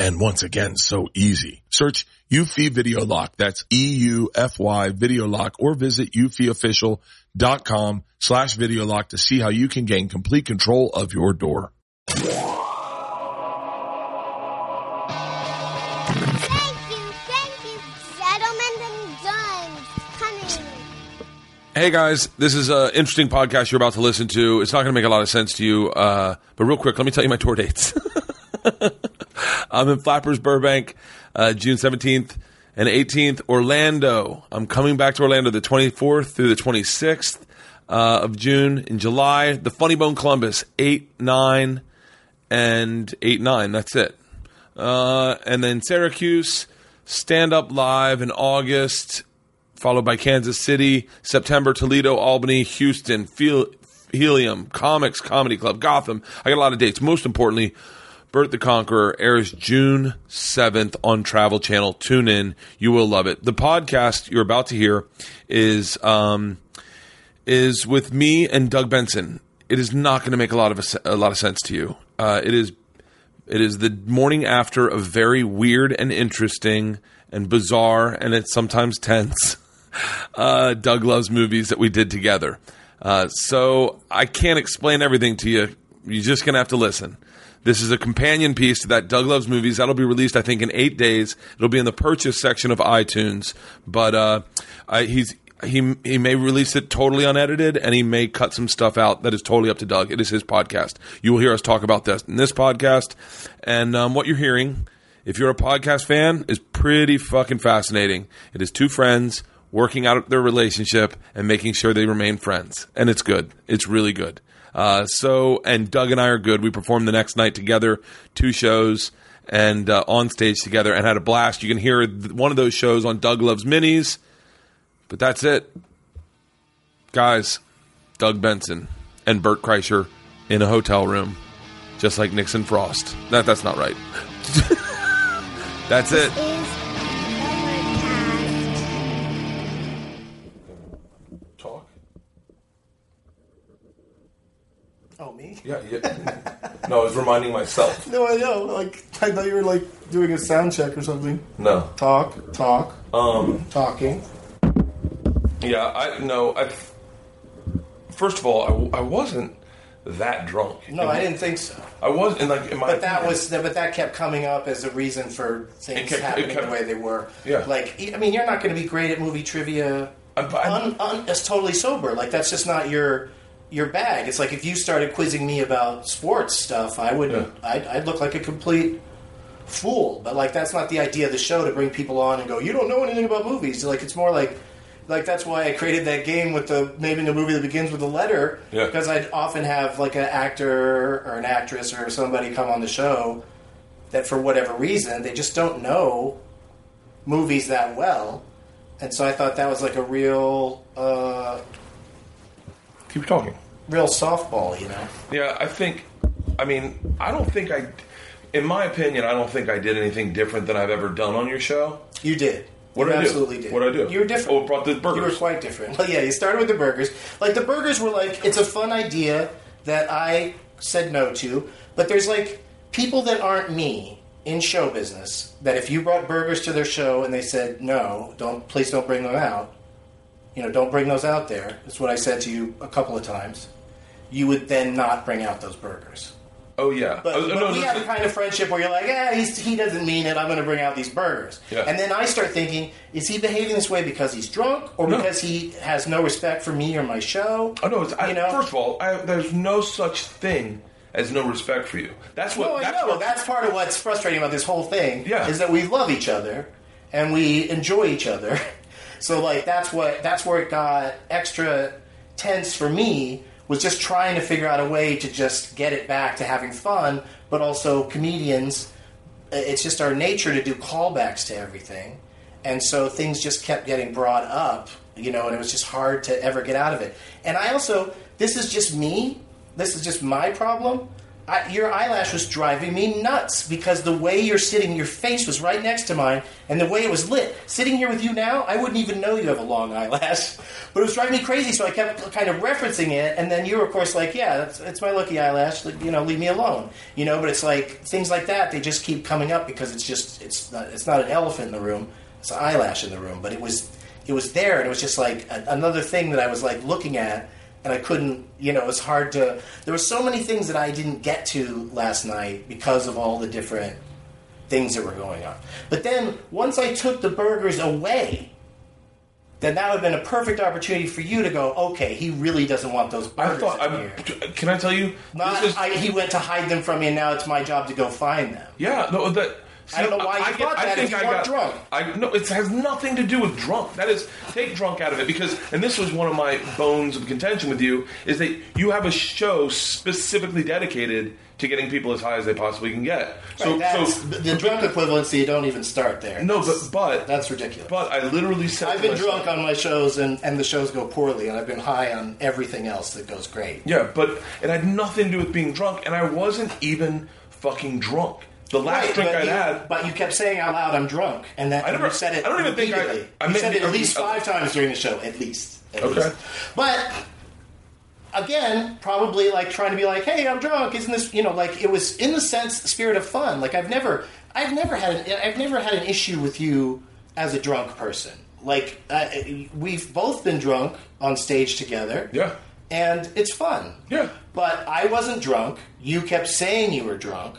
and once again, so easy. Search Eufy Video Lock. That's E-U-F-Y Video Lock or visit eufyofficial.com slash video lock to see how you can gain complete control of your door. Thank you, thank you, gentlemen and dimes. Coming. Hey guys, this is an interesting podcast you're about to listen to. It's not going to make a lot of sense to you, uh, but real quick, let me tell you my tour dates. I'm in Flappers, Burbank, uh, June 17th and 18th. Orlando, I'm coming back to Orlando the 24th through the 26th uh, of June. In July, the Funny Bone Columbus, 8, 9, and 8, 9. That's it. Uh, and then Syracuse, Stand Up Live in August, followed by Kansas City, September, Toledo, Albany, Houston, Fel- Helium, Comics Comedy Club, Gotham. I got a lot of dates. Most importantly, Bert the Conqueror airs June 7th on Travel Channel. Tune in. You will love it. The podcast you're about to hear is um, is with me and Doug Benson. It is not going to make a lot of a, a lot of sense to you. Uh, it is it is the morning after a very weird and interesting and bizarre and it's sometimes tense uh, Doug Loves movies that we did together. Uh, so I can't explain everything to you. You're just going to have to listen. This is a companion piece to that Doug Loves Movies. That'll be released, I think, in eight days. It'll be in the purchase section of iTunes. But uh, I, he's he he may release it totally unedited, and he may cut some stuff out that is totally up to Doug. It is his podcast. You will hear us talk about this in this podcast, and um, what you're hearing, if you're a podcast fan, is pretty fucking fascinating. It is two friends working out their relationship and making sure they remain friends, and it's good. It's really good. Uh, so, and Doug and I are good. We performed the next night together, two shows, and uh, on stage together, and had a blast. You can hear one of those shows on Doug Loves Minis, but that's it, guys. Doug Benson and Bert Kreischer in a hotel room, just like Nixon Frost. That that's not right. that's it. Yeah, yeah. no, I was reminding myself. No, I know. Like, I thought you were like doing a sound check or something. No. Talk, talk, Um. talking. Yeah, I no. I first of all, I, I wasn't that drunk. No, I didn't think so. I was, and like, in my But that was, but that kept coming up as a reason for things It kept- it happening kept- the way they were. Yeah. Like, I mean, you're not going to be great at movie trivia. I- I- un, un, as totally sober. Like, that's just not your your bag. It's like if you started quizzing me about sports stuff, I would, Yeah. I'd, I'd look like a complete fool. But like, that's not the idea of the show to bring people on and go, you don't know anything about movies. Like, it's more like. Like that's why I created that game with the naming a movie that begins with a letter Yeah. because I'd often have like an actor or an actress or somebody come on the show that for whatever reason they just don't know movies that well, and so I thought that was like a real, uh, keep talking. real softball, you know. Yeah, I think. I mean, I don't think I. In my opinion, I don't think I did anything different than I've ever done on your show. You did. What you did I do? absolutely did. What did I do? You were different. Oh, brought the burgers. You were quite different. Well, yeah, you started with the burgers. Like the burgers were like it's a fun idea that I said no to. But there's like people that aren't me in show business that if you brought burgers to their show and they said no, don't please don't bring them out. You know, don't bring those out there. That's what I said to you a couple of times. You would then not bring out those burgers. Oh yeah. But, Oh, but no, we no, have a kind of friendship where you're like, yeah, he's, he doesn't mean it. I'm going to bring out these burgers. Yeah. And then I start thinking, is he behaving this way because he's drunk or No. because he has no respect for me or my show? Oh no! It's, I, know? First of all, I, there's no such thing as no respect for you. That's what. No, I that's know. what- That's part of what's frustrating about this whole thing. Yeah. Is that we love each other and we enjoy each other. So like that's what that's where it got extra tense for me was just trying to figure out a way to just get it back to having fun, but also comedians. It's just our nature to do callbacks to everything, and so things just kept getting brought up, you know, and it was just hard to ever get out of it. And I also, this is just me. This is just my problem. I, your eyelash was driving me nuts because the way you're sitting, your face was right next to mine, and the way it was lit. Sitting here with you now, I wouldn't even know you have a long eyelash, but it was driving me crazy. So I kept kind of referencing it, and then you were, of course, like, "Yeah, that's it's my lucky eyelash. You know, leave me alone." You know, but it's like things like that. They just keep coming up because it's just it's not it's not an elephant in the room. It's an eyelash in the room, but it was it was there, and it was just like a, another thing that I was like looking at and I couldn't, you know, it was hard to. There were so many things that I didn't get to last night because of all the different things that were going on. But then once I took the burgers away, then that would have been a perfect opportunity for you to go, okay, he really doesn't want those I burgers thought. in I'm, here. can I tell you? Not, is, I, he went to hide them from me, and now it's my job to go find them. yeah. No. That. I don't know why you thought that if you weren't drunk. I no, it has nothing to do with drunk. That is take drunk out of it because, and this was one of my bones of contention with you is that you have a show specifically dedicated to getting people as high as they possibly can get. So, Right, so the drunk equivalency, don't even start there. no, but but That's ridiculous. but I literally said I've been myself- drunk on my shows, and, and the shows go poorly, and I've been high on everything else that goes great. Yeah, but it had nothing to do with being drunk, and I wasn't even fucking drunk. The last Right, drink you, had. But you kept saying out loud, "I'm drunk," and that I never- you said it. I don't even think I-. I you said it at least five times during the show, at least. At Okay. least. But again, probably like trying to be like, "Hey, I'm drunk." Isn't this you know like it was in the sense spirit of fun? Like I've never, I've never had, an, I've never had an issue with you as a drunk person. Like uh, we've both been drunk on stage together. Yeah. and it's fun. Yeah. But I wasn't drunk. You kept saying you were drunk,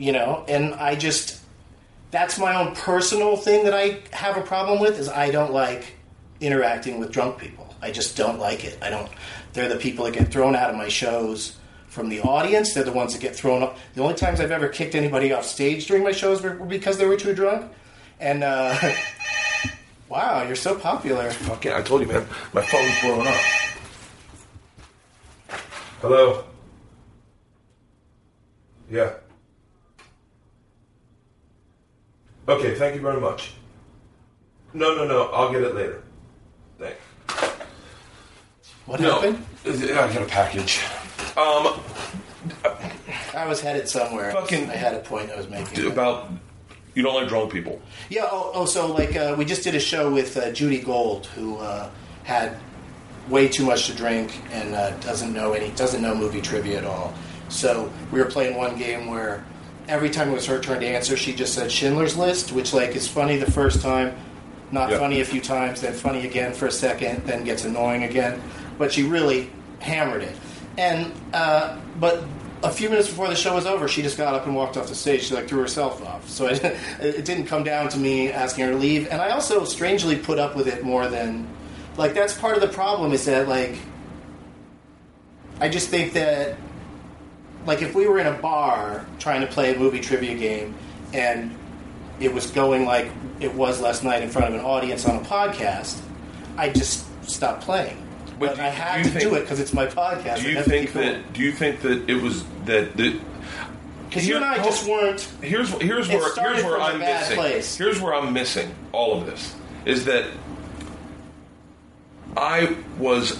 you know, and I just that's my own personal thing that I have a problem with is I don't like interacting with drunk people. I just don't like it. I don't they're the people that get thrown out of my shows from the audience. They're the ones that get thrown up. The only times I've ever kicked anybody off stage during my shows were because they were too drunk. And uh Wow, you're so popular. Fucking, I told you, man, my phone's blowing up. Hello. Yeah. Okay, thank you very much. No, no, no, I'll get it later. Thanks. What No, happened? I got a package. Um, I was headed somewhere. Fucking- I had a point I was making. about you don't like drunk people. Yeah. Oh, oh so like uh, we just did a show with uh, Judy Gold, who uh, had way too much to drink and uh, doesn't know any doesn't know movie trivia at all. So we were playing one game where every time it was her turn to answer, she just said Schindler's List, which like is funny the first time, not Yeah. funny a few times, then funny again for a second, then gets annoying again. But she really hammered it. And uh, but a few minutes before the show was over, she just got up and walked off the stage. She like threw herself off. So it, it didn't come down to me asking her to leave. And I also strangely put up with it more than like that's part of the problem is that like I just think that like if we were in a bar trying to play a movie trivia game and it was going like it was last night in front of an audience on a podcast, I just stop playing. But But, do- I had to think- do it because it's my podcast. Do you think that? Do you think that it was that the? Because you and I just weren't. Here's here's where here's where I'm missing. place. Here's where I'm missing all of this is that I was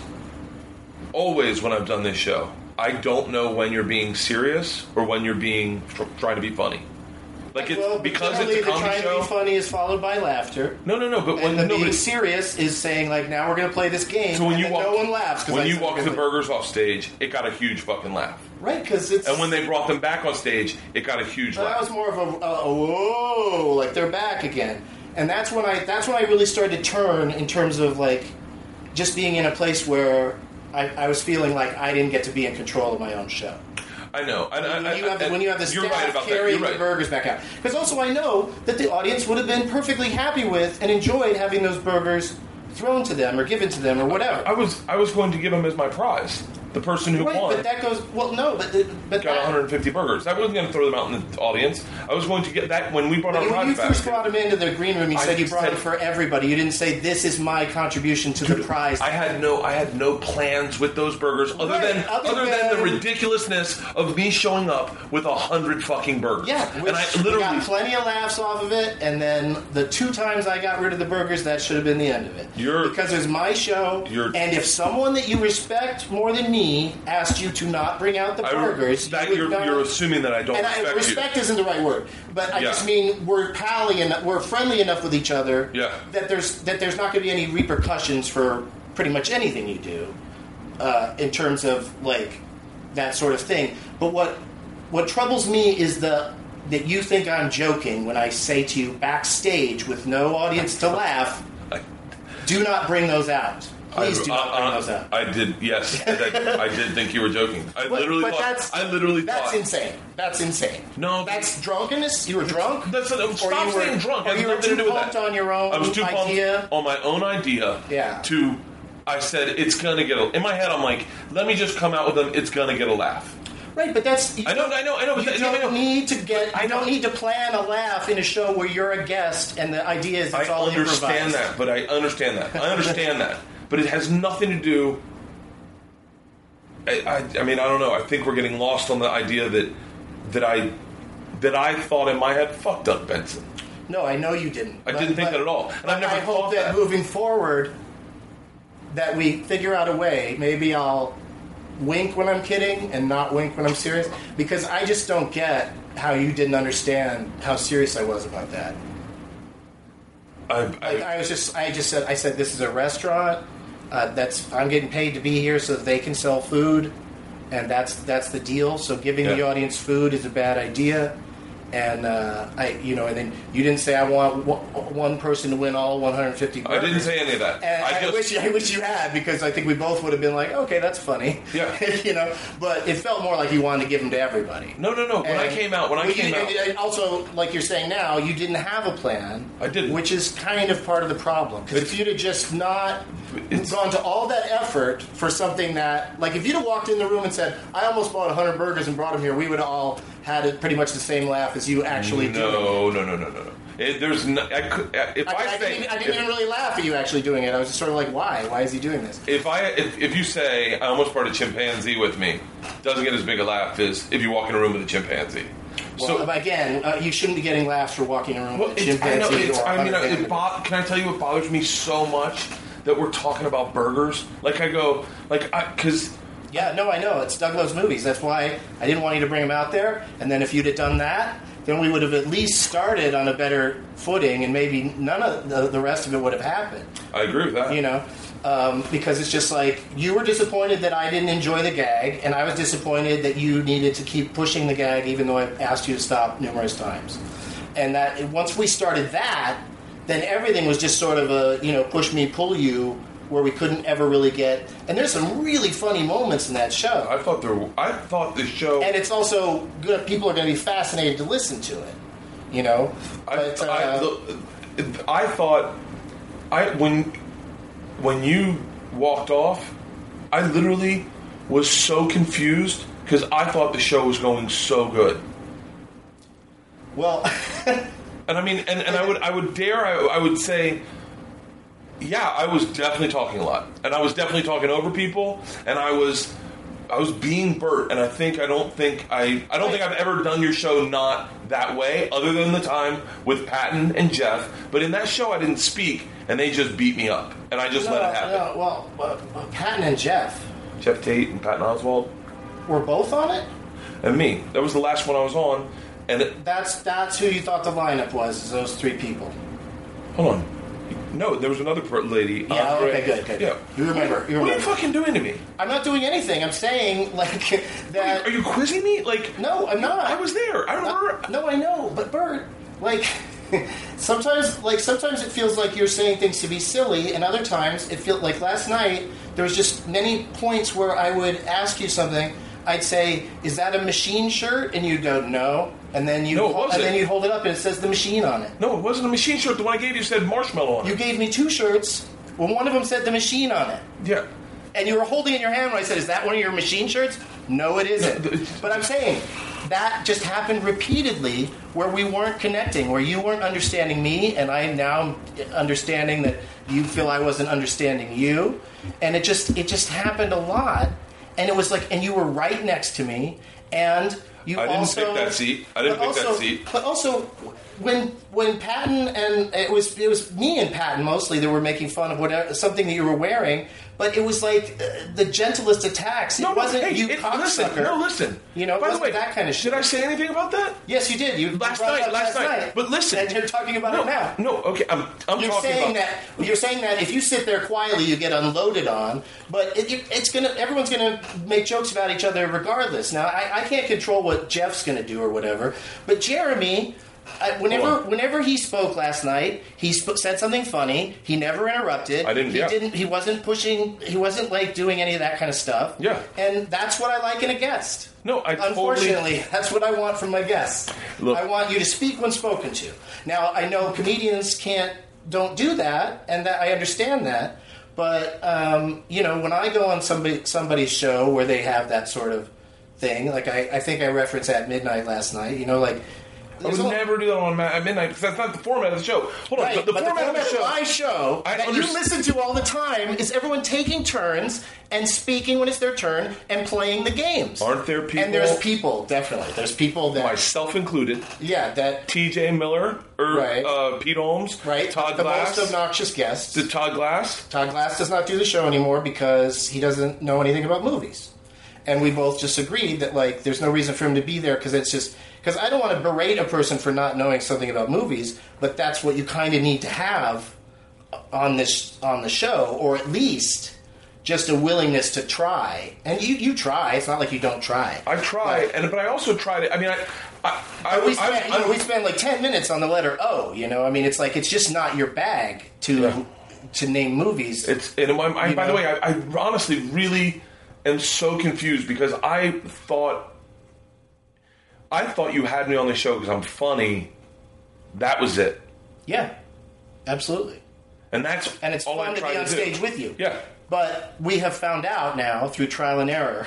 always when I've done this show. I don't know when you're being serious or when you're being tr- trying to be funny. Like it's well, because it's a the comedy trying to be funny is followed by laughter. No, no, no. But when And the no, being serious is saying like, now we're going to play this game. so when and you walk, no one laughs. when I you walk the burgers off stage, it got a huge fucking laugh. right? Because it's And when they brought them back on stage, it got a huge that laugh. was more of a, a, a whoa, like they're back again. And that's when I that's when I really started to turn in terms of like just being in a place where I, I was feeling like I didn't get to be in control of my own show. I know. And, When I- you I- have the, and when you have the you're staff right carrying You're the burgers back out, because also I know that the audience would have been perfectly happy with and enjoyed having those burgers thrown to them or given to them or whatever. I was I was going to give them as my prize. The person who right, won but that goes well. No, but but got that, 150 burgers. I wasn't going to throw them out in the audience. I was going to get that when we brought our When you first brought him into the green room, you I said you brought said- it for everybody. You didn't say this is my contribution to the prize. I had no, I had no plans with those burgers other Right, than other other, than, the ridiculousness of me showing up with a hundred fucking burgers. yeah, which and I literally got plenty of laughs off of it. And then the two times I got rid of the burgers, that should have been the end of it. You're- because it was my show. And if someone that you respect more than me asked you to not bring out the I, burgers, that you not- you're assuming that I don't and I, respect, respect you. isn't the right word, but I Yeah. just mean we're pally and we're friendly enough with each other Yeah. that there's that there's not going to be any repercussions for pretty much anything you do uh, in terms of like that sort of thing. But what what troubles me is the that you think I'm joking when I say to you backstage with no audience to laugh, do not bring those out. Please I, do not bring I- those out. I did, yes. I, I did think you were joking. I But- literally but thought. that's I literally that's thought. insane. That's insane. No, that's drunkenness. You were drunk. That's Or stop you were- saying drunk. or you were too to pumped that. on your own I was too idea. pumped on my own idea. Yeah. To, I said it's gonna get a. In my head, I'm like, let me just come out with them. It's gonna get a laugh. Right, but that's I know, I know, I know. But You I don't know. need to get. I don't need to plan a laugh in a show where you're a guest and the idea is I it's all understand that, but I understand that. I understand that, but it has nothing to do. I, I, I mean, I don't know. I think we're getting lost on the idea that that I that I thought in my head, fuck Doug Benson. No, I know you didn't. I didn't think that at all, and I've never I hope that, that. moving forward, that we figure out a way. Maybe I'll wink when I'm kidding and not wink when I'm serious, because I just don't get how you didn't understand how serious I was about that. I, I, I was just, I just said, I said this is a restaurant. Uh, that's I'm getting paid to be here so that they can sell food, and that's that's the deal. So giving the audience food is a bad idea. And uh, I, you know, and then you didn't say I want one- one person to win all 150. I didn't say any of that. And I, I just wish I wish you had because I think we both would have been like, okay, that's funny. Yeah. you know. But it felt more like you wanted to give them to everybody. no, no, no. When I came out, when I came you- out, and- and also, like you're saying now, you didn't have a plan. I didn't. which is kind of part of the problem. Because if you'd have just not It's- gone to all that effort for something that, like, if you'd have walked in the room and said, "I almost bought 100 burgers and brought them here," we would all had it pretty much the same laugh as you actually do. no, no, no, no, no, no. It, there's no, I could, if I, I, I, say didn't, even- I didn't if, even really laugh at you actually doing it. I was just sort of like, "Why? Why is he doing this?" if I if, if you say I almost brought a chimpanzee with me, doesn't get as big a laugh as if you walk in a room with a chimpanzee. Well, so again, uh, you shouldn't be getting laughs for walking around Well, with a it's, I know, chimpanzee it's, I mean, it bo- can I tell you what bothers me so much that we're talking about burgers? Like I go, like, because Yeah, no, I know. It's Doug loves movies. That's why I didn't want you to bring him out there. And then if you'd have done that, then we would have at least started on a better footing, and maybe none of the, the rest of it would have happened. I agree with that. You know, um, because it's just like you were disappointed that I didn't enjoy the gag, and I was disappointed that you needed to keep pushing the gag, even though I asked you to stop numerous times. And that once we started that, then everything was just sort of a you know push me pull you where we couldn't ever really get. And there's some really funny moments in that show, I thought there. I thought the show. and it's also good. People are going to be fascinated to listen to it. You know, I, but I, uh, the- I thought I when when you walked off, I literally was so confused because I thought the show was going so good. well, And I mean, and, and I would I would dare I, I would say, yeah, I was definitely talking a lot, and I was definitely talking over people, and I was I was being Bert, and I think I don't think I I don't think I've ever done your show not that way, other than the time with Patton and Jeff. But in that show, I didn't speak, and they just beat me up, and I just no, let it happen. no, well, uh, Patton and Jeff Jeff Tate and Patton Oswalt were both on it. and me. That was the last one I was on, And it, That's that's who you thought the lineup was. Is those three people? hold on. No, there was another per- lady. Yeah. Andre- okay. Good. Good. Yeah. You remember? You What are you remember? fucking doing to me? I'm not doing anything. I'm saying like that. Are you quizzing me? Like, No, I'm not. I was there. I remember. No, I know, but Bert, like sometimes, like sometimes it feels like you're saying things to be silly, and other times it feels like last night there was just many points where I would ask you something. I'd say, "Is that a machine shirt?" and you'd go, "No," and then you No, and then you'd hold it up and it says the machine on it. No, it wasn't a machine shirt. The one I gave you said marshmallow on it. You gave me two shirts. Well, one of them said the machine on it. yeah. And you were holding it in your hand when I said, "Is that one of your machine shirts?" No, it isn't. But I'm saying that just happened repeatedly, where we weren't connecting, where you weren't understanding me, and I am now understanding that you feel I wasn't understanding you, and it just it just happened a lot, and it was like, and you were right next to me, and you I didn't also pick that seat. I didn't pick that seat. But also, when when Patton and it was it was me and Patton mostly that were making fun of whatever something that you were wearing, but it was like uh, the gentlest attacks. It No, no, wasn't hey, you it- listen, no, listen. You know, it By the way, that kind of shit. Did I say anything about that? Yes, you did. You Last night, last night. But listen, and you're talking about no, it now. No, okay, I'm, I'm You're saying that you're saying that if you sit there quietly, you get unloaded on. But it, it- it's gonna everyone's gonna make jokes about each other regardless. Now I, I can't control what Jeff's gonna do or whatever. But Jeremy, I, whenever whenever he spoke last night, he sp- said something funny. He never interrupted. I didn't- He yeah. didn't. He wasn't pushing. He wasn't like doing any of that kind of stuff. Yeah. And that's what I like in a guest. No, I totally- Unfortunately, that's what I want from my guests. Look- I want you to speak when spoken to. Now, I know comedians can't, don't do that, and that I understand that. But um, you know, when I go on somebody somebody's show where they have that sort of thing, like I, I think I referenced at midnight last night. You know, like I would never do that on at midnight because that's not the format of the show. Hold on, Right, the, the format of the show. my show I that you listen to all the time is everyone taking turns and speaking when it's their turn and playing the games. Aren't there people- And there's people, definitely. There's people that myself included, yeah, that T.J. Miller or Right. uh, Pete Holmes, right. Todd Glass, the Glass. most obnoxious guests. Did Todd Glass? Todd Glass does not do the show anymore because he doesn't know anything about movies. And we both just agreed that like there's no reason for him to be there because it's just because I don't want to berate a person for not knowing something about movies, but that's what you kind of need to have on this on the show, or at least just a willingness to try. And you you try. It's not like you don't try. I try, But- and but I also tried it. I mean, I, I, I, we I, spend, you know, we spend like ten minutes on the letter O. You know, I mean, it's like it's just not your bag to Yeah. to name movies. It's and I, I, by the way, I, I honestly really am so confused because I thought I thought you had me on the show because I'm funny. That was it, yeah, absolutely. and that's And it's all I fun to be on do. stage with you. Yeah, But we have found out now through trial and error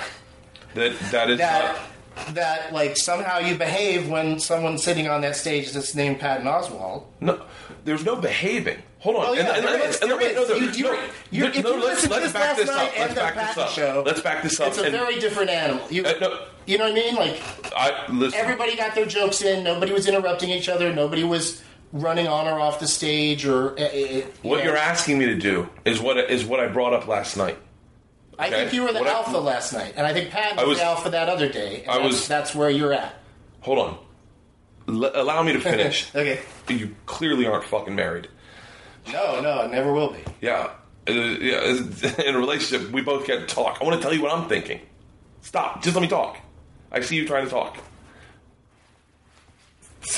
that that is that not, that like somehow you behave when someone's sitting on that stage that's named Patton Oswalt. no. There's no behaving. Hold on. Oh, yeah, there let's- is, there wait, is. no, You- no, no, if no, you let's, let's back this up. Let's back this up. show, Let's back this up. It's a and very different animal. You, Uh, no. you know what I mean? Like I everybody got their jokes in. Nobody was interrupting each other. Nobody was running on or off the stage or. Uh, you what know. you're asking me to do is what is what I brought up last night. I think you were the What I- alpha last night, and I think Pat was, was- the alpha that other day. And I that's, was- That's where you're at. Hold on. L- allow me to finish. Okay. You clearly aren't fucking married. No, no, it never will be. Yeah. Uh, yeah. In a relationship, we both get to talk. I want to tell you what I'm thinking. Stop. Just let me talk. I see you trying to talk.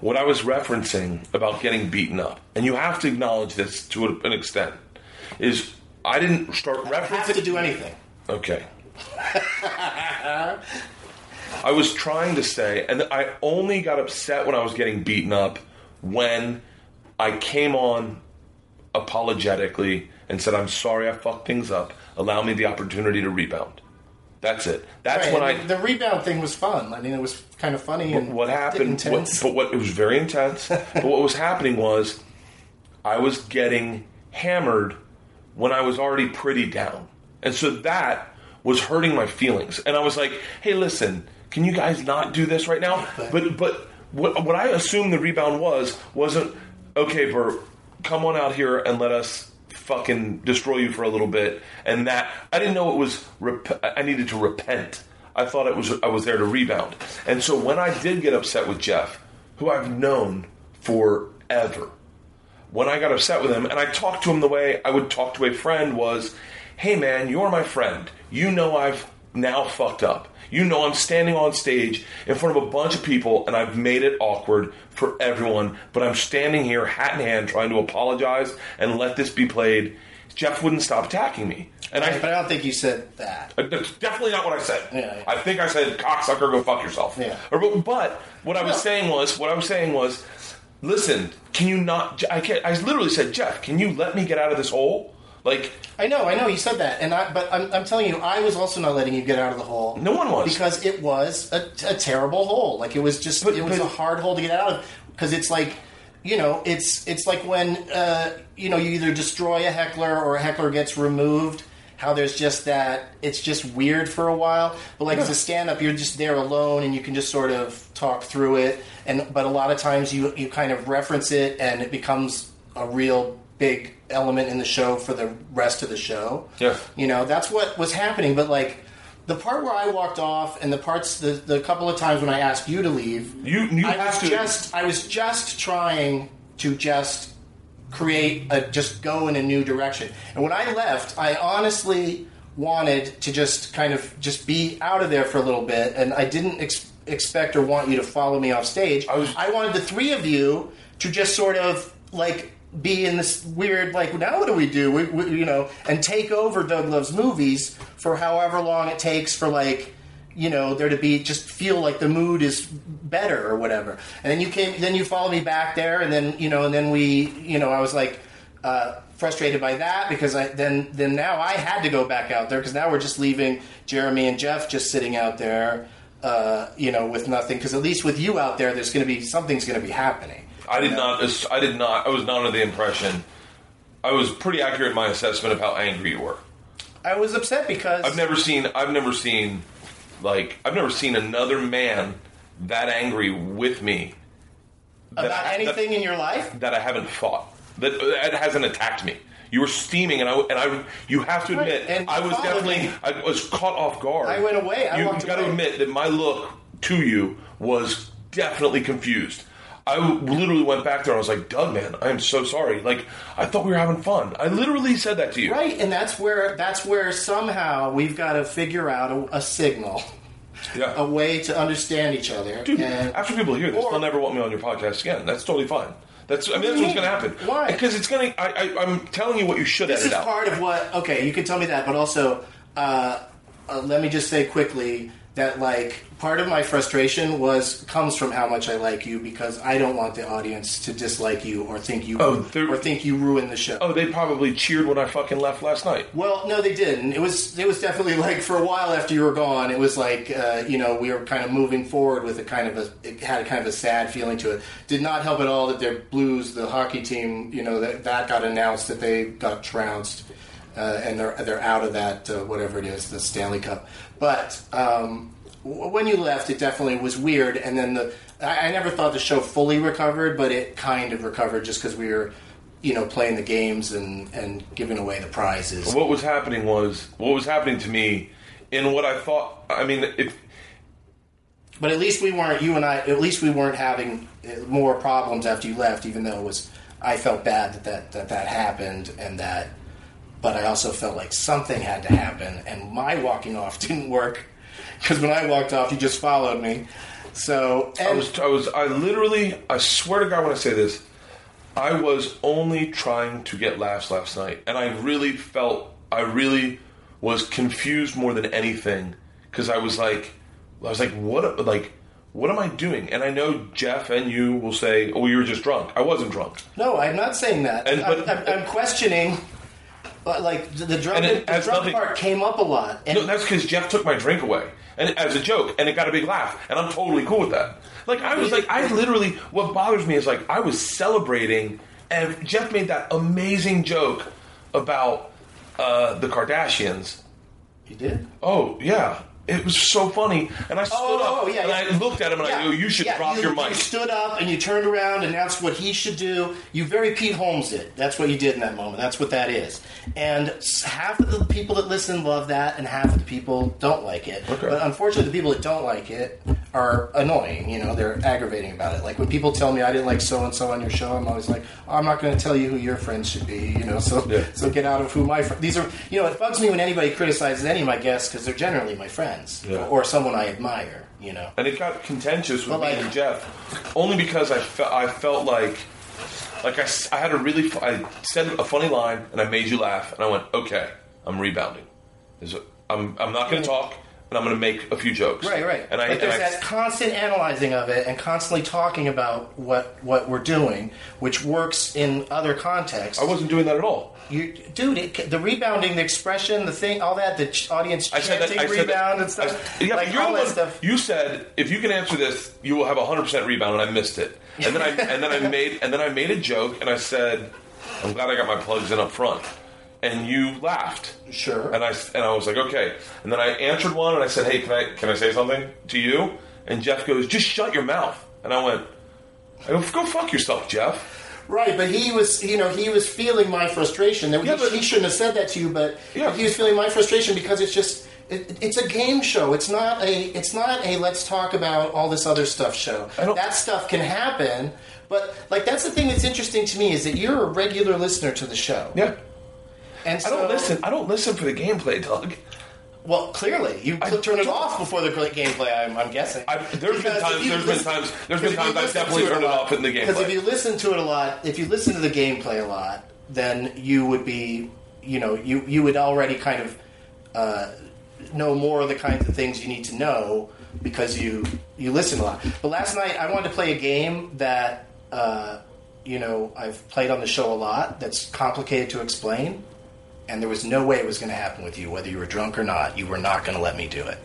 what I was referencing about getting beaten up, and you have to acknowledge this to an extent, is I didn't start I have to do anything. Okay. I was trying to say, and I only got upset when I was getting beaten up when I came on apologetically and said, I'm sorry I fucked things up. Allow me the opportunity to rebound. That's it. That's Right, when I. the rebound thing was fun. I mean, it was kind of funny and what happened, what, but what it was very intense. but what was happening was, I was getting hammered when I was already pretty down, and so that was hurting my feelings. And I was like, "Hey, listen, can you guys not do this right now?" But but what what I assumed the rebound was wasn't okay. Bert, come on out here and let us fucking destroy you for a little bit. And that I didn't know it was. Rep- I needed to repent. I thought it was I was there to rebound. And so when I did get upset with Jeff, who I've known forever, when I got upset with him and I talked to him the way I would talk to a friend was, "Hey man, you're my friend. You know I've now fucked up. You know I'm standing on stage in front of a bunch of people and I've made it awkward for everyone, but I'm standing here hat in hand trying to apologize and let this be played." Jeff wouldn't stop attacking me. And I, But I don't think you said that. uh, That's definitely not what I said. Yeah, yeah. I think I said cocksucker, go fuck yourself. Yeah. Or, but, but what I was No. saying was, what I was saying was, listen, can you not? I can't. I literally said, Jeff, can you let me get out of this hole? Like, I know, I know you said that, and I, but I'm, I'm telling you, I was also not letting you get out of the hole. No one was. because it was a, a terrible hole. Like it was just, But- it was but- a hard hole to get out of. Because it's like, you know, it's it's like when uh, you know you either destroy a heckler or a heckler gets removed. How there's just that it's just weird for a while, but like as a stand-up, you're just there alone and you can just sort of talk through it. And but a lot of times you you kind of reference it and it becomes a real big element in the show for the rest of the show. Yeah. You know, that's what was happening. But like the part where I walked off and the parts, the, the couple of times when I asked you to leave, You- you I was to- just, I was just trying to just create a, just go in a new direction. And when I left, I honestly wanted to just kind of just be out of there for a little bit, and I didn't ex- expect or want you to follow me off stage. I was- I wanted the three of you to just sort of like be in this weird like now what do we do? We, we, you know and take over Doug Loves Movies for however long it takes for like you know there to be just feel like the mood is better or whatever. And then you came then you followed me back there and then you know and then we you know I was like uh, frustrated by that because I then then now I had to go back out there because now we're just leaving Jeremy and Jeff just sitting out there uh, you know with nothing. Because at least with you out there there's going to be something's going to be happening I did not. I did not. I was not under the impression. I was pretty accurate in my assessment of how angry you were. I was upset because I've never seen. I've never seen. Like I've never seen another man that angry with me. that about I- that- anything in your life. that I haven't fought. That that hasn't attacked me. You were steaming, and I and I. You have to Right, admit, and I was followed definitely. me. I was caught off guard. I went away. I you walked got to away. admit that my look to you was definitely confused. I literally went back there and I was like, Doug, man, I am so sorry. Like, I thought we were having fun. I literally said that to you. Right, and that's where that's where somehow we've got to figure out a, a signal, Yeah. a way to understand each other. Dude, and, after people hear this, or- they'll never want me on your podcast again. That's totally fine. That's I mean, that's what's going to happen. Why? Because it's going to. I, I, I'm telling you what you should this edit is out. part of what. Okay, you can tell me that, but also, uh, uh, let me just say quickly that like part of my frustration was comes from how much I like you because I don't want the audience to dislike you or think you Oh, or think you ruined the show. oh, they probably cheered when I fucking left last night. Well, no, they didn't. It was it was definitely like for a while after you were gone. It was like uh, you know we were kind of moving forward with a kind of a it had a kind of a sad feeling to it. Did not help at all that their Blues, the hockey team, you know that that got announced that they got trounced uh, and they're they're out of that uh, whatever it is the Stanley Cup. But um, w- when you left, it definitely was weird. And then the I, I never thought the show fully recovered, but it kind of recovered just because we were. You know, playing the games and, and giving away the prizes. What was happening was what was happening to me in what I thought. I mean, if But at least we weren't you and I. At least we weren't having uh, more problems after you left. Even though it was, I felt bad that that that, that happened and that. But I also felt like something had to happen, and my walking off didn't work because when I walked off, you just followed me. So and I was, I was, I literally, I swear to God, when I say this, I was only trying to get laughs last night, and I really felt, I really was confused more than anything because I was like, I was like, what, like, what am I doing? And I know Jeff and you will say, oh, you were just drunk. I wasn't drunk. no, I'm not saying that. And- I'm, I'm, I'm questioning. But like the, the drunk, it the has drunk nothing- part came up a lot, and No, that's because Jeff took my drink away, and as a joke, and it got a big laugh, and I'm totally cool with that. Like I was like, I literally, what bothers me is like I was celebrating, and Jeff made that amazing joke about uh, the Kardashians. you did. Oh yeah, it was so funny, and I stood Oh, up oh, yeah, and yeah. I looked at him and I Yeah, go, "You should drop you- your mic." You stood up and you turned around and that's what he should do. You very Pete Holmes did. That's what you did in that moment. That's what that is. And half of the people that listen love that, and half of the people don't like it. Okay. But unfortunately, the people that don't like it are annoying. You know, they're aggravating about it. Like when people tell me I didn't like so and so on your show, I'm always like, oh, I'm not going to tell you who your friends should be. You know, so so get out of who my friends. These are. You know, it bugs me when anybody criticizes any of my guests because they're generally my friends Yeah. or someone I admire. You know. and it got contentious with But, me like- and Jeff, only because I felt I felt like like I, I had a really fu- I said a funny line and I made you laugh and I went okay I'm rebounding. Is I'm I'm not going to talk and I'm going to make a few jokes. Right, right. And I, but and there's I that constant analyzing of it and constantly talking about what what we're doing, which works in other contexts. I wasn't doing that at all. You, dude, it, the rebounding, the expression, the thing, all that, the ch- audience I said that. I said rebound that, and stuff, I- yeah, like all that one, stuff. You said if you can answer this, you will have a hundred percent rebound, and I missed it. And then I and then I made and then I made a joke, and I said, "I'm glad I got my plugs in up front." And you laughed. Sure. And I and I was like, okay. And then I answered one, and I said, hey, can I can I say something to you? And Jeff goes, just shut your mouth. And I went, I go, go fuck yourself, Jeff. Right, but he was, you know, he was feeling my frustration. That Yeah, he, but- he shouldn't have said that to you, but Yeah. he was feeling my frustration because it's just, it, it's a game show. It's not a, it's not a let's talk about all this other stuff show. That stuff can happen, but like that's the thing that's interesting to me is that you're a regular listener to the show. Yeah. and I don't listen. I don't listen for the gameplay, Doug. Well, clearly, you I cl- turn it off before the gameplay. I'm, I'm guessing. I, there's been times. There's been times. There's been times I've definitely turned it off in the gameplay. Because if you listen to it a lot, if you listen to the gameplay a lot, then you would be, you know, you you would already kind of uh, know more of the kinds of things you need to know because you you listen a lot. But last night I wanted to play a game that uh, you know I've played on the show a lot. That's complicated to explain and there was no way it was going to happen with you, whether you were drunk or not. You were not going to let me do it,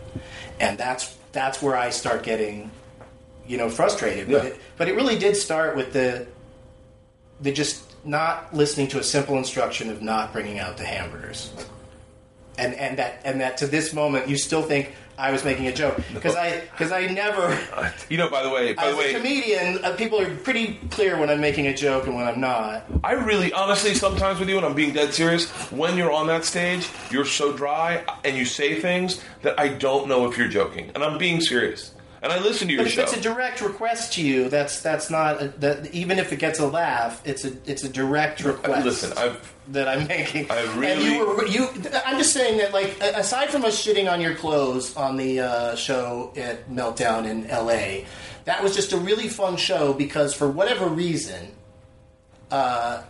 and that's that's where I start getting, you know, frustrated. Yeah. it, but it really did start with the the just not listening to a simple instruction of not bringing out the hamburgers, and and that and that to this moment you still think I was making a joke because I because I never. You know, by the way, by As the a way, comedian, uh, people are pretty clear when I'm making a joke and when I'm not. I really, honestly, sometimes with you, and I'm being dead serious, when you're on that stage, you're so dry and you say things that I don't know if you're joking, and I'm being serious. And I listen to your But if show. it's a direct request to you, that's that's not a, that. Even if it gets a laugh, it's a it's a direct request. Listen, I've that I'm making. I and really- you were you. I'm just saying that like aside from us shitting on your clothes on the uh, show at Meltdown in L.A., that was just a really fun show because for whatever reason. Uh,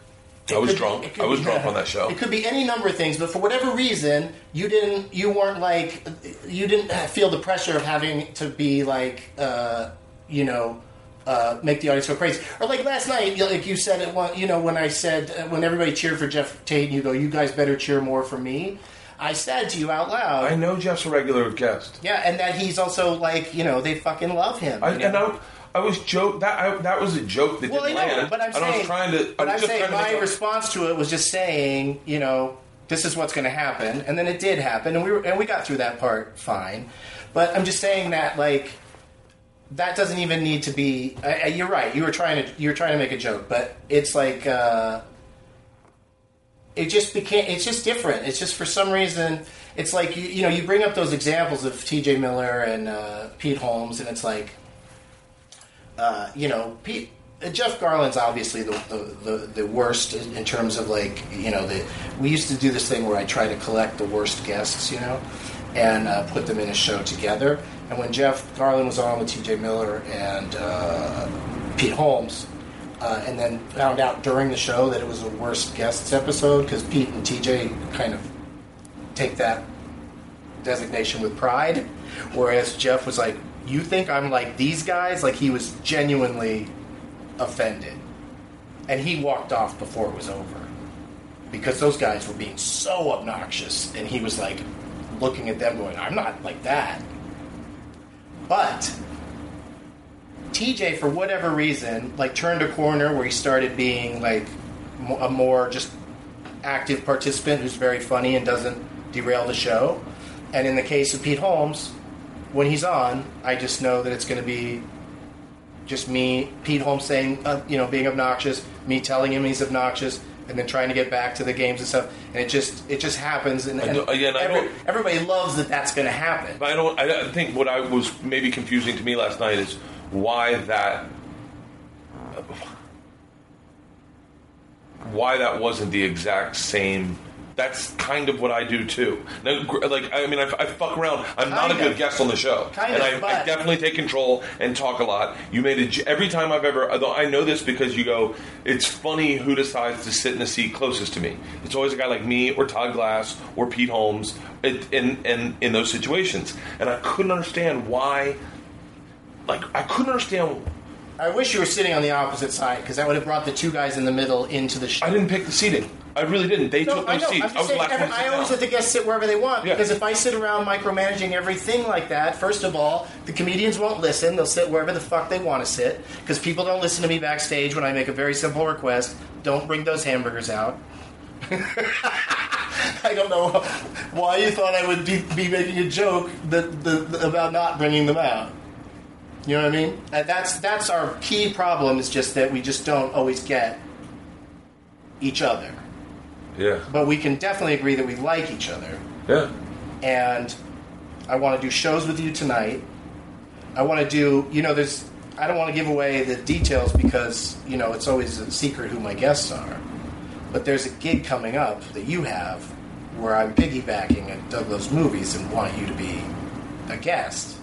I was could- drunk. could I was drunk on that show. It could be any number of things, but for whatever reason, you didn't. You weren't like. You didn't feel the pressure of having to be like. Uh, you know. Uh, make the audience go crazy, or like last night, you like you said it. one- You know, when I said uh, when everybody cheered for Jeff Tate, and you go, "You guys better cheer more for me." I said to you out loud, I know Jeff's a regular guest. yeah, and that he's also like, you know, they fucking love him. I, you know? and I, I was joke that I, that was a joke that Well, I didn't know, land. but I'm saying, I was trying to. I But was I'm just saying trying to my response to it was just saying, you know, this is what's going to happen, and then it did happen, and we were, and we got through that part fine. But I'm just saying that, like, that doesn't even need to be. I, I, you're right. You were trying to you were trying to make a joke, but it's like. Uh, it just became it's just different it's just for some reason it's like you, you know you bring up those examples of tj miller and uh, pete holmes and it's like uh, you know pete uh, Jeff Garlin's obviously the, the, the, the worst in terms of like you know the we used to do this thing where I try to collect the worst guests you know and uh, put them in a show together and when Jeff Garlin was on with T.J. Miller and uh, Pete Holmes uh, and then found out during the show that it was a worst guests episode because Pete and TJ kind of take that designation with pride, whereas Jeff was like, "You think I'm like these guys?" Like he was genuinely offended, and he walked off before it was over because those guys were being so obnoxious, and he was like looking at them, going, "I'm not like that," but. TJ, for whatever reason, like turned a corner where he started being like a more just active participant who's very funny and doesn't derail the show. And in the case of Pete Holmes, when he's on, I just know that it's going to be just me, Pete Holmes saying, uh, you know, being obnoxious, me telling him he's obnoxious, and then trying to get back to the games and stuff. And it just it just happens. And, and again, I every- everybody loves that that's going to happen. But I don't. I I think what I was maybe confusing to me last night is why that. Why that wasn't the exact same. That's kind of what I do too. Now, gr- like I mean, I, I fuck around. I'm not a good guest on the show, Kind and I, I but- definitely take control and talk a lot. You made a j every time I've ever. although I know this because you go. It's funny who decides to sit in the seat closest to me. It's always a guy like me or Todd Glass or Pete Holmes. It, in in in those situations, and I couldn't understand why. Like I couldn't understand. I wish you were sitting on the opposite side because that would have brought the two guys in the middle into the show. I didn't pick the seating. I really didn't. They No, took I those know. seats. I'm I just was the saying, last every- one to I sit always down. let the guests sit wherever they want Yeah. because if I sit around micromanaging everything like that, first of all, the comedians won't listen. They'll sit wherever the fuck they want to sit because people don't listen to me backstage when I make a very simple request. Don't bring those hamburgers out. I don't know why you thought I would be, be making a joke that, the, the, about not bringing them out. You know what I mean? And that's that's our key problem. Is just that we just don't always get each other Yeah, but we can definitely agree that we like each other. yeah. And I want to do shows with you tonight. I want to do, you know, there's, I don't want to give away the details because, you know, it's always a secret who my guests are. But there's a gig coming up that you have where I'm piggybacking at Doug Loves Movies and want you to be a guest.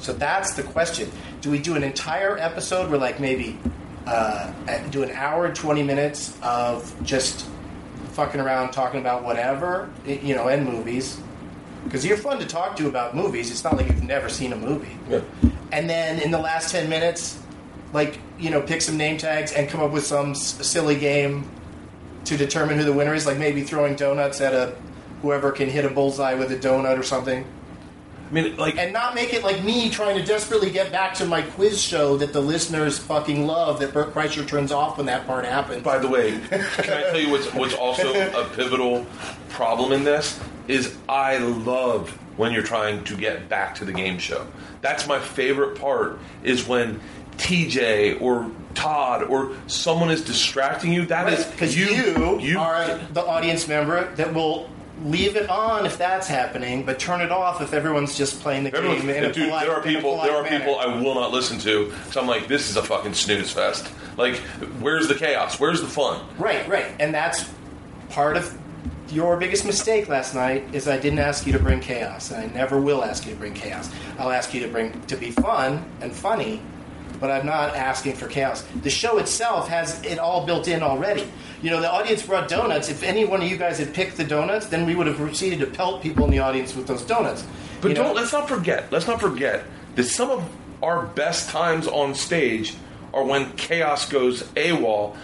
So that's the question. Do we do an entire episode where, like, maybe uh, do an hour and 20 minutes of just fucking around talking about whatever, you know, and movies? Because you're fun to talk to about movies. It's not like you've never seen a movie. Yeah. And then in the last 10 minutes, like, you know, pick some name tags and come up with some s- silly game to determine who the winner is, like maybe throwing donuts at a whoever can hit a bullseye with a donut or something. I mean, like, And not make it like me trying to desperately get back to my quiz show that the listeners fucking love that Bert Kreischer turns off when that part happens. by the way, can I tell you what's what's also a pivotal problem in this is I love when you're trying to get back to the game show. That's my favorite part is when TJ or Todd or someone is distracting you. That is because you, you are the audience member that will leave it on if that's happening, but turn it off if everyone's just playing the Everyone, game in a dude, polite, there are people. There are manner. people I will not listen to. So I'm like, this is a fucking snooze fest. Like, where's the chaos? Where's the fun? Right, right, and that's part of your biggest mistake last night is I didn't ask you to bring chaos, and I never will ask you to bring chaos. I'll ask you to bring to be fun and funny, but I'm not asking for chaos. The show itself has it all built in already. You know, the audience brought donuts. If any one of you guys had picked the donuts, then we would have proceeded to pelt people in the audience with those donuts. But You don't let's not forget. Let's not forget that some of our best times on stage are when chaos goes AWOL,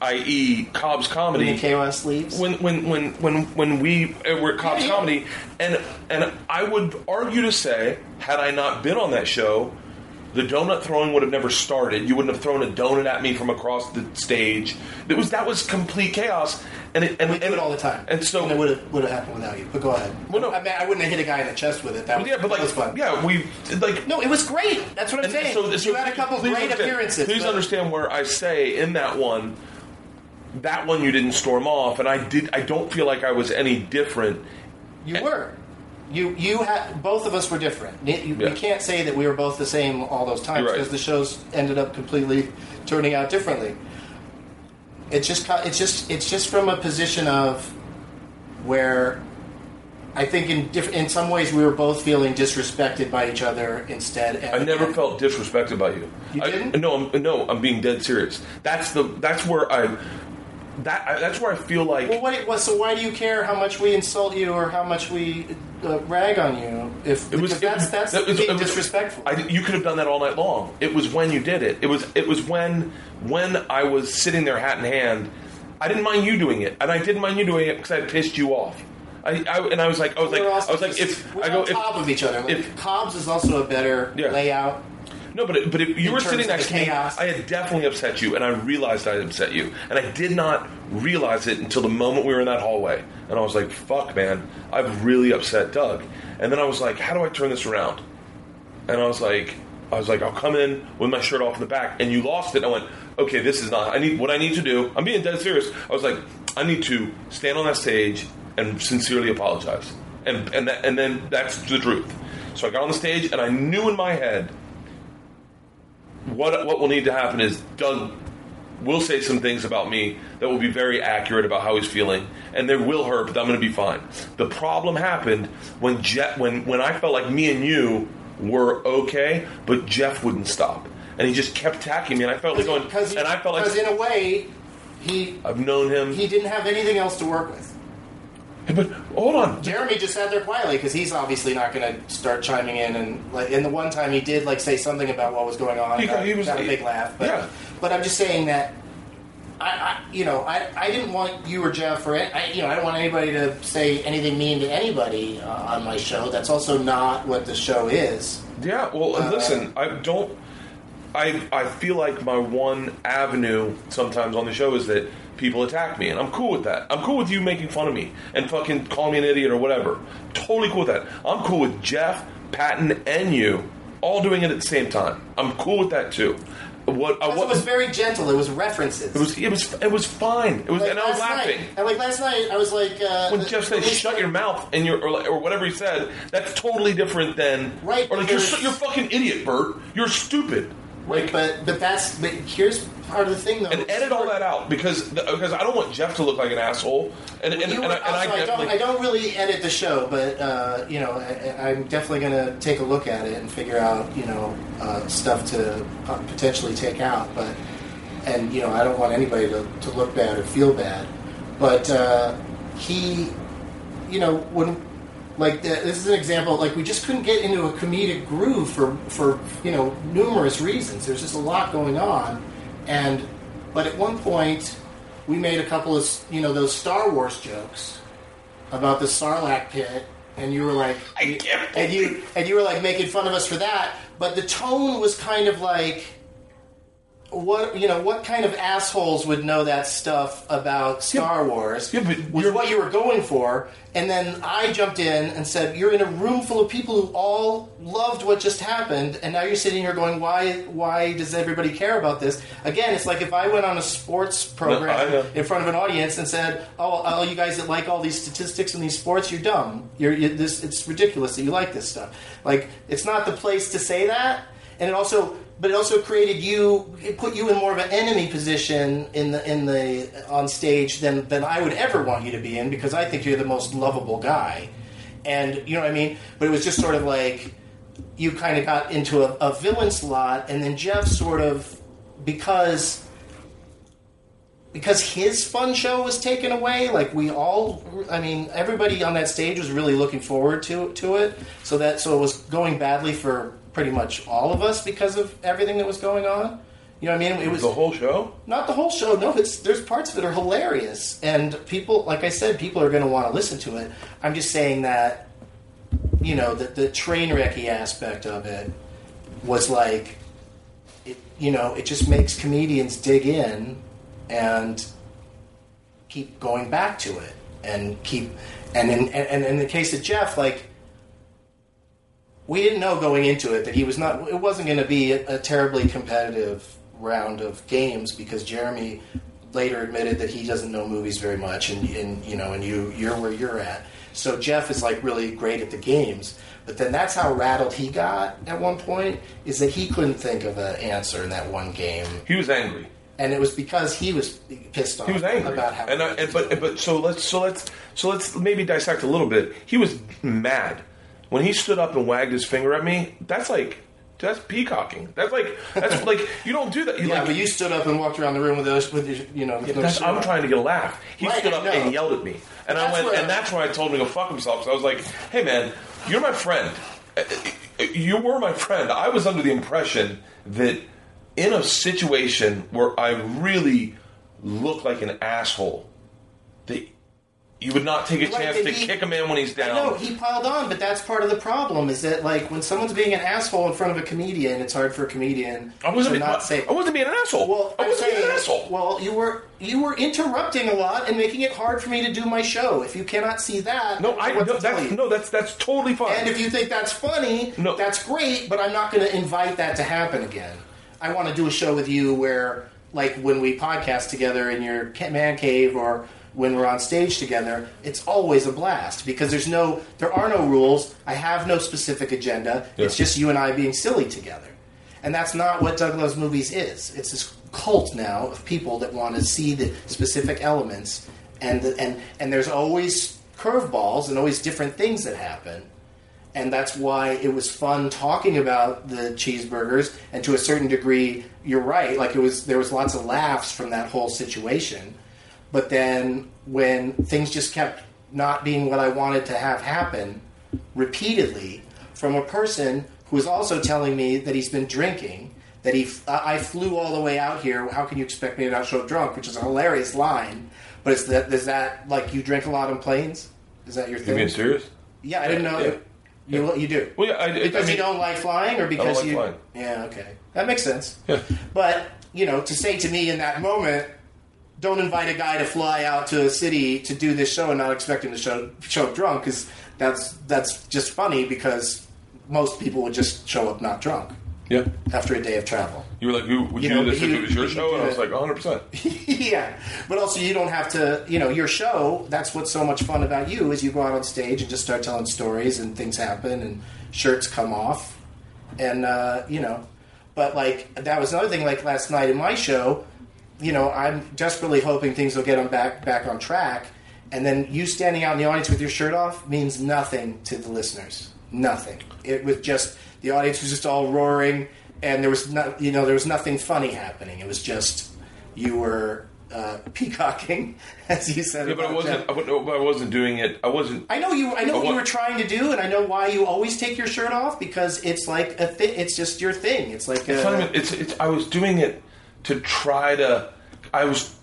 i.e., Cobb's comedy. when chaos leaves. when when when when when we uh, were at Cobb's Yeah, yeah. comedy, and and I would argue to say, had I not been on that show, the donut throwing would have never started. You wouldn't have thrown a donut at me from across the stage. It was that was complete chaos, and it, and, we do and it all the time, And so it would have would have happened without you. But go ahead. Well, no. I mean, I wouldn't have hit a guy in the chest with it. That was, yeah, but like was fun. yeah, we like No, it was great. That's what I'm And saying. so- so you had a couple please great understand- appearances. Please but- understand where I say in that one, that one you didn't storm off, and I did. I don't feel like I was any different. You were. You you had both of us were different. You, Yeah. We can't say that we were both the same all those times You're right. because the shows ended up completely turning out differently. It's just it's just it's just from a position of where I think in diff- in some ways we were both feeling disrespected by each other instead. And, I never felt disrespected by you. You I- didn't? no, I'm, no, I'm being dead serious. That's the. That's where I. That I- that's where I feel like. Well, what, what, so why do you care how much we insult you or how much we uh, rag on you? If It was that's it, that's was- being it was- disrespectful. I, you could have done that all night long. It was when you did it. It was it was when when I was sitting there hat in hand. I didn't mind you doing it, and I didn't mind you doing it because I pissed you off. I, I and I was like I was like We're I was like just- if we're I go on top if, of each other. Like, if Cobb's is also a better Yeah. layout. No, but but if you were sitting next to me. I had definitely upset you, and I realized I had upset you, and I did not realize it until the moment we were in that hallway, and I was like, "Fuck, man, I've really upset Doug." And then I was like, "How do I turn this around?" And I was like, "I was like, I'll come in with my shirt off in the back," and you lost it. And I went, "Okay, this is not. I need what I need to do. I'm being dead serious." I was like, "I need to stand on that stage and sincerely apologize," and and that, and then that's the truth. So I got on the stage, and I knew in my head what what will need to happen is Doug will say some things about me that will be very accurate about how he's feeling, and they will hurt, but I'm going to be fine. The problem happened when Jeff, when when I felt like me and you were okay, but Jeff wouldn't stop, and he just kept attacking me, and I felt like going, Because and I felt like in a way, he I've known him. he didn't have anything else to work with. But hold on, Jeremy just sat there quietly because he's obviously not going to start chiming in and like. And the one time he did like say something about what was going on, He got- he was- got a big laugh. But, yeah. but I'm just saying that. I, I, you know, I, I didn't want you or Jeff or I, you know, I don't want anybody to say anything mean to anybody uh, on my show. That's also not what the show is. Yeah, well, Uh, listen, I don't. I I feel like my one avenue sometimes on the show is that people attack me, and I'm cool with that. I'm cool with you making fun of me and fucking calling me an idiot or whatever. Totally cool with that. I'm cool with Jeff, Patton, and you all doing it at the same time. I'm cool with that too. What? Uh, It was very gentle. It was references. It was. It was. It was fine. It was, Like and I was laughing. Night, and like last night, I was like, uh, When Jeff said "shut your mouth" and your or, or whatever he said, that's totally different than Right, Or like you're you're fucking idiot, Bert. You're stupid. Right, but but that's but here's part of the thing though. and edit all that out because because I don't want Jeff to look like an asshole. And and, and, were- I, and I I, don't, I don't really edit the show, but uh, you know, I, I'm definitely going to take a look at it and figure out you know uh, stuff to uh, potentially take out. But and you know, I don't want anybody to, to look bad or feel bad. But uh, he, you know, when like this is an example, like we just couldn't get into a comedic groove for for you know numerous reasons. There's just a lot going on, and but at one point we made a couple of you know those Star Wars jokes about the Sarlacc pit, and you were like, I and you and you were like making fun of us for that, but the tone was kind of like. What you know? What kind of assholes would know that stuff about Star Wars? yeah, but was you're- what you were going for, and then I jumped in and said, "You're in a room full of people who all loved what just happened, and now you're sitting here going, why? Why does everybody care about this?" Again, it's like if I went on a sports program I know. in front of an audience and said, "Oh, all you guys that like all these statistics and these sports, you're dumb. You're you, this. It's ridiculous that you like this stuff. Like, it's not the place to say that." And it also, but it also created you, it put you in more of an enemy position in the in the on stage than than I would ever want you to be in because I think you're the most lovable guy, and you know what I mean. But it was just sort of like you kind of got into a, a villain slot, and then Jeff sort of because because his fun show was taken away. Like we all, I mean, everybody on that stage was really looking forward to to it. So that so it was going badly for pretty much all of us because of everything that was going on. You know what I mean? It was the whole show. not the whole show. No, it's there's parts of it that are hilarious, and people, like I said, people are going to want to listen to it. I'm just saying that, you know, the, the train wrecky aspect of it was like, it, you know, it just makes comedians dig in and keep going back to it and keep and in and, and in the case of Jeff, like we didn't know going into it that he was not. It wasn't going to be a, a terribly competitive round of games because Jeremy later admitted that he doesn't know movies very much, and, and you know, and you you're where you're at. So Jeff is like really great at the games, but then that's how rattled he got at one point is that he couldn't think of an answer in that one game, He was angry. and it was because he was pissed off He was angry about how. And, I, and but but so let's so let's so let's maybe dissect a little bit. He was mad when he stood up and wagged his finger at me. That's like that's peacocking. That's like that's like you don't do that. You yeah, like, but you stood up and walked around the room with those, with your, you know. That's, I'm trying to get a laugh. He Right, stood up know. and yelled at me, and I That's went, where- and that's when I told him to go fuck himself. So I was like, "Hey, man, you're my friend. You were my friend. I was under the impression that in a situation where I really looked like an asshole, that you would not take a Right, chance to he- kick a man when he's down. No, he piled on, but that's part of the problem. Is that like when someone's being an asshole in front of a comedian, it's hard for a comedian I wasn't to being, not say. I wasn't being an asshole. Well, I wasn't being an asshole. well, you were you were interrupting a lot and making it hard for me to do my show. If you cannot see that, no, I what no, that's no, that's that's totally fine. And if you think that's funny, No. that's great, but I'm not going to invite that to happen again. I want to do a show with you where, like, when we podcast together in your man cave or when we're on stage together, it's always a blast because there's no, there are no rules. I have no specific agenda. It's just you and I being silly together. And that's not what Doug Loves Movies is. It's this cult now of people that want to see the specific elements, and the, and and there's always curveballs and always different things that happen and that's why it was fun talking about the cheeseburgers and to a certain degree you're right like it was there was lots of laughs from that whole situation but then when things just kept not being what I wanted to have happen repeatedly from a person who is also telling me that he's been drinking that he I I flew all the way out here how can you expect me to not show up drunk which is a hilarious line but is that is that like you drink a lot on planes is that your thing? you being serious? yeah, I didn't know. Yeah. You you do Well, yeah, I, because I mean, you don't like flying, or because like you. flying. Yeah, okay, that makes sense. Yeah. But you know, to say to me in that moment, don't invite a guy to fly out to a city to do this show and not expect him to show show up drunk, because that's that's just funny because most people would just show up not drunk Yeah. after a day of travel. You were like, you, would you, You know, do this if it was your show? And I was like, 100%. yeah, but also you don't have to. You know, your show. That's what's so much fun about you is you go out on stage and just start telling stories, and things happen, and shirts come off, and uh, you know. But like that was another thing. Like last night in my show, you know, I'm desperately hoping things will get them back back on track, and then you standing out in the audience with your shirt off means nothing to the listeners. Nothing. It was just the audience was just all roaring, and there was no, you know, there was nothing funny happening. It was just you were uh, peacocking, as you said. Yeah, but I wasn't. I, I wasn't doing it. I wasn't. I know you. I know But what you were trying to do, and I know why you always take your shirt off because it's like a thi- It's just your thing. It's like a, not. It's. It's. I was doing it to try to. I was.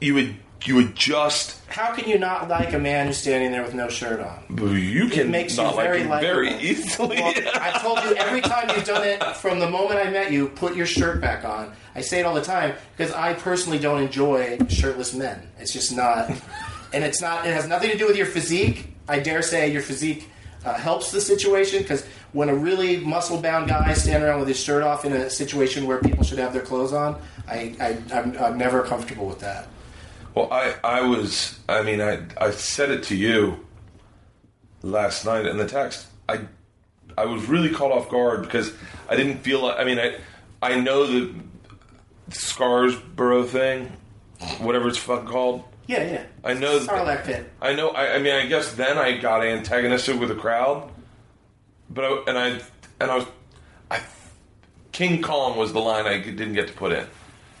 You would. You would just. How can you not like a man who's standing there with no shirt on? You can makes you very like it very likable. easily. Well, I told you every time you've done it from the moment I met you, put your shirt back on. I say it all the time because I personally don't enjoy shirtless men. It's just not, and it's not. It has nothing to do with your physique. I dare say your physique uh, helps the situation because when a really muscle-bound guy is standing around with his shirt off in a situation where people should have their clothes on, I, I I'm, I'm never comfortable with that. Well, I, I was, I mean, I, I said it to you last night in the text. I, I was really caught off guard because I didn't feel like, I mean, I, I know the Scarsboro thing, whatever it's fucking called. Yeah, yeah. I know- Sarlacc pit. I know, I, I mean, I guess then I got antagonistic with the crowd, but I, and I, and I was, I, King Kong was the line I didn't get to put in.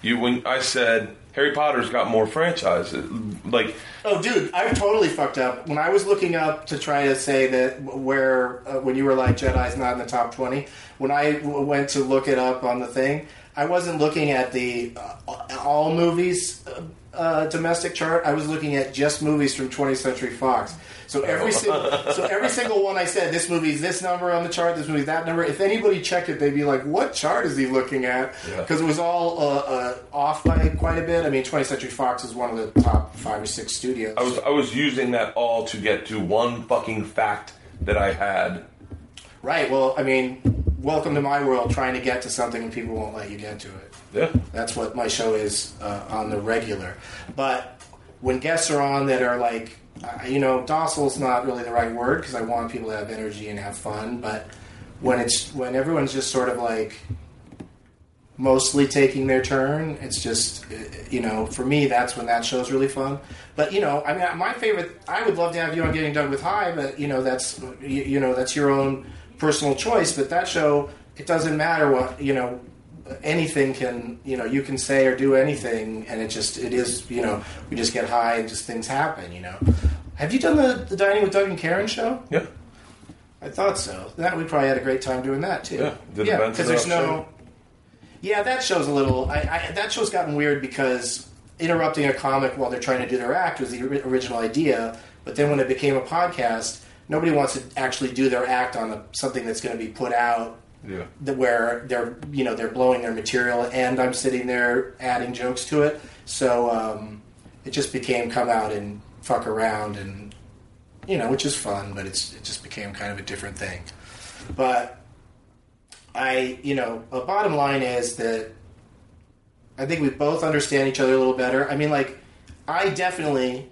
You, when I said, Harry Potter's got more franchises, like, Oh, dude, I totally fucked up. When I was looking up to try to say that where, uh, when you were like, Jedi's not in the top 20, when I w- went to look it up on the thing, I wasn't looking at the uh, all movies uh, uh, domestic chart. I was looking at just movies from 20th Century Fox. So every single, so every single one I said, this movie's this number on the chart, this movie's that number. If anybody checked it, they'd be like, "What chart is he looking at?" Yeah. Because it was all uh, uh, off by quite a bit. I mean, 20th Century Fox is one of the top five or six studios. I was I was using that all to get to one fucking fact that I had. Right. Well, I mean, welcome to my world. Trying to get to something and people won't let you get to it. Yeah. That's what my show is uh, on the regular. But when guests are on that are like, uh, you know, docile is not really the right word because I want people to have energy and have fun. But when it's when everyone's just sort of like mostly taking their turn, it's just uh, you know, for me that's when that show's really fun. But you know, I mean, my favorite. I would love to have you on Getting Doug with High, but you know, that's you, you know, that's your own personal choice. But that show, it doesn't matter what you know anything can you know you can say or do anything and it just it is you know we just get high and just things happen you know have you done the, the dining with doug and karen show Yeah. i thought so that we probably had a great time doing that too Yeah. Did yeah because there's no yeah that show's a little I, I that show's gotten weird because interrupting a comic while they're trying to do their act was the original idea But then when it became a podcast, nobody wants to actually do their act on a, something that's going to be put out Yeah. where they're you know they're blowing their material and I'm sitting there adding jokes to it. So um, it just became come out and fuck around and you know which is fun, but it's it just became kind of a different thing. But I you know a bottom line is that I think we both understand each other a little better. I mean like I definitely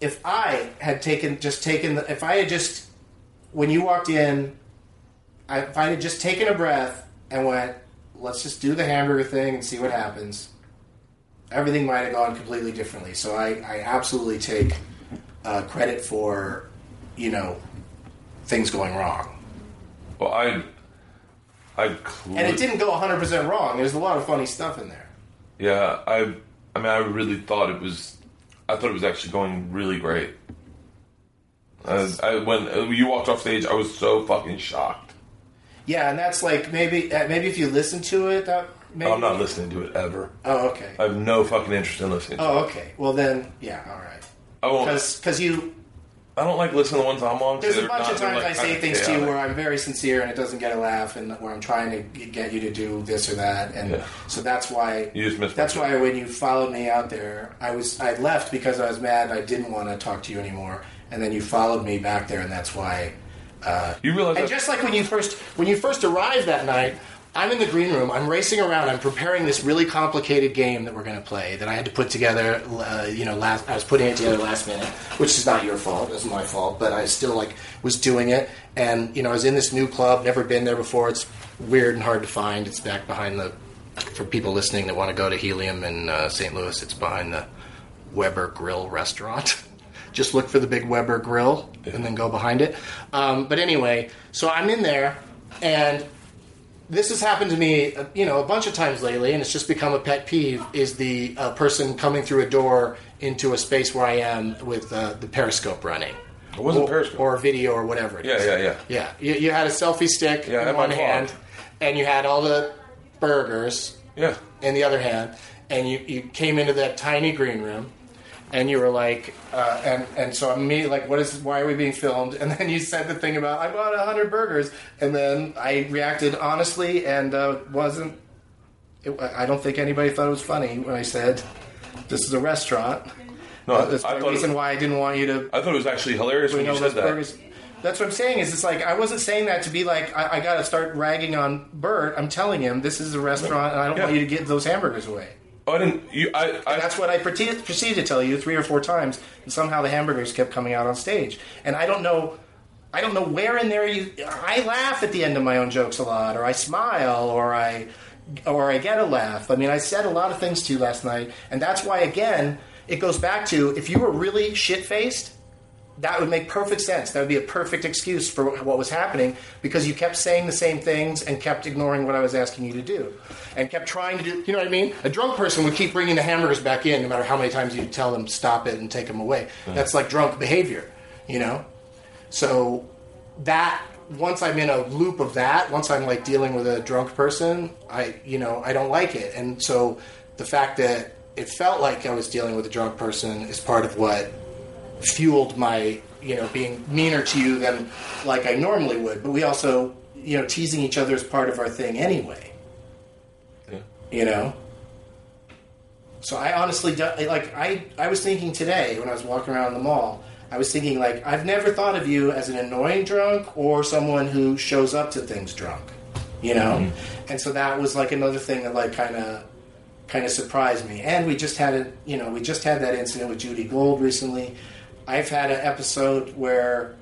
if I had taken just taken the, if I had just when you walked in I, had just taken a breath and went, let's just do the hamburger thing and see what happens, everything might have gone completely differently. So I, I absolutely take uh, credit for, you know, things going wrong. Well, I, I, And it didn't go 100% wrong. There's a lot of funny stuff in there. Yeah, I, I mean, I really thought it was. I thought it was actually going really great. I, I when you walked off stage, I was so fucking shocked. Yeah, and that's like maybe uh, maybe if you listen to it, that maybe. I'm not listening to it ever. Oh, okay. I have no fucking interest in listening. to it. Oh, okay. Well then, yeah, all right. I won't. Because you I don't like listening to the ones I'm on. 'cause There's a they're bunch not- of they're, times like, I say kinda things to you chaotic. where I'm very sincere and it doesn't get a laugh, and where I'm trying to get you to do this or that, and Yeah. so that's why. You just missed my That's joke. why when you followed me out there, I was I left because I was mad. I didn't want to talk to you anymore, and then you followed me back there, and that's why. You realize And that- just like when you first when you first arrived that night, I'm in the green room. I'm racing around. I'm preparing this really complicated game that we're going to play that I had to put together. Uh, you know, last I was putting it together last minute, which is not your fault. It's my fault, but I still like was doing it. And you know, I was in this new club, never been there before. It's weird and hard to find. It's back behind the. For people listening that want to go to Helium in uh, St. Louis, it's behind the Weber Grill restaurant. Just look for the big Weber Grill and then go behind it. Um, but anyway, so I'm in there, and this has happened to me, you know, a bunch of times lately, and it's just become a pet peeve. Is the uh, person coming through a door into a space where I am with uh, the periscope running? It wasn't or, Periscope. or video or whatever. it Yeah, is. yeah, yeah. Yeah, you, you had a selfie stick Yeah, in one hand, and you had all the burgers yeah. in the other hand, and you, you came into that tiny green room, and you were like, uh, and and so I'm immediately like, what is? Why are we being filmed? And then you said the thing about I bought hundred burgers, and then I reacted honestly and uh, wasn't. It, I don't think anybody thought it was funny when I said this is a restaurant. No, That's I the reason it, why I didn't want you to I thought it was actually hilarious when you said that. burgers. That's what I'm saying. Is it's like I wasn't saying that to be like I, I got to start ragging on Bert. I'm telling him this is a restaurant, and I don't Yeah. want you to get those hamburgers away. Oh, I didn't. You, I, I, And that's what I proceeded, proceeded to tell you three or four times, and somehow the hamburgers kept coming out on stage. And I don't know, I don't know where in there you. I laugh at the end of my own jokes a lot, or I smile, or I, or I get a laugh. I mean, I said a lot of things to you last night, and that's why again it goes back to if you were really shit faced. That would make perfect sense. That would be a perfect excuse for what was happening because you kept saying the same things and kept ignoring what I was asking you to do, and kept trying to do. You know what I mean? A drunk person would keep bringing the hamburgers back in, no matter how many times you tell them stop it and take them away. That's like drunk behavior, you know. So that once I'm in a loop of that, once I'm like dealing with a drunk person, I you know I don't like it, and so the fact that it felt like I was dealing with a drunk person is part of what fueled my you know being meaner to you than like I normally would. But we also you know teasing each other is part of our thing anyway. Yeah. You know. So I honestly like I I was thinking today when I was walking around the mall. I was thinking like I've never thought of you as an annoying drunk or someone who shows up to things drunk, you know. Mm-hmm. And so that was like another thing that like kind of kind of surprised me. And we just had a you know we just had that incident with Judy Gold recently. I've had an episode where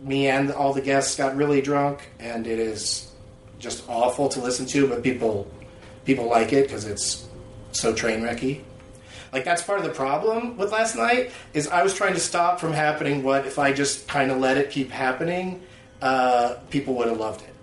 me and all the guests got really drunk, and it is just awful to listen to. But people people like it because it's so train wrecky. Like that's part of the problem with last night is I was trying to stop from happening. What if I just kind of let it keep happening? Uh, people would have loved it.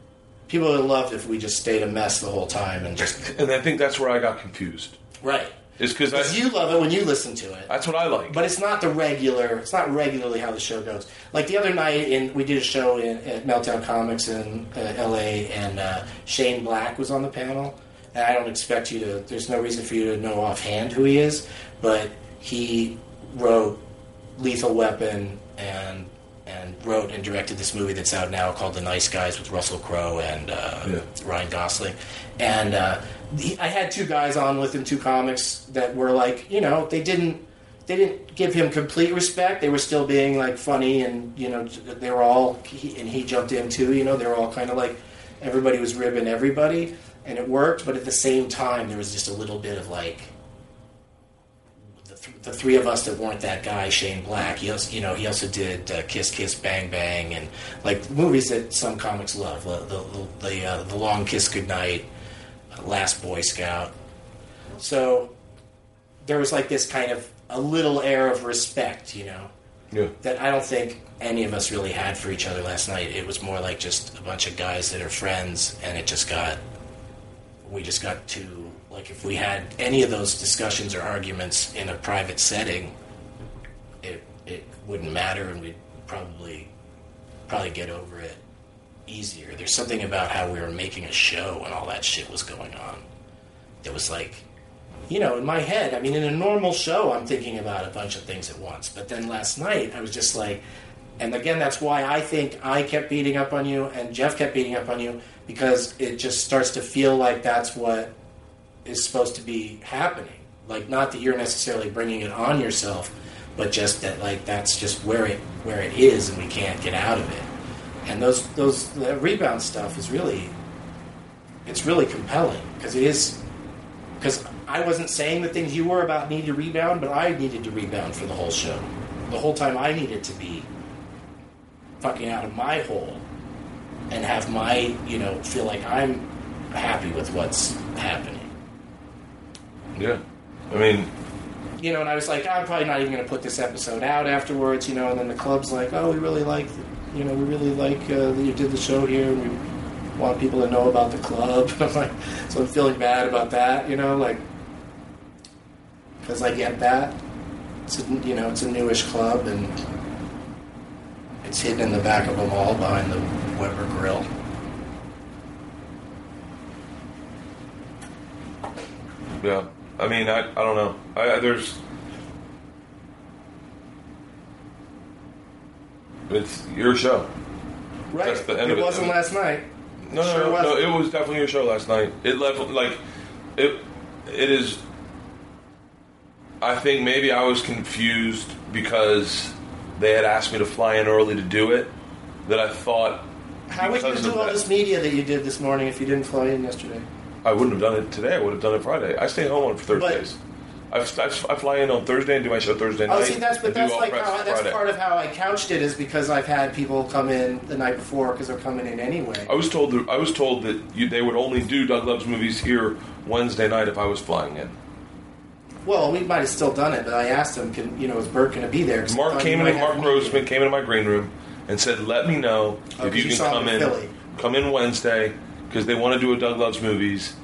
People would have loved if we just stayed a mess the whole time and just and I think that's where I got confused. right. Is because you love it when you listen to it. that's what I like. But it's not the regular. It's not regularly how the show goes. Like the other night, in we did a show in, at Meltdown Comics in uh, L.A. and uh, Shane Black was on the panel. And I don't expect you to. There's no reason for you to know offhand who he is, but he wrote Lethal Weapon and and wrote and directed this movie that's out now called The Nice Guys with Russell Crowe and uh, Yeah. Ryan Gosling. And uh, he, I had two guys on with him, two comics that were like, you know, they didn't they didn't give him complete respect. They were still being like funny, and you know, they were all he, and he jumped in too. You know, they were all kind of like everybody was ribbing everybody, and it worked. But at the same time, there was just a little bit of like the, th- the three of us that weren't that guy, Shane Black. He also, you know, he also did uh, Kiss Kiss Bang Bang and like movies that some comics love. The the the, uh, the Long Kiss Goodnight, Last Boy Scout. So there was like this kind of a little air of respect, you know, Yeah. that I don't think any of us really had for each other last night. It was more like just a bunch of guys that are friends, and it just got we just got to like if we had any of those discussions or arguments in a private setting, it it wouldn't matter, and we'd probably probably get over it easier. There's something about how we were making a show and all that shit was going on. It was like, you know, in my head. I mean, in a normal show, I'm thinking about a bunch of things at once. But then last night, I was just like, and again, that's why I think I kept beating up on you and Jeff kept beating up on you because it just starts to feel like that's what is supposed to be happening. Like, not that you're necessarily bringing it on yourself, but just that like that's just where it where it is, and we can't get out of it. And those those the rebound stuff is really it's really compelling because it is because I wasn't saying the things you were about need to rebound, but I needed to rebound for the whole show. The whole time I needed to be fucking out of my hole and have my, you know, feel like I'm happy with what's happening. Yeah. I mean, You know, and I was like, I'm probably not even going to put this episode out afterwards, you know, and then the club's like, oh, we really like, you know, we really like uh, that you did the show here and we want people to know about the club. So I'm feeling bad about that, you know, like, because I get that. It's a, you know, it's a newish club and it's hidden in the back of a mall behind the Weber Grill. yeah. I mean, I, I don't know. I there's it's your show. Right. That's the end it of it. wasn't last night. No, no, Sure no, no. wasn't. It was definitely your show last night. It left like it. It is. I think maybe I was confused because they had asked me to fly in early to do it. That I thought How would you because do all that- this media that you did this morning if you didn't fly in yesterday? I wouldn't have done it today. I would have done it Friday. I stay home on Thursdays. I, I, I fly in on Thursday and do my show Thursday night. Oh, see, that's but that's like how, that's Friday. part of how I couched it is because I've had people come in the night before because they're coming in anyway. I was told that I was told that you, they would only do Doug Loves Movies here Wednesday night if I was flying in. Well, we might have still done it, but I asked him, can you know, is Bert going to be there? Mark came in. Mark. Roseman came into my green room and said, "Let me know Oh, if you you can come in. in Philly. Come in Wednesday because they want to do a Doug Loves Movies,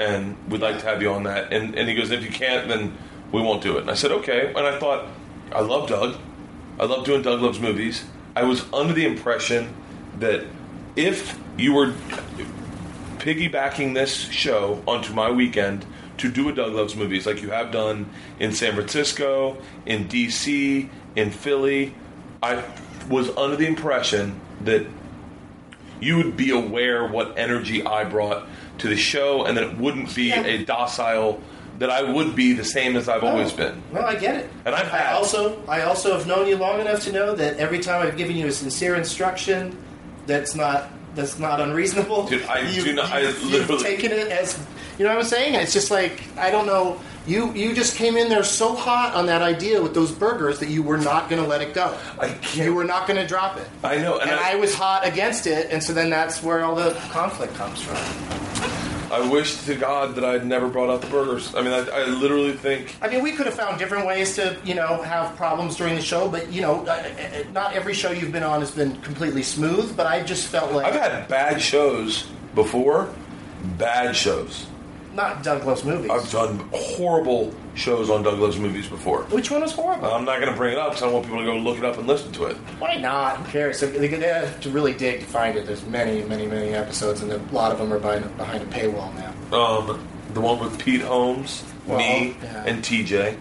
and we'd like to have you on that." And and he goes, "If you can't, then we won't do it." And I said, "Okay." And I thought, I love Doug. I love doing Doug Loves Movies. I was under the impression that if you were piggybacking this show onto my weekend to do a Doug Loves Movies like you have done in San Francisco, in DC, in Philly. I was under the impression that you would be aware what energy I brought to the show and that it wouldn't be Yeah. a docile that I would be the same as I've oh, always been. No, I get it. And I've I also, I also have known you long enough to know that every time I've given you a sincere instruction, that's not that's not unreasonable. Dude, I you, do not- I literally- you've taken it as you know what I'm saying. It's just like I don't know. You you just came in there so hot on that idea with those burgers that you were not going to let it go. I can't- You were not going to drop it. I know, and and I- I was hot against it, and so then that's where all the conflict comes from. I wish to God that I'd never brought out the burgers. I mean, I, I literally think I mean, we could have found different ways to, you know, have problems during the show, but you know, not every show you've been on has been completely smooth. But I just felt like I've had bad shows before, bad shows. Not Doug Loves Movies. I've done horrible shows on Doug Loves Movies before. Which one was horrible? I'm not going to bring it up because I don't want people to go look it up and listen to it. Why not? Who cares? So they they have to really dig to find it. There's many, many, many episodes, and a lot of them are behind, behind a paywall now. Um, the one with Pete Holmes, Well, me, yeah. and TJ,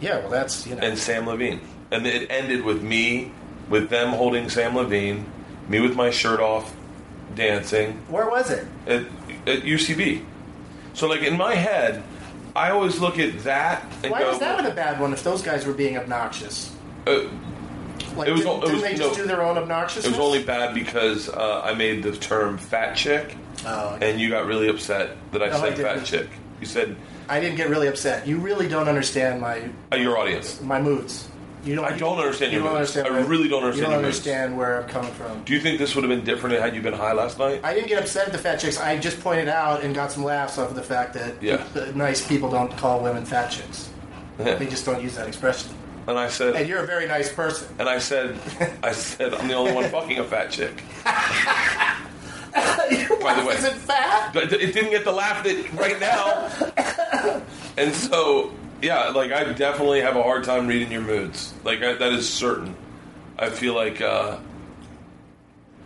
Yeah, well, that's you know. and Sam Levine. and it ended with me with them holding Sam Levine, me with my shirt off, dancing Where was it? at, at UCB. So like in my head, I always look at that and Why go. was that one a bad one if those guys were being obnoxious? uh, Like, It was didn't, al- it didn't they just no. do their own obnoxious? it was only bad because uh, I made the term fat chick, Oh, okay. and you got really upset that I No, I said fat chick. You said I didn't get really upset. You really don't understand my uh, your audience. my moods. You don't. I don't understand you your don't understand. I my- really don't understand You don't your moods. understand where I'm coming from. Do you think this would have been different had you been high last night? I didn't get upset at the fat chicks. I just pointed out and got some laughs off of the fact that Yeah. the nice people don't call women fat chicks. They just don't use that expression. And I said, And you're a very nice person. and I said, I said, I'm the only one fucking a fat chick. By the way. isn't fat. But it didn't get the laugh that right now. and so, yeah, like I definitely have a hard time reading your moods. Like I, that is certain. I feel like, uh,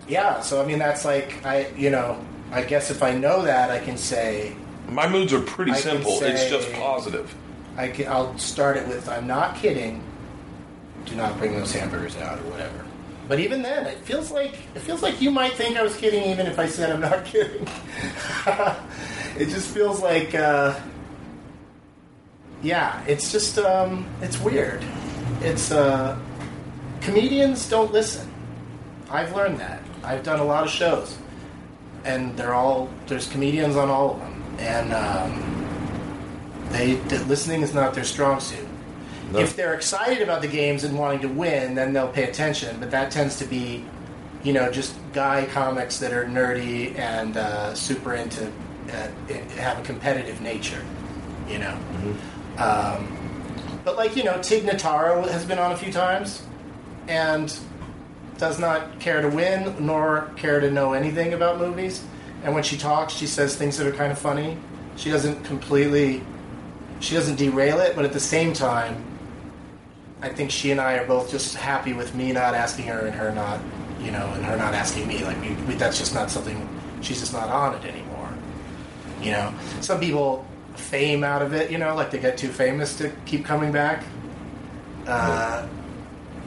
Yeah. So I mean, that's like I, you know, I guess if I know that, I can say my moods are pretty I simple. it's just positive. I can, I'll start it with I'm not kidding. Do not bring those hamburgers out or whatever. But even then, it feels like it feels like you might think I was kidding, even if I said I'm not kidding. it just feels like, uh, yeah, it's just um, it's weird. It's uh, comedians don't listen. I've learned that. I've done a lot of shows, and they're all there's comedians on all of them, and. Um, they th- listening is not their strong suit. No. If they're excited about the games and wanting to win, then they'll pay attention. But that tends to be, you know, just guy comics that are nerdy and uh, super into uh, have a competitive nature. You know. Um, but like you know, Tig Notaro has been on a few times, and does not care to win nor care to know anything about movies. And when she talks, she says things that are kind of funny. She doesn't completely, she doesn't derail it, but at the same time, I think she and I are both just happy with me not asking her and her not, you know, and her not asking me. Like we, we, that's just not something. She's just not on it anymore. You know, some people fame out of it. You know, like they get too famous to keep coming back. Uh,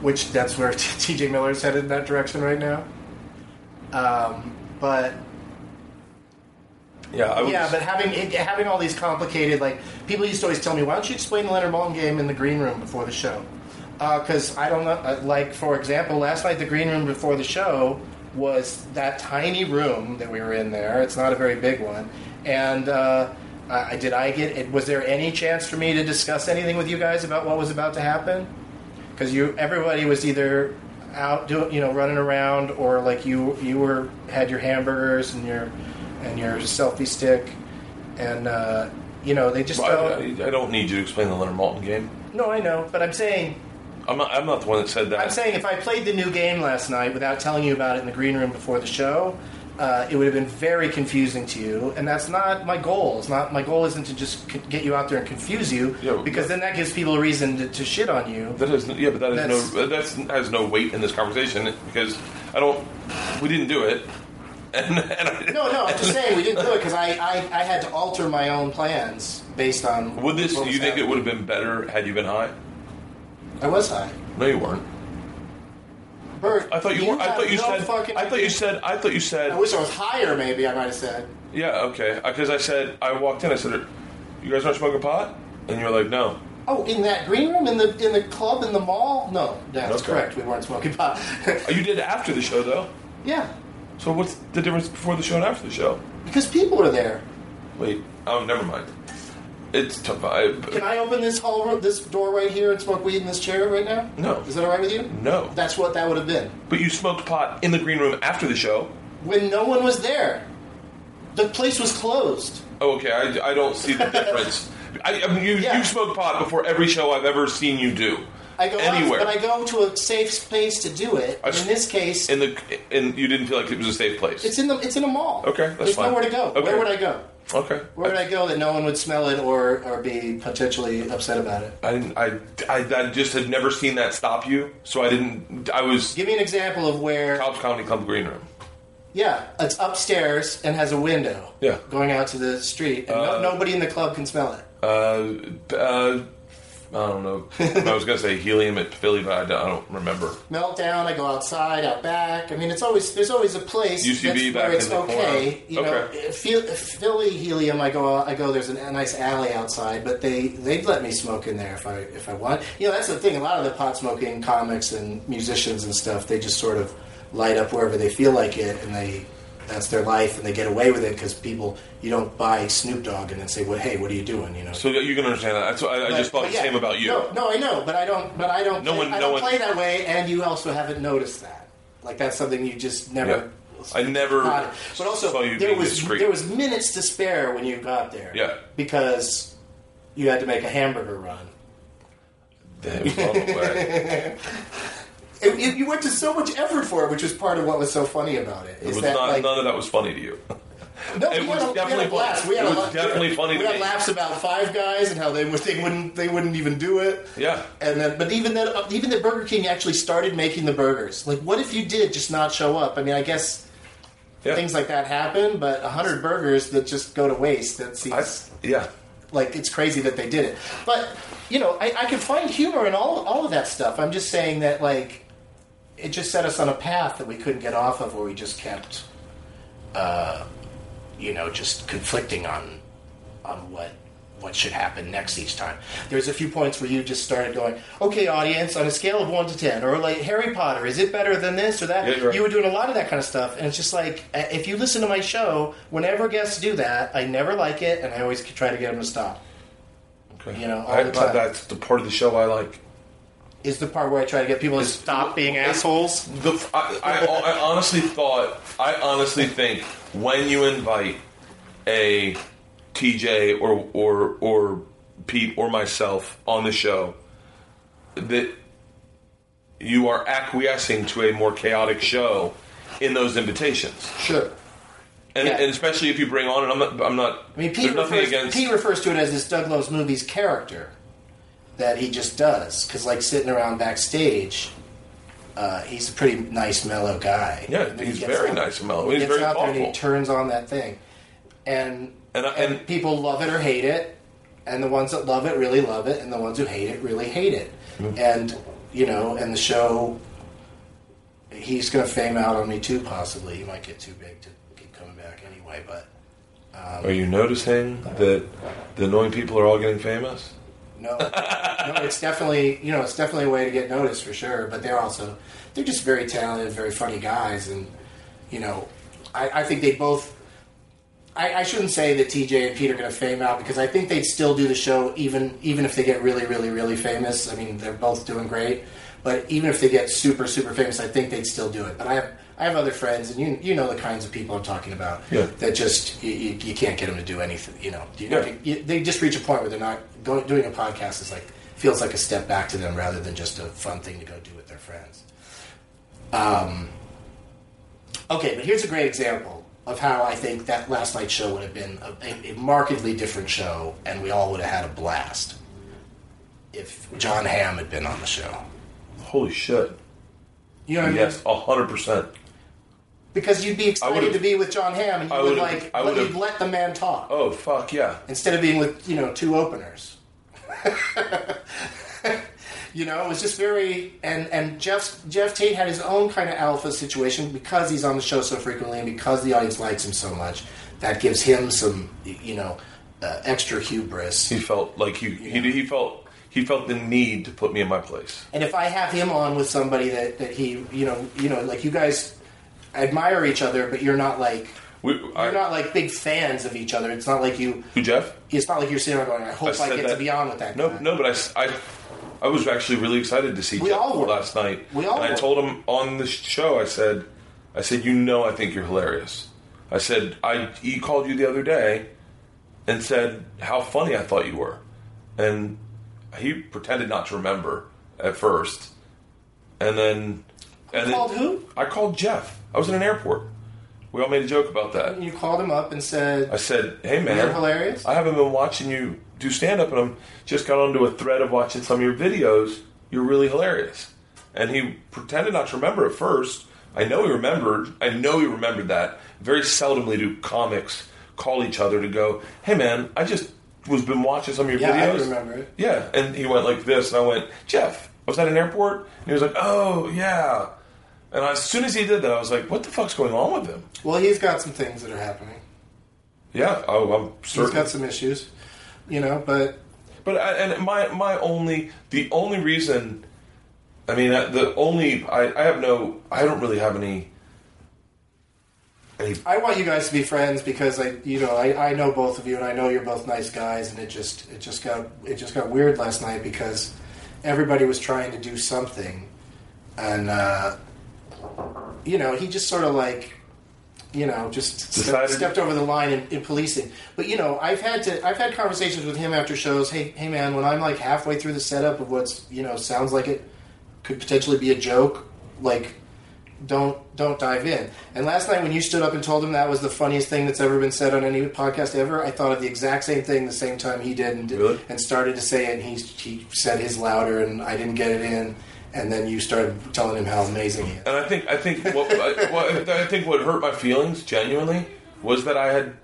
which that's where T.J. Miller's headed in that direction right now. Um, but Yeah, yeah, but having it, having all these complicated like people used to always tell me, why don't you explain the Leonard Maltin game in the green room before the show? Because I don't know. Uh, like for example, last night the green room before the show was that tiny room that we were in there. It's not a very big one, and. Uh, I, did I get? it? Was there any chance for me to discuss anything with you guys about what was about to happen? Because you, everybody was either out doing, you know, running around, or like you, you were had your hamburgers and your and your selfie stick, and uh, you know they just I, don't. I, I don't need you to explain the Leonard Maltin game. No, I know, but I'm saying I'm not. I'm not the one that said that. I'm saying if I played the new game last night without telling you about it in the green room before the show, uh, it would have been very confusing to you, and that's not my goal. It's not my goal isn't to just c- get you out there and confuse you, Yeah, because but- then that gives people a reason to, to shit on you. That has yeah, but that has That's- no that's has no weight in this conversation because I don't. We didn't do it. And, and I, No, no, I'm just saying we didn't do it because I, I, I had to alter my own plans based on. Would this? what You was think it would have been better had you been high? I was high. No, you weren't. Bert, I thought you, were. I thought you no said. Fucking I thought you said. I thought you said. I wish I was higher. Maybe I might have said. yeah, okay. Uh, because I said I walked in. I said, "You guys aren't smoking pot," and you were like, "No." Oh, in that green room in the in the club in the mall? No, that's Okay. correct. We weren't smoking pot. Oh, You did after the show though. yeah, So what's the difference before the show and after the show? because people were there. Wait. Oh, never mind. It's tough. I, Can I open this hall room, this door right here, and smoke weed in this chair right now? No. Is that all right with you? No. That's what that would have been But you smoked pot in the green room after the show. when no one was there. The place was closed. Oh, okay. I, I don't see the difference. I, um, I mean, you Yeah. you smoke pot before every show I've ever seen you do. I go anywhere. out, but I go to a safe space to do it. I in this case, in the and you didn't feel like it was a safe place. it's in the it's in a mall. Okay, that's There's fine. nowhere to go. Okay. Where would I go? Okay. Where would I go that no one would smell it or or be potentially upset about it? I, didn't, I, I, I just had never seen that stop you, so I didn't. I was Give me an example of where. Cobb's Comedy Club green room. Yeah, it's upstairs and has a window. Yeah. Going out to the street, and Uh, no, nobody in the club can smell it. Uh, uh, I don't know. I was gonna say helium at Philly, but I don't, I don't remember. Meltdown, I go outside, out back. I mean, it's always there's always a place UCB where it's in the okay. You know, Okay. Uh, Phil- if Philly helium, I go out, I go. There's an, a nice alley outside, but they they'd let me smoke in there if I if I want. You know, that's the thing. A lot of the pot smoking comics and musicians and stuff, they just sort of light up wherever they feel like it, and they that's their life, and they get away with it because people you don't buy Snoop Dogg and then say, "Well, hey, what are you doing?" You know. So you can understand that. That's I, I But- just thought the yeah. same about you. No, no, I know, but I don't. But I don't. No play, one- I no don't one- play that way, and you also haven't noticed that. Like that's something you just never. I never. But also, saw you there was discreet. there was minutes to spare when you got there. Yeah. because you had to make a hamburger run. Damn, it's on the way. It, it- you went to so much effort for it, which was part of what was so funny about it. It Is was that not, like none of that was funny to you. no, it we was a, we had definitely funny. We had It was definitely funny We had laughs about Five Guys and how they they wouldn't they wouldn't even do it. Yeah. And then, but even that, uh, even that Burger King actually started making the burgers. Like, what if you did just not show up? I mean, I guess Yeah. things like that happen, but hundred burgers that just go to waste. That I, yeah. like it's crazy that they did it. But you know, I, I can find humor in all all of that stuff. I'm just saying that like it just set us on a path that we couldn't get off of, where we just kept, uh, you know, just conflicting on on what what should happen next each time. There's a few points where you just started going, okay, audience, on a scale of one to ten, or like Harry Potter, is it better than this or that? Yeah, right. You were doing a lot of that kind of stuff, and it's just like uh, if you listen to my show, whenever guests do that, I never like it, and I always try to get them to stop. Okay. You know, I, that's the part of the show I like. Is the part where I try to get people to stop being assholes. The, I, I, I honestly thought, I honestly think when you invite a TJ or or or Pete or myself on the show, that you are acquiescing to a more chaotic show in those invitations, Sure. and, Yeah. and especially if you bring on, and I'm not, I'm not. I mean, Pete refers, against. Pete refers to it as this Doug Loves Movies character that he just does. Because, like, sitting around backstage, uh, he's a pretty nice, mellow guy. Yeah, then he he's very out- nice and mellow. He He's gets very out there and he turns on that thing. And, And I- and, and- people love it or hate it. And the ones that love it really love it. And the ones who hate it really hate it. Mm-hmm. And, you know, and the show, he's going to fame out on me too, possibly. He might get too big to keep coming back anyway, but. Are you noticing that the annoying people are all getting famous? No, no, it's definitely you know it's definitely a way to get noticed for sure. But they're also they're just very talented, very funny guys, and you know I, I think they both. I, I shouldn't say that TJ and Pete are going to fame out because I think they'd still do the show even even if they get really really really famous. I mean they're both doing great, but even if they get super super famous, I think they'd still do it. But I have I have other friends, and you you know the kinds of people I'm talking about. Yeah. That just you, you, you can't get them to do anything. You know, you, Yeah. you- they just reach a point where they're not going, doing a podcast is like feels like a step back to them rather than just a fun thing to go do with their friends. Um, okay, but here's a great example of how I think that last night's show would have been a, a, markedly different show, and we all would have had a blast if John Hamm had been on the show. Holy shit! You know what I mean? Yes, hundred percent. Because you'd be excited to be with John Hamm, and you I would like, I let, you'd let the man talk. Oh fuck yeah! instead of being with you know two openers. you know, it was just very and and Jeff Jeff Tate had his own kind of alpha situation because he's on the show so frequently and because the audience likes him so much. That gives him some you know uh, extra hubris. He felt like he, he he felt he felt the need to put me in my place. And if I have him on with somebody that, that he you know you know like you guys admire each other, but you're not like We, I, you're not like big fans of each other. It's not like you. who Jeff? It's not like you're sitting there going, "I hope I, said get to be on with that." No, guy. no, but I, I was actually really excited to see We Jeff all were. last night. We all and I told him on the show. I said, I said, you know, I think you're hilarious. I said, I he called you the other day and said how funny I thought you were, and he pretended not to remember at first, and then and then, called who? I called Jeff. I was in an airport. We all made a joke about that. You called him up and said, I said, "Hey man, You're hilarious. I haven't been watching you do stand up, and I'm just got onto a thread of watching some of your videos. You're really hilarious." And he pretended not to remember at first. I know he remembered. I know he remembered that. Very seldomly do comics call each other to go, "Hey man, I just was been watching some of your Yeah, I videos. remember it. Yeah, and he went like this, and I went, Jeff, I was at an airport, and he was like, oh yeah. And as soon as he did that, I was like, what the fuck's going on with him? Well, he's got some things that are happening. Yeah, I'm He's certain. got some issues, you know. But But I, and my my only the only reason, I mean uh, the only I, I have no I don't really have any. Any I want you guys to be friends because I, you know, I, I know both of you and I know you're both nice guys, and it just it just got it just got weird last night because everybody was trying to do something, and uh, you know, he just sort of like. You know, just ste- stepped over the line in, in policing. But you know, I've had to I've had conversations with him after shows. Hey, hey, man, when I'm like halfway through the setup of what's you know sounds like it could potentially be a joke, like don't don't dive in. And last night when you stood up and told him that was the funniest thing that's ever been said on any podcast ever, I thought of the exact same thing the same time he did and, Really? and started to say it and he he said his louder and I didn't get it in and then you started telling him how amazing he is. And I think I think what I, what, I think what hurt my feelings genuinely was that I had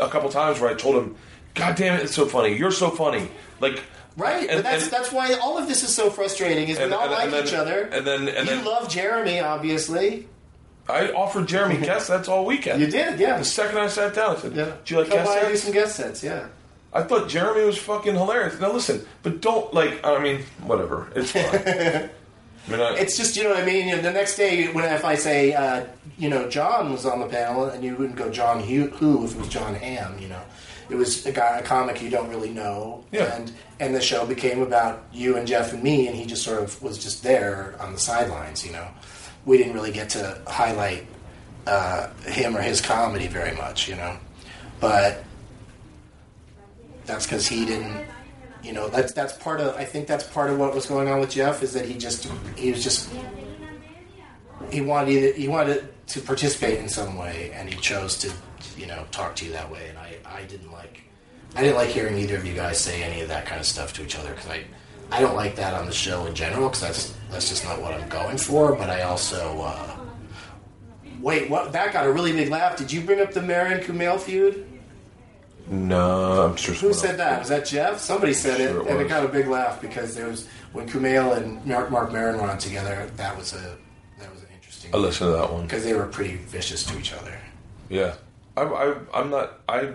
a couple times where I told him, "God damn it, it's so funny. You're so funny." Like Right, and- but that's and- that's why all of this is so frustrating. Is And- we all like then- each other, and then- and you then- love Jeremy, obviously. I offered Jeremy guest sets all weekend. You did, yeah. The second I sat down, I said, Yeah, "Do you like Come guest by do sets?" some guest sets, yeah. I thought Jeremy was fucking hilarious. Now listen, but don't like. I mean, whatever. It's fine. I It's just you know what I mean. You know, the next day, when if I say uh, you know John was on the panel, and you wouldn't go John who, who if it was John Hamm, you know, it was a guy, a comic you don't really know, Yeah. and and the show became about you and Jeff and me, and he just sort of was just there on the sidelines. You know, we didn't really get to highlight uh, him or his comedy very much, you know, but that's because he didn't you know that's that's part of i think that's part of what was going on with jeff is that he just he was just he wanted he wanted to participate in some way and he chose to you know talk to you that way. And i i didn't like i didn't like hearing either of you guys say any of that kind of stuff to each other because i i don't like that on the show in general because that's that's just not what i'm going for. But i also uh wait what? That got a really big laugh. Did you bring up the Maron kumail feud no, I'm sure. Who said that? Was that Jeff? Somebody said Sure it, it and it got a big laugh because there was when Kumail and Mark, Mark Maron were on together. That was a that was an interesting I listened to that one. because they were pretty vicious to each other. Yeah, I, I, I'm not. I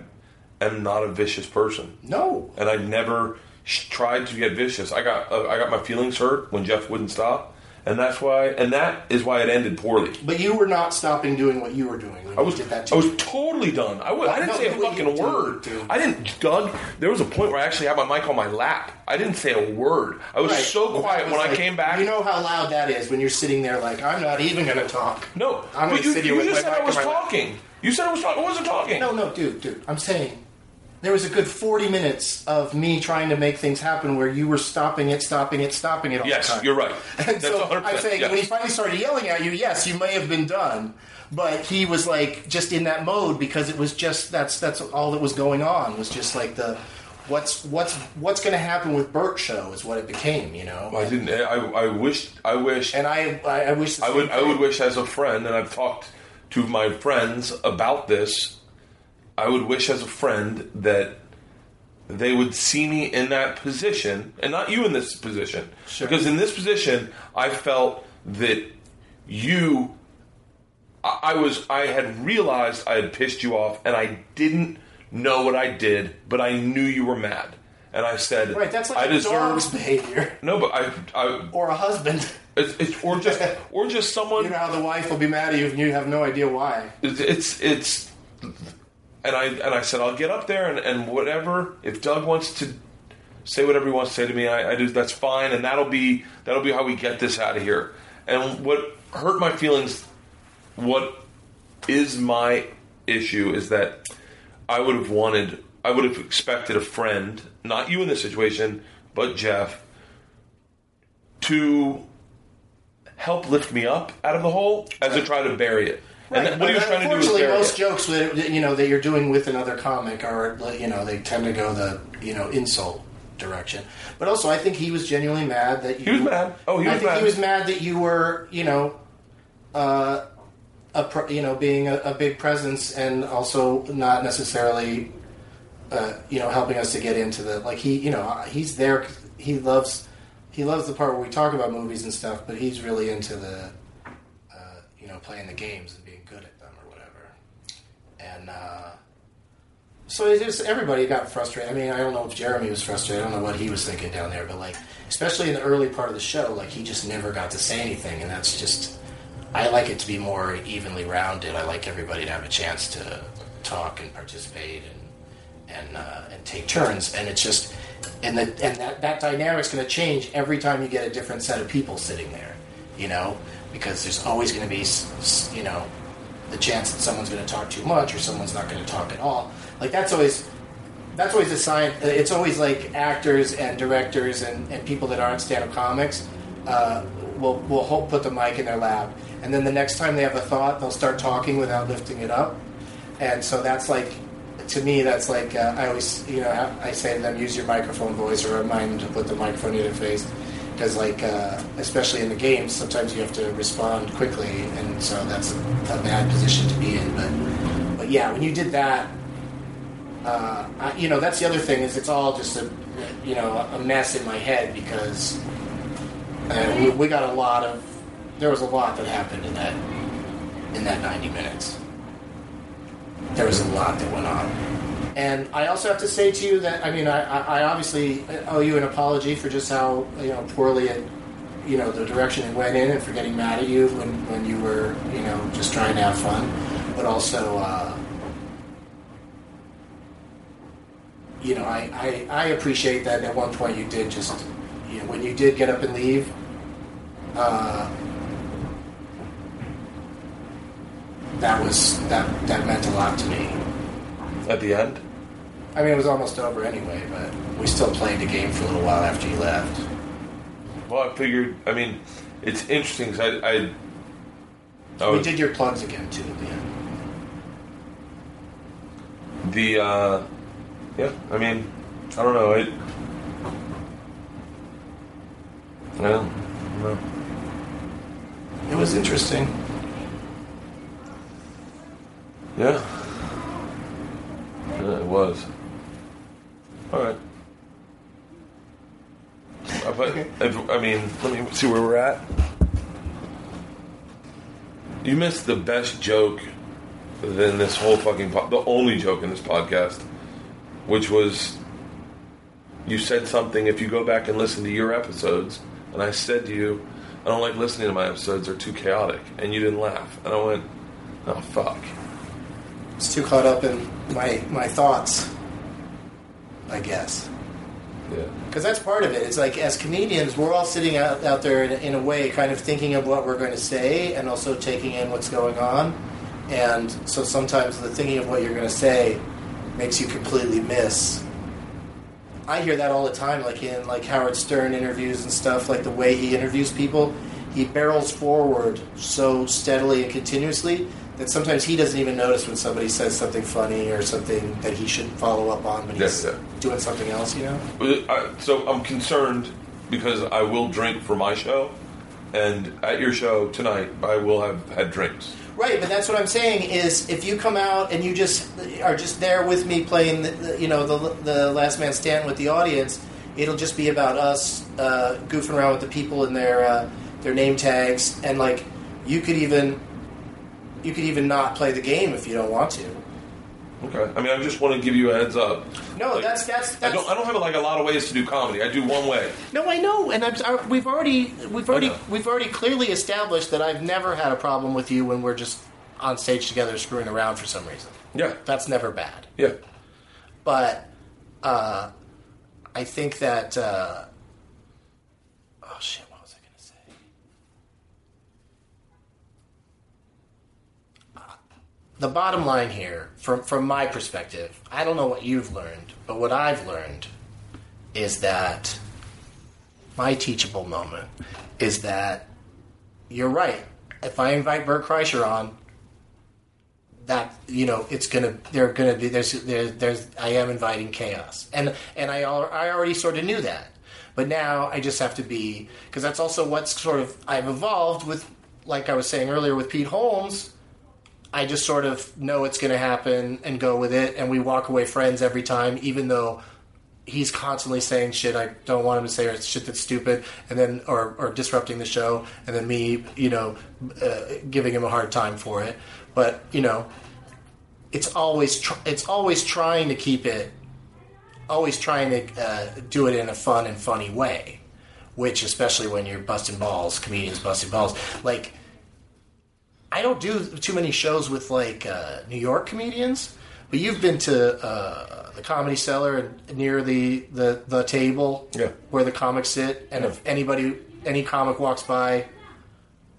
am not a vicious person, No, and I never sh- tried to get vicious. I got uh, I got my feelings hurt when Jeff wouldn't stop, and that's why. And that is why it ended poorly. but you were not stopping doing what you were doing when I was you did that. I was totally done. I, was, I didn't No, say a fucking word. dude. I didn't, Doug. There was a point where I actually had my mic on my lap. I didn't say a word. I was Right. so quiet that when was I came back. You know how loud that is when you're sitting there like I'm not even going to talk. no, I'm gonna you, sit here you with just my said I was my lap. talking. You said I was talking. I wasn't talking. No, no, dude, dude. I'm saying there was a good 40 minutes of me trying to make things happen where you were stopping it, stopping it, stopping it all Yes, the time. you're right. And That's so I'm saying yes. when he finally started yelling at you, yes, you may have been done, but he was like just in that mode because it was just that's that's all that was going on was just like the what's what's what's going to happen with Bert show is what it became, you know. I didn't. I, I wish. I wish. and I I, I wish I would I would wish as a friend, and I've talked to my friends about this. I would wish as a friend that they would see me in that position, and not you in this position, Sure. because in this position, I felt that you. I I was. I had realized I had pissed you off, and I didn't know what I did, but I knew you were mad, and I said, right. That's I like a deserve. dog's behavior No, but I, I, or a husband. it's, it's, or just, or just someone. You know how the wife will be mad at you and you have no idea why. It's, it's, it's, and I, and I said, I'll get up there and, and whatever. If Doug wants to say whatever he wants to say to me, I, I do. That's fine, and that'll be, that'll be how we get this out of here. And what hurt my feelings, what is my issue is that I would have wanted, I would have expected a friend, not you in this situation, but Jeff, to help lift me up out of the hole as I try to bury it. And that- what he was trying to do Unfortunately, most jokes that you know that you're doing with another comic are you know they tend to go the you know insult direction. But also, I think he was genuinely mad that you, He was mad. Oh, he was I think mad. he was mad that you were you know. Uh, a pro, you know being a, a big presence and also not necessarily uh, you know, helping us to get into the like he, you know, he's there. He loves he loves the part where we talk about movies and stuff, but he's really into the uh, you know playing the games and being good at them or whatever. And uh, so it just everybody got frustrated. I mean, I don't know if Jeremy was frustrated. I don't know what he was thinking down there, but like especially in the early part of the show, like he just never got to say anything, and that's just. I like it to be more evenly rounded. I like everybody to have a chance to talk and participate and and uh, and take turns. And it's just and the and that that dynamic's going to change every time you get a different set of people sitting there. You know, because there's always going to be you know the chance that someone's going to talk too much or someone's not going to talk at all. Like that's always that's always a sign. It's always like actors and directors and, and people that aren't stand-up comics uh, will will hold, put the mic in their lap, and then the next time they have a thought, they'll start talking without lifting it up, and so that's like. To me, that's like uh, I always, you know, I say to them, use your microphone voice, or remind them to put the microphone in their face, because like, uh, especially in the games, sometimes you have to respond quickly, and so that's a, a bad position to be in. But, but yeah, when you did that, uh, I, you know, that's the other thing is it's all just a, you know, a mess in my head because uh, we, we got a lot of, there was a lot that happened in that, in that 90 minutes. There was a lot that went on. And I also have to say to you that, I mean, I, I obviously owe you an apology for just how, you know, poorly it, you know, the direction it went in and for getting mad at you when, when you were, you know, just trying to have fun. But also, uh, you know, I, I, I appreciate that at one point you did just, you know, when you did get up and leave, uh, that was, that, that meant a lot to me. At the end? I mean, it was almost over anyway, but we still played the game for a little while after you left. Well, I figured. I mean, it's interesting because I, I, I We was, did your plugs again, too, at the end. the uh, yeah. I mean, I don't know. It. Well, no. It was interesting. Yeah. Yeah, it was. All right. Uh, But if, I mean, let me see where we're at. You missed the best joke in this whole fucking po- the only joke in this podcast, which was you said something. If you go back and listen to your episodes, and I said to you, I don't like listening to my episodes; they're too chaotic, and you didn't laugh, and I went, oh fuck. It's too caught up in my, my thoughts, I guess. Yeah. Because that's part of it. It's like as comedians, we're all sitting out, out there in, in a way, kind of thinking of what we're going to say and also taking in what's going on. And so sometimes the thinking of what you're going to say makes you completely miss. I hear that all the time, like in like Howard Stern interviews and stuff. Like the way he interviews people, he barrels forward so steadily and continuously that sometimes he doesn't even notice when somebody says something funny or something that he should follow up on, but he's Yeah, yeah. doing something else. You know. So I'm concerned because I will drink for my show, and at your show tonight, I will have had drinks. Right, but that's what I'm saying is if you come out and you just are just there with me playing, the, the, you know, the, the Last Man Stand with the audience, it'll just be about us uh, goofing around with the people and their uh, their name tags, and like you could even you could even not play the game if you don't want to. Okay. I mean, I just want to give you a heads up. No, Like, that's that's I don't. I don't have like a lot of ways to do comedy. I do one way. No, I know, and I'm, I, we've already we've already we've already clearly established that I've never had a problem with you when we're just on stage together screwing around for some reason. Yeah. That's never bad. Yeah. but uh, I think that uh, oh shit, what was I going to say? Uh, The bottom line here, from from my perspective, I don't know what you've learned, but what I've learned is that my teachable moment is that you're right. If I invite Bert Kreischer on, that you know it's gonna they're gonna be there's there, there's I am inviting chaos and and I I already sort of knew that but now I just have to be because that's also what's sort of I've evolved with like I was saying earlier with Pete Holmes I just sort of know it's going to happen and go with it, and we walk away friends every time, even though he's constantly saying shit I don't want him to say or shit that's stupid, and then or or disrupting the show, and then me, you know, uh, giving him a hard time for it. But you know, it's always tr- it's always trying to keep it, always trying to uh, do it in a fun and funny way, which especially when you're busting balls, comedians busting balls, like. I don't do too many shows with like uh, New York comedians, but you've been to uh, the Comedy Cellar and near the, the, the table Yeah. where the comics sit, and if anybody any comic walks by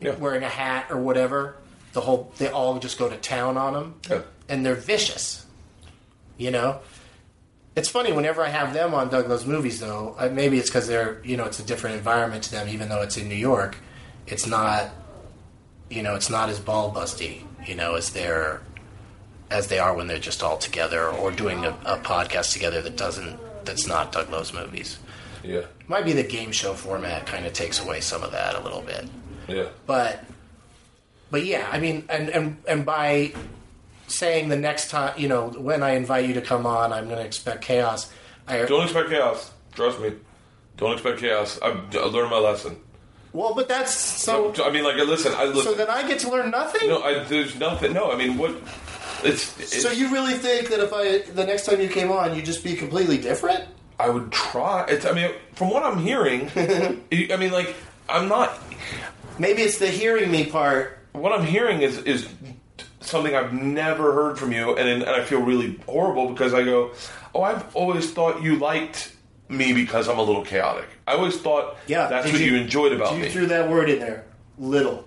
Yeah. wearing a hat or whatever, the whole they all just go to town on them, Yeah. and they're vicious. You know, it's funny whenever I have them on Doug Loves Movies, though. Maybe it's because they're you know it's a different environment to them, even though it's in New York. It's not, you know, it's not as ball busty, you know, as they're as they are when they're just all together or doing a, a podcast together that doesn't that's not Doug Loves Movies. Yeah. Might be the game show format kind of takes away some of that a little bit Yeah. but but yeah i mean and and and by saying the next time you know when i invite you to come on i'm going to expect chaos I, Don't expect chaos. Trust me. Don't expect chaos. I've, I learned my lesson. Well but that's so I mean, like, listen. I listen. so then i get to learn nothing no, I, there's nothing. No, I mean, what? It's. it's so you really think that if i the next time you came on you'd just be completely different I would try. It's. I mean, from what I'm hearing, I mean, like, I'm not. maybe it's the hearing me part What I'm hearing is is something I've never heard from you, and and I feel really horrible because I go, oh, I've always thought you liked me because I'm a little chaotic. I always thought yeah that's what you, enjoyed about you me. You threw that word in there little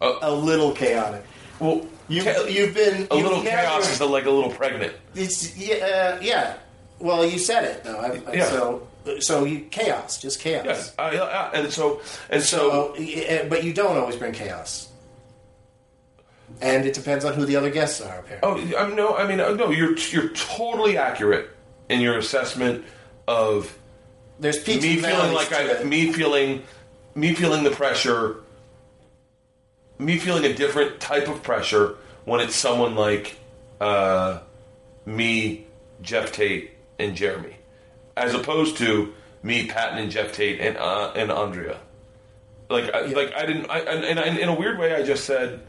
Uh, a little chaotic well, you, cha- you've been a you've little chaos is like a little pregnant. It's yeah, uh, yeah. Well, you said it though. I, I- Yeah. So, so you, chaos, just chaos. Yes, I, and so and so. So, uh, but you don't always bring chaos, and it depends on who the other guests are. Apparently. Oh, I'm no. I mean, uh, no. You're you're totally accurate in your assessment of There's peaks me and feeling valleys like to I, it. me feeling, me feeling the pressure, me feeling a different type of pressure when it's someone like uh, me, Jeff Tate, and Jeremy, as opposed to me, Patton, and Jeff Tate, and uh, and Andrea. Like, I, like I didn't, I, and, and I, in a weird way, I just said,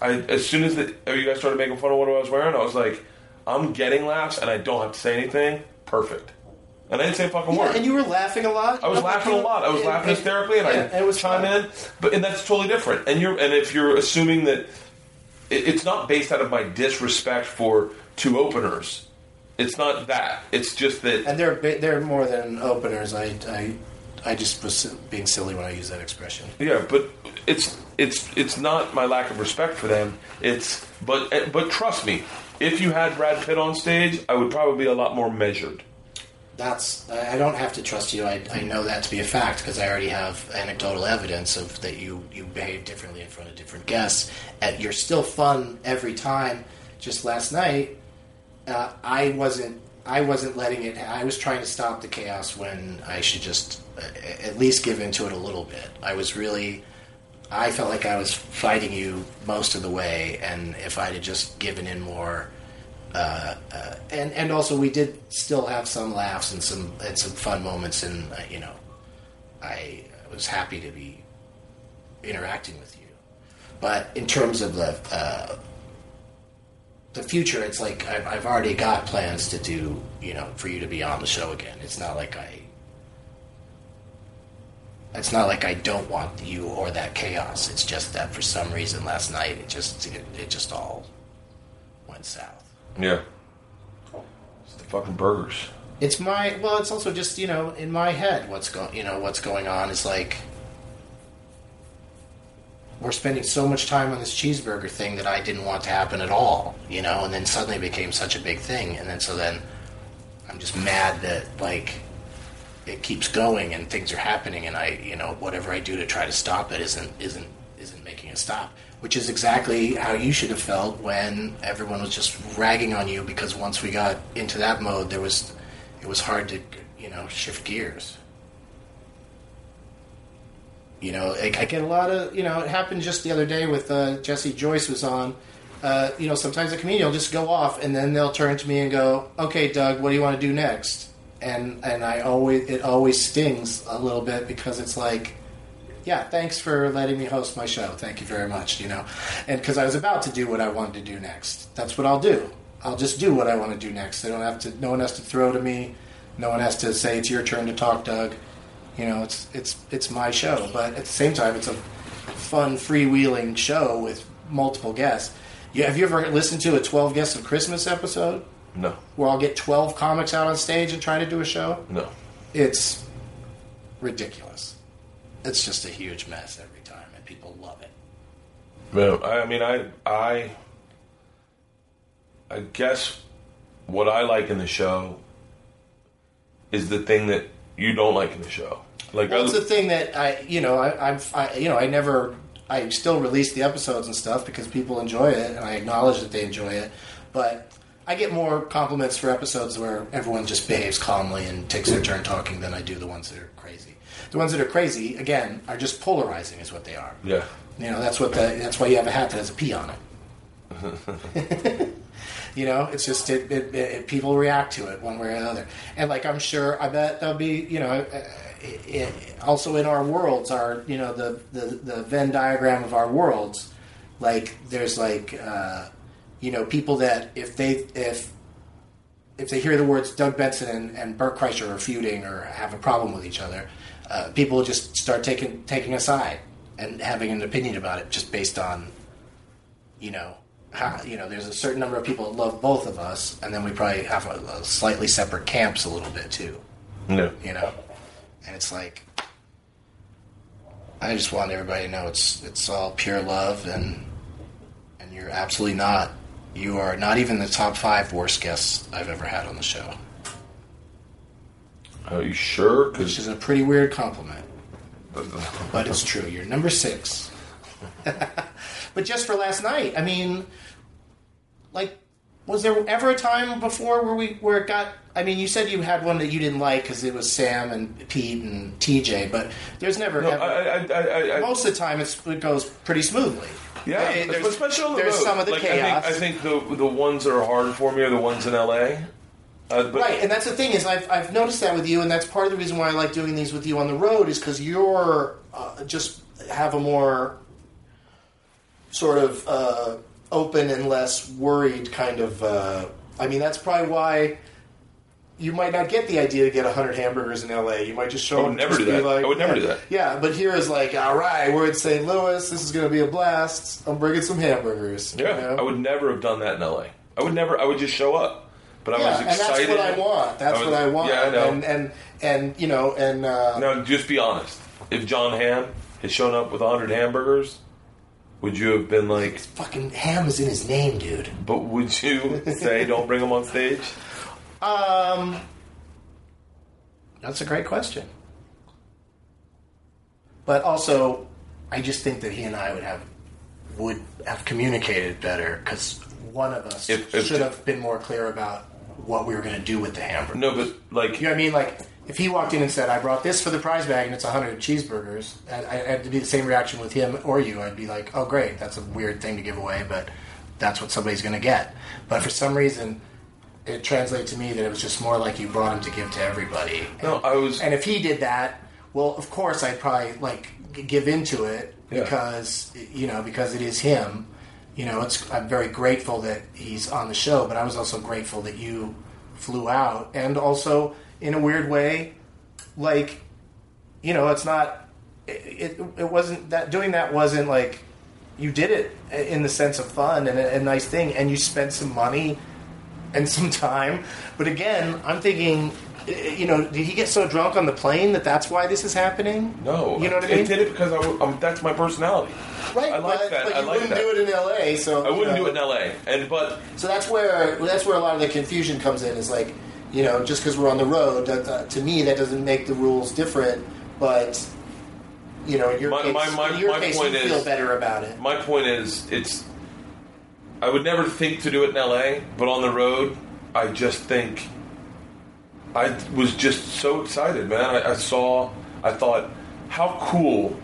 I as soon as the, you guys started making fun of what I was wearing, I was like, I'm getting laughs, and I don't have to say anything. Perfect. And I didn't say a fucking Yeah, word. and you were laughing a lot. I was laughing a lot. I was laughing hysterically, and yeah, I it was chime fun. in. But and that's totally different. And you're and if you're assuming that it, it's not based out of my disrespect for two openers, it's not that. It's just that And they're they're more than openers. I I I just was being silly when I used that expression. yeah. But it's it's it's not my lack of respect for them. It's but eh, but trust me, if you had Brad Pitt on stage, I would probably be a lot more measured. That's I I don't have to trust you. I, I know that to be a fact because I already have anecdotal evidence of that you you behave differently in front of different guests. And you're still fun every time. Just last night, uh, I wasn't I wasn't letting it. I was trying to stop the chaos when I should just uh, at least give into it a little bit. I was really. I felt like I was fighting you most of the way, and if I'd have just given in more, uh, uh, and and also we did still have some laughs and some and some fun moments, and uh, you know, I was happy to be interacting with you. But in terms of the uh, the future, it's like I've, I've already got plans to do, you know, for you to be on the show again. It's not like I. It's not like I don't want you or that chaos. It's just that for some reason last night it just it, it just all went south. Yeah, it's the fucking burgers. It's my well. It's also just you know in my head what's going you know what's going on is like we're spending so much time on this cheeseburger thing that I didn't want to happen at all. You know, and then suddenly became such a big thing, and then so then I'm just mad that like it keeps going and things are happening, and I you know whatever I do to try to stop it isn't isn't isn't making it stop. Which is exactly how you should have felt when everyone was just ragging on you because once we got into that mode, there was it was hard to you know shift gears. You know, I, I get a lot of you know. It happened just the other day with uh, Jesse Joyce was on. Uh, you know, sometimes a comedian will just go off, and then they'll turn to me and go, "Okay, Doug, what do you want to do next?" And and I always it always stings a little bit because it's like, yeah, thanks for letting me host my show. Thank you very much. You know, and because I was about to do what I wanted to do next. That's what I'll do. I'll just do what I want to do next. I don't have to. No one has to throw to me. No one has to say it's your turn to talk, Doug. You know, it's it's it's my show. But at the same time, it's a fun freewheeling show with multiple guests. Yeah, have you ever listened to a Twelve Guests of Christmas episode No, where I'll get twelve comics out on stage and try to do a show? no. It's ridiculous. It's just a huge mess every time, and people love it. Well, I, mean, I, I, I guess what I like in the show is the thing that you don't like in the show. Like, Well, I, it's the thing that I, you know, I, I've, I, you know, I never, I still release the episodes and stuff because people enjoy it, and I acknowledge that they enjoy it. But I get more compliments for episodes where everyone just behaves calmly and takes their turn talking than I do the ones that are crazy. The ones that are crazy, again, are just polarizing, is what they are. yeah, You know, that's what the, that's why you have a hat that has a P on it. you know, it's just it, it, it, people react to it one way or another, and like I'm sure, I bet there'll be you know, uh, it, it, also in our worlds, our you know the, the the Venn diagram of our worlds, like there's like uh, you know people that if they if if they hear the words Doug Benson and, and Bert Kreischer are feuding or have a problem with each other, uh, people just start taking taking a side and having an opinion about it just based on, you know, how, you know, there's a certain number of people that love both of us, and then we probably have a, a slightly separate camps a little bit too, no. you know, and it's like. I just want everybody to know it's it's all pure love and and you're absolutely not. You are not even the top five worst guests I've ever had on the show, Are you sure? which is a pretty weird compliment, but it's true. You're number six. but just for last night, I mean, like, was there ever a time before where we where it got? I mean, you said you had one that you didn't like because it was Sam and Pete and TJ, but there's never no, ever. I, I, I, most of the time, it's, it goes pretty smoothly. yeah, I- there's, especially on the there's road. some of the like, chaos. I think, I think the the ones that are hard for me are the ones in LA. Uh, Right, and that's the thing is I've, I've noticed that with you, and that's part of the reason why I like doing these with you on the road is because you're uh, just have a more sort of uh, open and less worried kind of. Uh, I mean, that's probably why you might not get the idea to get hundred hamburgers in LA. You might just show. I would never do that. Like, I would never yeah, do that. Yeah, but here is like, all right, we're in St. Louis. This is going to be a blast. I'm bringing some hamburgers. you yeah, know? I would never have done that in LA. I would never. I would just show up. But I Yeah, was and that's what I want. That's I was- what I want. Yeah, I know. And and and you know, and uh, Now, just be honest. If John Hamm had shown up with 100 hamburgers, would you have been like, fucking ham is in his name, dude. but would you say don't bring them on stage? Um, that's a great question. But also, I just think that he and I would have would have communicated better because one of us If- if- should have been more clear about what we were going to do with the hamburger. No, but like, You know what I mean? Like, if he walked in and said, "I brought this for the prize bag and it's 100 cheeseburgers," I I had to be the same reaction with him or you. I'd be like, "Oh, great, that's a weird thing to give away, but that's what somebody's going to get." But for some reason, it translated to me that it was just more like you brought him to give to everybody. no, I was. And if he did that, well, of course, I'd probably like give into it Yeah. because you know because it is him. You know, it's I'm very grateful that he's on the show, but I was also grateful that you flew out, and also in a weird way, like you know, it's not it it, it wasn't that doing that wasn't like you did it in the sense of fun and a, a nice thing, and you spent some money and some time. But again, I'm thinking, eh, you know, did he get so drunk on the plane that that's why this is happening? no, you know what I mean? did it because I, w- um, that's my personality. Right, I like but, that. but I you like wouldn't that. do it in L.A. So I wouldn't you know. do it in LA. And but So that's where that's where a lot of the confusion comes in. Is like, you know, just because we're on the road, that, that- to me, that doesn't make the rules different. But you know, in your My- case, my- my- your my case, point you is- feel better about it. my point is, it's. I would never think to do it in LA, but on the road, I just think. I was just so excited, man. I, I saw. I thought, how cool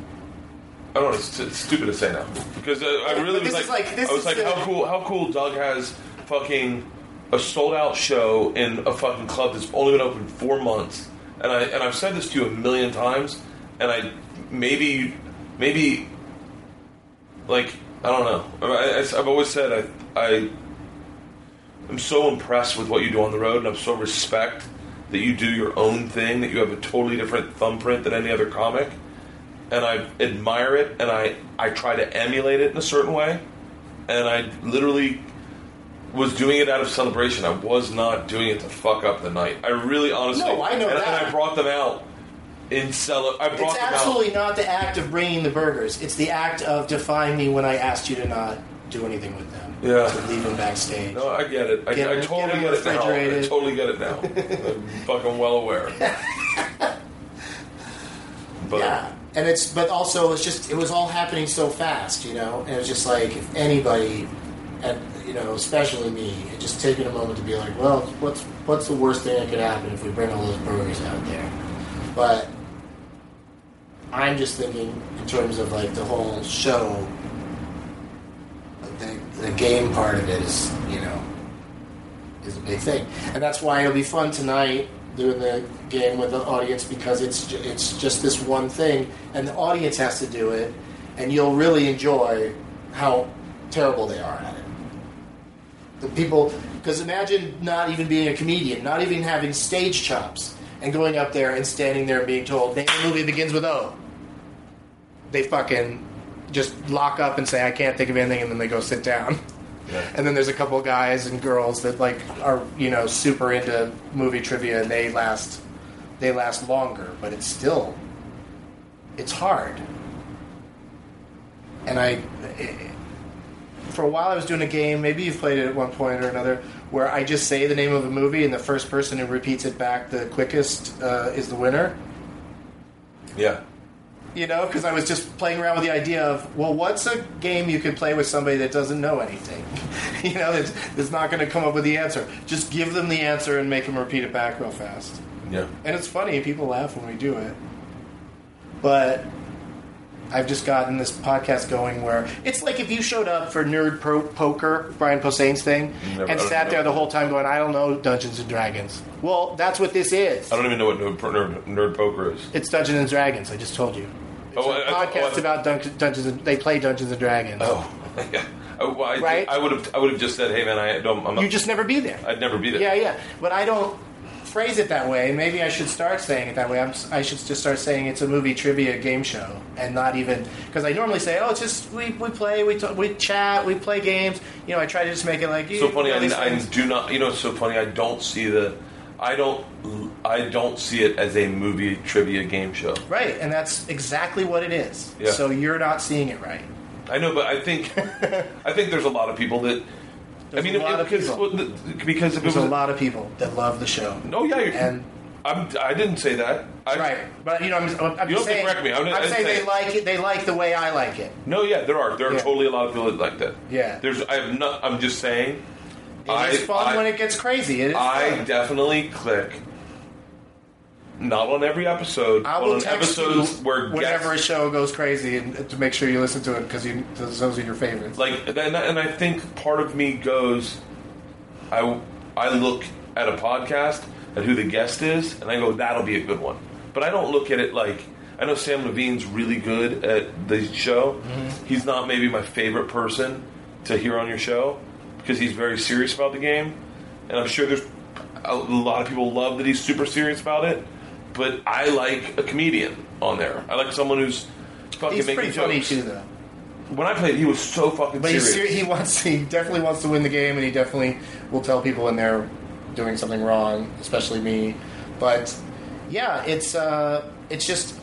I don't know. It's, it's stupid to say now because uh, I really was like, like- I was like, the- how cool, how cool. Doug has fucking a sold out show in a fucking club that's only been open four months, and I and I've said this to you a million times, and I maybe maybe like I don't know. I, I, I've always said I I I'm so impressed with what you do on the road, and I'm so respect that you do your own thing, that you have a totally different thumbprint than any other comic, and I admire it, and I I try to emulate it in a certain way, and I literally was doing it out of celebration. I was not doing it to fuck up the night. I really, honestly, No, I know and, that. and I brought them out in cele- I brought It's them absolutely out. not the act of bringing the burgers. It's the act of defying me when I asked you to not do anything with them. Yeah. To leave them backstage. No, I get it. I, Get I totally get get, it now. I refrigerated. totally get it now. I'm fucking well aware. But yeah, and it's but also it's just it was all happening so fast, you know, and it was just like if anybody, and you know, especially me, had just taken a moment to be like, well, what's what's the worst thing that could happen if we bring all those burgers out there? But I'm just thinking in terms of like the whole show. The, the game part of it is, you know, is a big thing, and that's why it'll be fun tonight doing the game with the audience because it's it's just this one thing, and the audience has to do it, and you'll really enjoy how terrible they are at it. The people, because imagine not even being a comedian, not even having stage chops, and going up there and standing there and being told, the movie begins with O." They fucking just lock up and say, "I can't think of anything," and then they go sit down. And then there's a couple of guys and girls that like are you know super into movie trivia and they last they last longer, but it's still it's hard. And I for a while I was doing a game, maybe you've played it at one point or another, where I just say the name of a movie and the first person who repeats it back the quickest uh, is the winner yeah, you know, because I was just playing around with the idea of, well, what's a game you could play with somebody that doesn't know anything? you know, that's, that's not going to come up with the answer. Just give them the answer and make them repeat it back real fast. yeah. And it's funny, people laugh when we do it. But I've just gotten this podcast going where it's like if you showed up for Nerd Pro- Poker, Brian Posehn's thing, Never- and sat there the whole time going, I don't know Dungeons and Dragons. Well, that's what this is. I don't even know what nerd, nerd, nerd poker is. It's Dungeons and Dragons. I just told you. It's Oh, a I- I- podcast oh, I- about Dun- Dungeons. And, they play Dungeons and Dragons. Oh, yeah. I, well, I, Right? I would have. I would have just said, "Hey, man, I don't. I'm not, You just never be there. I'd never be there." Yeah, yeah. But I don't phrase it that way. Maybe I should start saying it that way. I'm, I should just start saying it's a movie trivia game show, and not even because I normally say, "Oh, it's just we, we play, we talk, we chat, we play games." You know, I try to just make it like So funny. I, I do not. You know, it's so funny. I don't see the. I don't. I don't see it as a movie trivia game show. Right, and that's exactly what it is. Yeah. So you're not seeing it right. I know, but I think. I think there's a lot of people that. There's I mean, a lot it- of because people. well, the- because if it There's was a lot of people that love the show. No, yeah, you're, And- I'm, I didn't say that. I, Right, but you know, I'm, I'm, I'm You don't saying, correct me. I'm- I'm saying they like it. They like the way I like it. No, yeah, there are. There are Yeah. totally a lot of people that like that. Yeah. There's. I have not. I'm just saying. It's I, fun I, when it gets crazy. It is I fun. definitely click. Not on every episode. I but will on text you episodes where whenever guests, a show goes crazy and to make sure you listen to it because those are your favorites. like, and, I- and I think part of me goes. I I look at a podcast at who the guest is, and I go, that'll be a good one. But I don't look at it like. I know Samm Levine's really good at the show. Mm-hmm. He's not maybe my favorite person to hear on your show because he's very serious about the game, and I'm sure there's a lot of people love that he's super serious about it. But I like a comedian on there. I like someone who's fucking He's making pretty funny jokes. too, though. When I played, he was so fucking But he's serious. ser- he wants he definitely wants to win the game, and he definitely will tell people when they're doing something wrong, especially me. But yeah, it's uh, it's just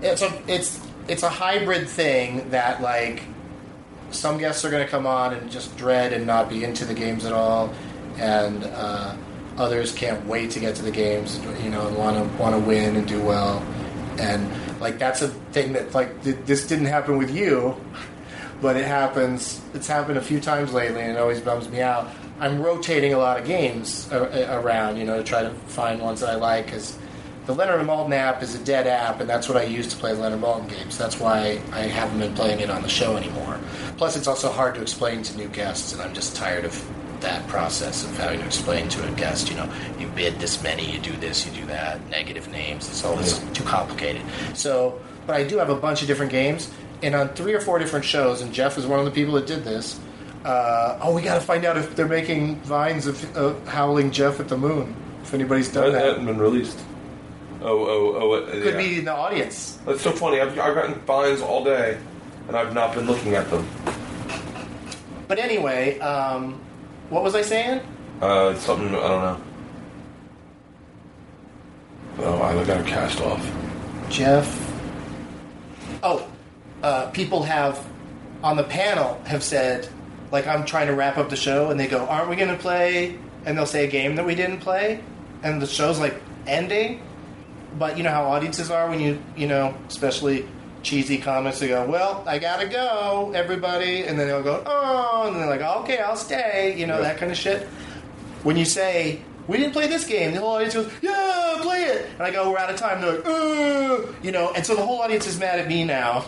it's a it's it's a hybrid thing that like some guests are going to come on and just dread and not be into the games at all, and uh, others can't wait to get to the games, you know, and want to want to win and do well, and like that's a thing that like th- this didn't happen with you, but it happens. It's happened a few times lately, and it always bums me out. I'm rotating a lot of games a- around, you know, to try to find ones that I like because the Leonard and Maltin app is a dead app, and that's what I use to play Leonard Maltin games. That's why I haven't been playing it on the show anymore. Plus, it's also hard to explain to new guests, and I'm just tired of that process of having to explain to a guest, you know, you bid this many, you do this, you do that, negative names. It's all this too complicated. So, but I do have a bunch of different games, and on three or four different shows, and Jeff is one of the people that did this. Uh, oh, we got to find out if they're making vines of uh, howling Jeff at the moon. If anybody's done That that, hadn't been released. Oh, oh, oh. uh, could yeah. be in the audience. That's so funny. I've, I've gotten vines all day, and I've not been looking at them. But anyway, um, what was I saying? Uh, something I don't know. Oh, I got a cast off. Jeff. Oh, uh, people have on the panel have said, like, I'm trying to wrap up the show, and they go, "Aren't we going to play?" And they'll say a game that we didn't play, and the show's like ending. But you know how audiences are when you, you know, especially cheesy comments. They go, "Well, I gotta go, everybody," and then they'll go, "Oh," and they're like, "Okay, I'll stay," you know, Yeah. that kind of shit. When you say, we didn't play this game, the whole audience goes, yeah, play it. And I go, we're out of time. They're like, Ugh! you know, and so the whole audience is mad at me now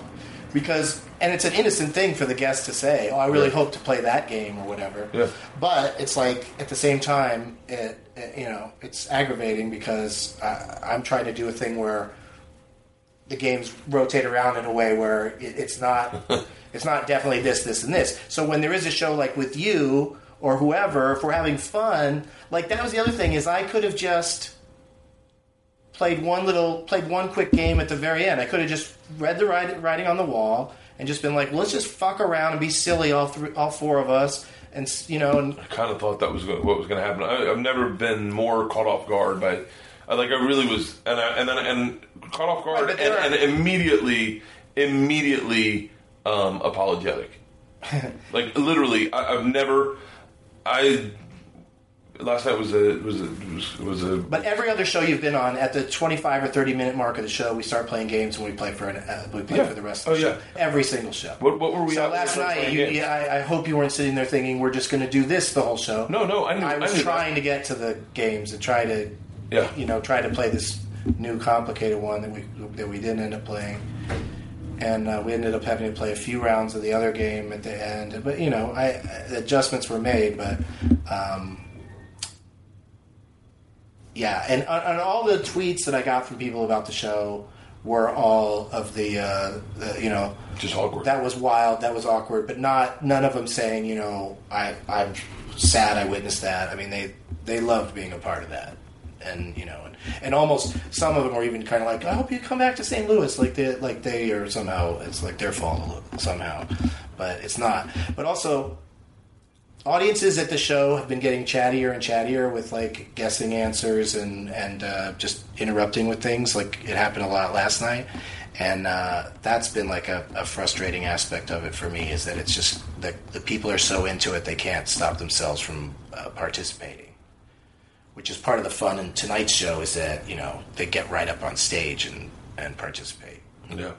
because, and it's an innocent thing for the guest to say, oh, I really Yeah. hope to play that game or whatever. Yeah. But it's like, at the same time, it, it you know, it's aggravating because I, I'm trying to do a thing where the games rotate around in a way where it, it's not it's not definitely this this and this so when there is a show like with you or whoever if we're having fun like that was the other thing is i could have just played one little played one quick game at the very end i could have just read the writing, writing on the wall and just been like let's just fuck around and be silly all three, all four of us and you know and I kind of thought that was what was going to happen. I, I've never been more caught off guard by, I, like I really was, and I, and then and caught off guard Right, and, and immediately, immediately um, apologetic. like literally, I, I've never. I last night was a was a was, was a But every other show you've been on, at the 25 or 30 minute mark of the show, we start playing games and we play for an, uh, we play Yeah. for the rest of the Oh, show. yeah. Every single show. What- what were we So last night, you, yeah, I, I hope you weren't sitting there thinking we're just going to do this the whole show. no no I knew I was knew trying to get to the games and try to, Yeah. you know, try to play this new complicated one that we that we didn't end up playing. And uh, we ended up having to play a few rounds of the other game at the end. But you know, I, adjustments were made, but. Um, yeah, and on, on all the tweets that I got from people about the show were all of the, uh, the you know, just awkward. that was wild, that was awkward, but not none of them saying, you know, I I'm sad I witnessed that. I mean, they they loved being a part of that, and you know, and, and almost some of them were even kind of like, I hope you come back to St. Louis, like they like they are somehow it's like their fault somehow, but it's not. But also, audiences at the show have been getting chattier and chattier with like guessing answers and and uh, just interrupting with things. Like it happened a lot last night, and uh, that's been like a, a frustrating aspect of it for me. Is that it's just that the people are so into it they can't stop themselves from uh, participating. Which is part of the fun in tonight's show is that you know they get right up on stage and and participate. yeah.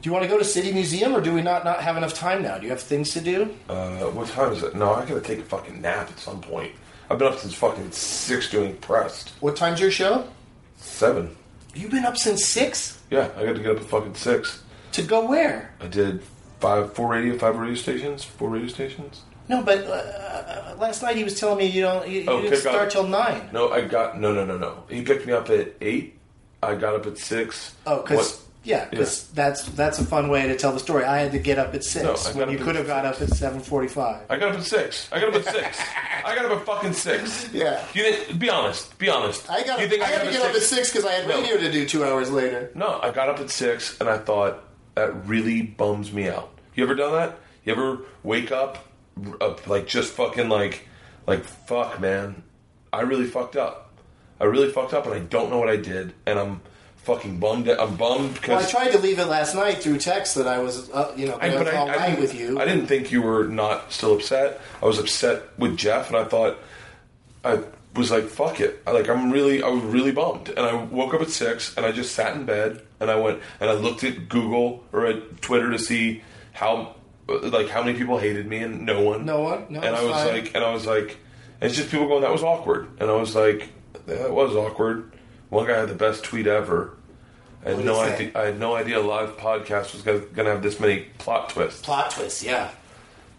Do you want to go to City Museum or do we not not have enough time now? Do you have things to do? Uh, what time is it? No, I gotta take a fucking nap at some point. I've been up since fucking six doing pressed. What time's your show? Seven. You've been up since six. Yeah, I got to get up at fucking six. To go where? I did five, four radio, five radio stations, four radio stations. No, but uh, last night he was telling me you don't you, you Oh, didn't pick up. start till nine. No, I got no, no, no, no. He picked me up at eight. I got up at six. Oh, because yeah, because that's that's a fun way to tell the story. I had to get up at six No, when you could have got up at seven forty-five. I got up at six. I got up at six. I got up at fucking six. Yeah. You didn't, be honest. Be honest. I got You think I had to get up at six because I had No. radio to do two hours later. No, I got up at six and I thought that really bums me out. You ever done that? You ever wake up, uh, like just fucking like, like fuck, man, I really fucked up. I really fucked up and I don't know what I did and I'm fucking bummed. I'm bummed Well, I tried to leave it last night through text that I was, uh, you know, I, I, but I, all I night didn't, with you. I didn't think you were not still upset. I was upset with Jeff, and I thought I was like, "Fuck it!" I, like I'm really, I was really bummed, and I woke up at six, and I just sat in bed, and I went and I looked at Google or at Twitter to see how, like, how many people hated me, and no one, No one? No, and I was fine. like, and I was like, it's just people going, "That was awkward," and I was like, "That was awkward." One guy had the best tweet ever. I had no idea. I had no idea a live podcast was going to have this many plot twists. Plot twists, yeah.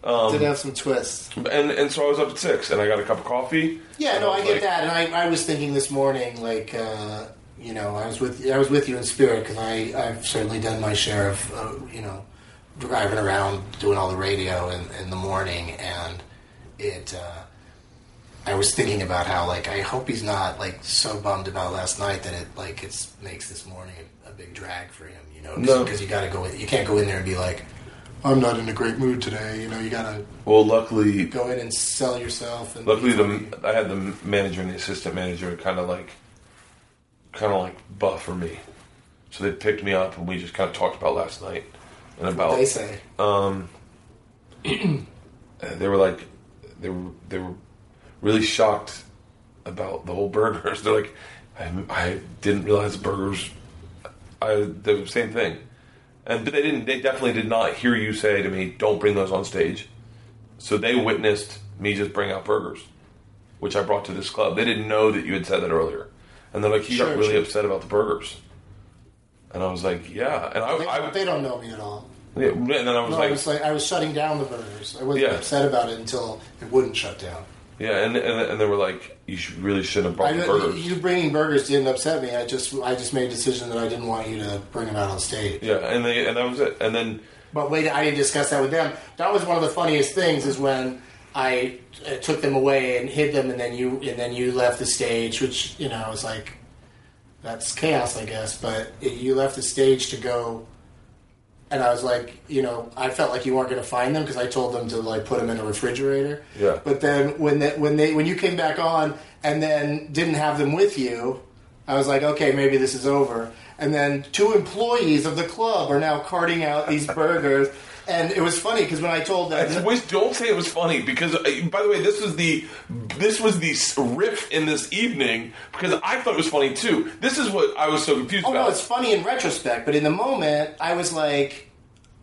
Um, Did have some twists. And and so I was up at six, and I got a cup of coffee. Yeah, no, I was get like- that, and I, I was thinking this morning, like, uh, you know, I was with I was with you in spirit because I I've certainly done my share of, uh, you know, driving around doing all the radio in, in the morning, and it. Uh, I was thinking about how, like, I hope he's not like so bummed about last night that it like it's makes this morning a, a big drag for him, you know, No. because you got to go in, you can't go in there and be like, I'm not in a great mood today, you know, you got to Well, luckily, go in and sell yourself. And luckily the I had the manager and the assistant manager kind of like, kind of like buffer me, so they picked me up, and we just kind of talked about last night and about they say. Uh, they were like they were they were really shocked about the whole burgers. They're like, I, I didn't realize burgers. I the same thing, and but they didn't. They definitely did not hear you say to me, "Don't bring those on stage." So they witnessed me just bring out burgers, which I brought to this club. They didn't know that you had said that earlier, and they're like, "He got really sure. upset about the burgers." And I was like, "Yeah," and I, They, I, they don't know me at all. Yeah, and then I was No, like, I was like, I was shutting down the burgers. I wasn't Yeah. upset about it until it wouldn't shut down. Yeah, and, and and they were like, "You should, really shouldn't have brought I, the burgers." you bringing burgers didn't upset me. I just, I just made a decision that I didn't want you to bring them out on stage. yeah, and they and that was it. And then But wait, I didn't discuss that with them. That was one of the funniest things is when I uh, took them away and hid them, and then you, and then you left the stage, which you know was like, that's chaos, I guess. But you left the stage to go, and I was like, you know, I felt like you weren't going to find them because I told them to like put them in a refrigerator. Yeah. But then when they, when they when you came back on and then didn't have them with you, I was like, okay, maybe this is over. And then two employees of the club are now carting out these burgers. And it was funny because when I told them, Wait, don't say it was funny because, uh, by the way, this was the this was the riff in this evening because I thought it was funny too. This is what I was so confused oh about. no, it's funny in retrospect, but in the moment, I was like,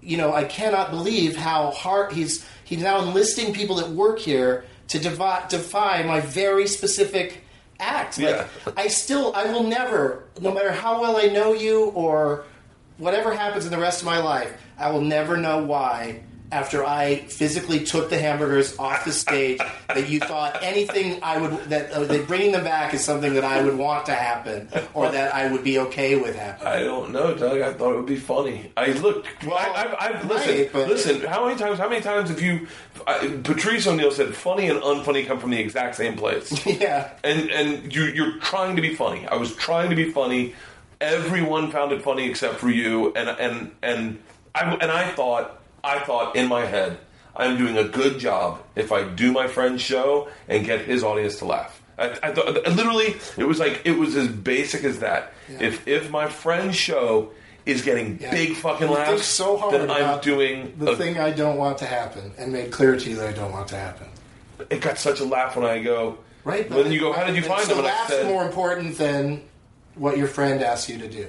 you know, I cannot believe how hard he's he's now enlisting people that work here to devi- defy my very specific act. Like, Yeah. I still, I will never, no matter how well I know you or whatever happens in the rest of my life, I will never know why. After I physically took the hamburgers off the stage, that you thought anything I would that, uh, that bringing them back is something that I would want to happen or that I would be okay with happening. I don't know, Doug. I thought it would be funny. I look. Well, I, I've, I've listen. right, but- listen. How many times? How many times have you? I, Patrice O'Neal said, "Funny and unfunny come from the exact same place." Yeah. and and you, you're trying to be funny. I was trying to be funny. Everyone found it funny except for you, and and and I and I thought I thought in my head I'm doing a good job if I do my friend's show and get his audience to laugh. I, I thought literally it was like it was as basic as that. If if my friend's show is getting Yeah. big fucking laughs, so hard then I'm doing the a- thing I don't want to happen and made clear to you that I don't want to happen. It got such a laugh when I go. Right? When you go, how did you find so them? I laugh's said, more important than what your friend asks you to do.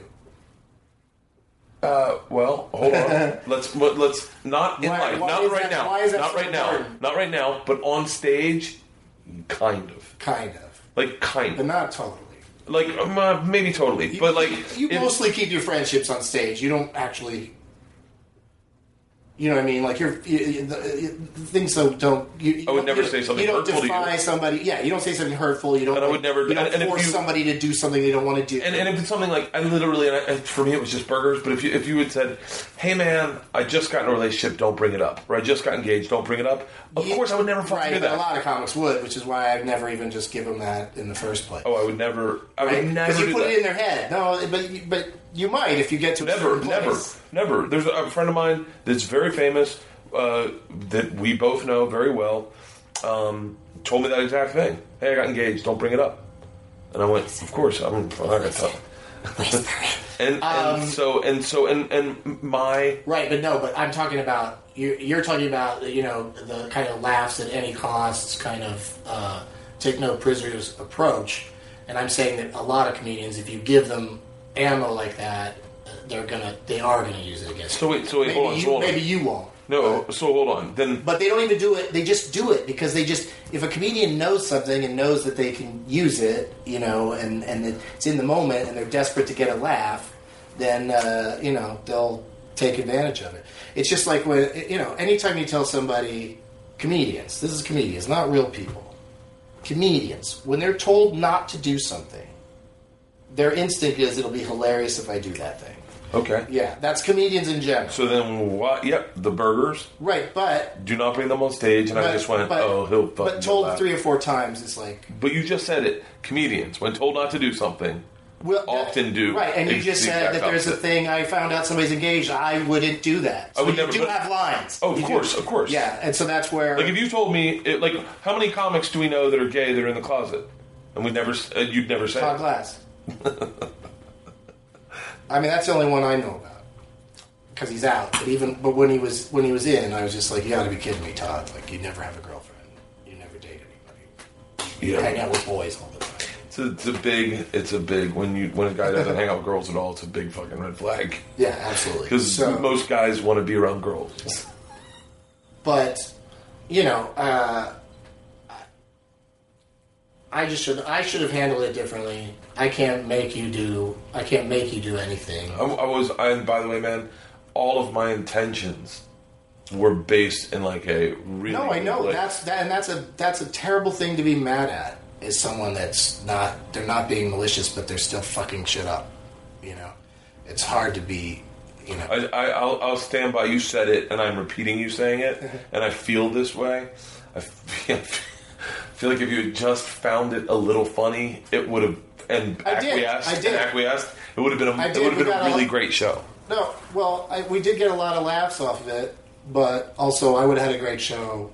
Uh, well, hold on. let's let's not in Why- life, why not right that- now, why is that not so right now, not right now, but on stage, kind of, Kind of. like kind of. But not totally. like um, uh, maybe totally, but like You if- mostly keep your friendships on stage. You don't actually. You know what I mean? Like you're you, you- the, the things that don't. You, you I would don't- never you- say something hurtful You don't defy you. somebody. Yeah, you don't say something hurtful. You don't. And I would never- You don't and- and if force you- somebody to do something they don't want to do. And, and if it's something like I literally, and I, and for me it was just burgers. But if you if you had said, "Hey man, I just got in a relationship, don't bring it up," or "I just got engaged, don't bring it up," of You- course I would never fucking right, do that. a lot of comics would, which is why I've never even just give them that in the first place. oh, I would never. I would Right? never Because you put that. it in their head. No, but but you might if you get to a Never, never, never. There's a, friend of mine that's very famous uh, that we both know very well. Um, told me that exact thing. Hey, I got engaged. Don't bring it up. And I went, of course. I'm, I'm not gonna tell. and, Um, and so and so and and my Right, but no, but I'm talking about you, you're talking about you know the kind of laughs at any costs, kind of uh, take no prisoners approach, and I'm saying that a lot of comedians, if you give them ammo like that, they're gonna they are gonna use it against. So wait, so wait, maybe hold on, you, so hold on. maybe you won't. No, so hold on. Then But they don't even do it. They just do it because they just. If a comedian knows something and knows that they can use it, you know, and and it's in the moment, and they're desperate to get a laugh, then uh, you know they'll take advantage of it. It's just like when you know, anytime you tell somebody, comedians. This is comedians, not real people. Comedians, when they're told not to do something, their instinct is it'll be hilarious if I do that thing. okay. Yeah, that's comedians in general. So then what? Yep, the burgers. Right, but Do not bring them on stage, and I just went, but- oh, he'll. but told get laughed. three or four times, it's like But you just said it. Comedians, when told not to do something, well, often do right. And you just said that there's a thing. I found out somebody's engaged. I wouldn't do that. So I would you never, do but- have lines. Oh, of You do. course, of course. Yeah, and so that's where Like if you told me, it, like how many comics do we know that are gay that are in the closet, and we never, uh, you'd never say. Todd. Glass. I mean, that's the only one I know about because he's out. But even but when he was when he was in, I was just like, you got to be kidding me, Todd. Like you never have a girlfriend. You never date anybody. You Yeah. hang out with boys all the time. It's a, it's a big, it's a big when you when a guy doesn't hang out with girls at all, it's a big fucking red flag Yeah, absolutely. because So- most guys want to be around girls. but you know, uh, I just should I should have handled it differently. I can't make you do I can't make you do anything. I, I was, and by the way, man, all of my intentions were based in like a really. No, I know like- that's that, and that's a that's a terrible thing to be mad at. Is someone that's not they're not being malicious, but they're still fucking shit up. You know, it's hard to be. You know, I, I, I'll, I'll stand by. You said it, and I'm repeating you saying it, and I feel this way. I feel, feel like if you had just found it a little funny, it would have and I did. acquiesced. I did. And acquiesced. It would have been a, I it did. would have We been a got a really lot- great show. no, well, I, we did get a lot of laughs off of it, but also I would have had a great show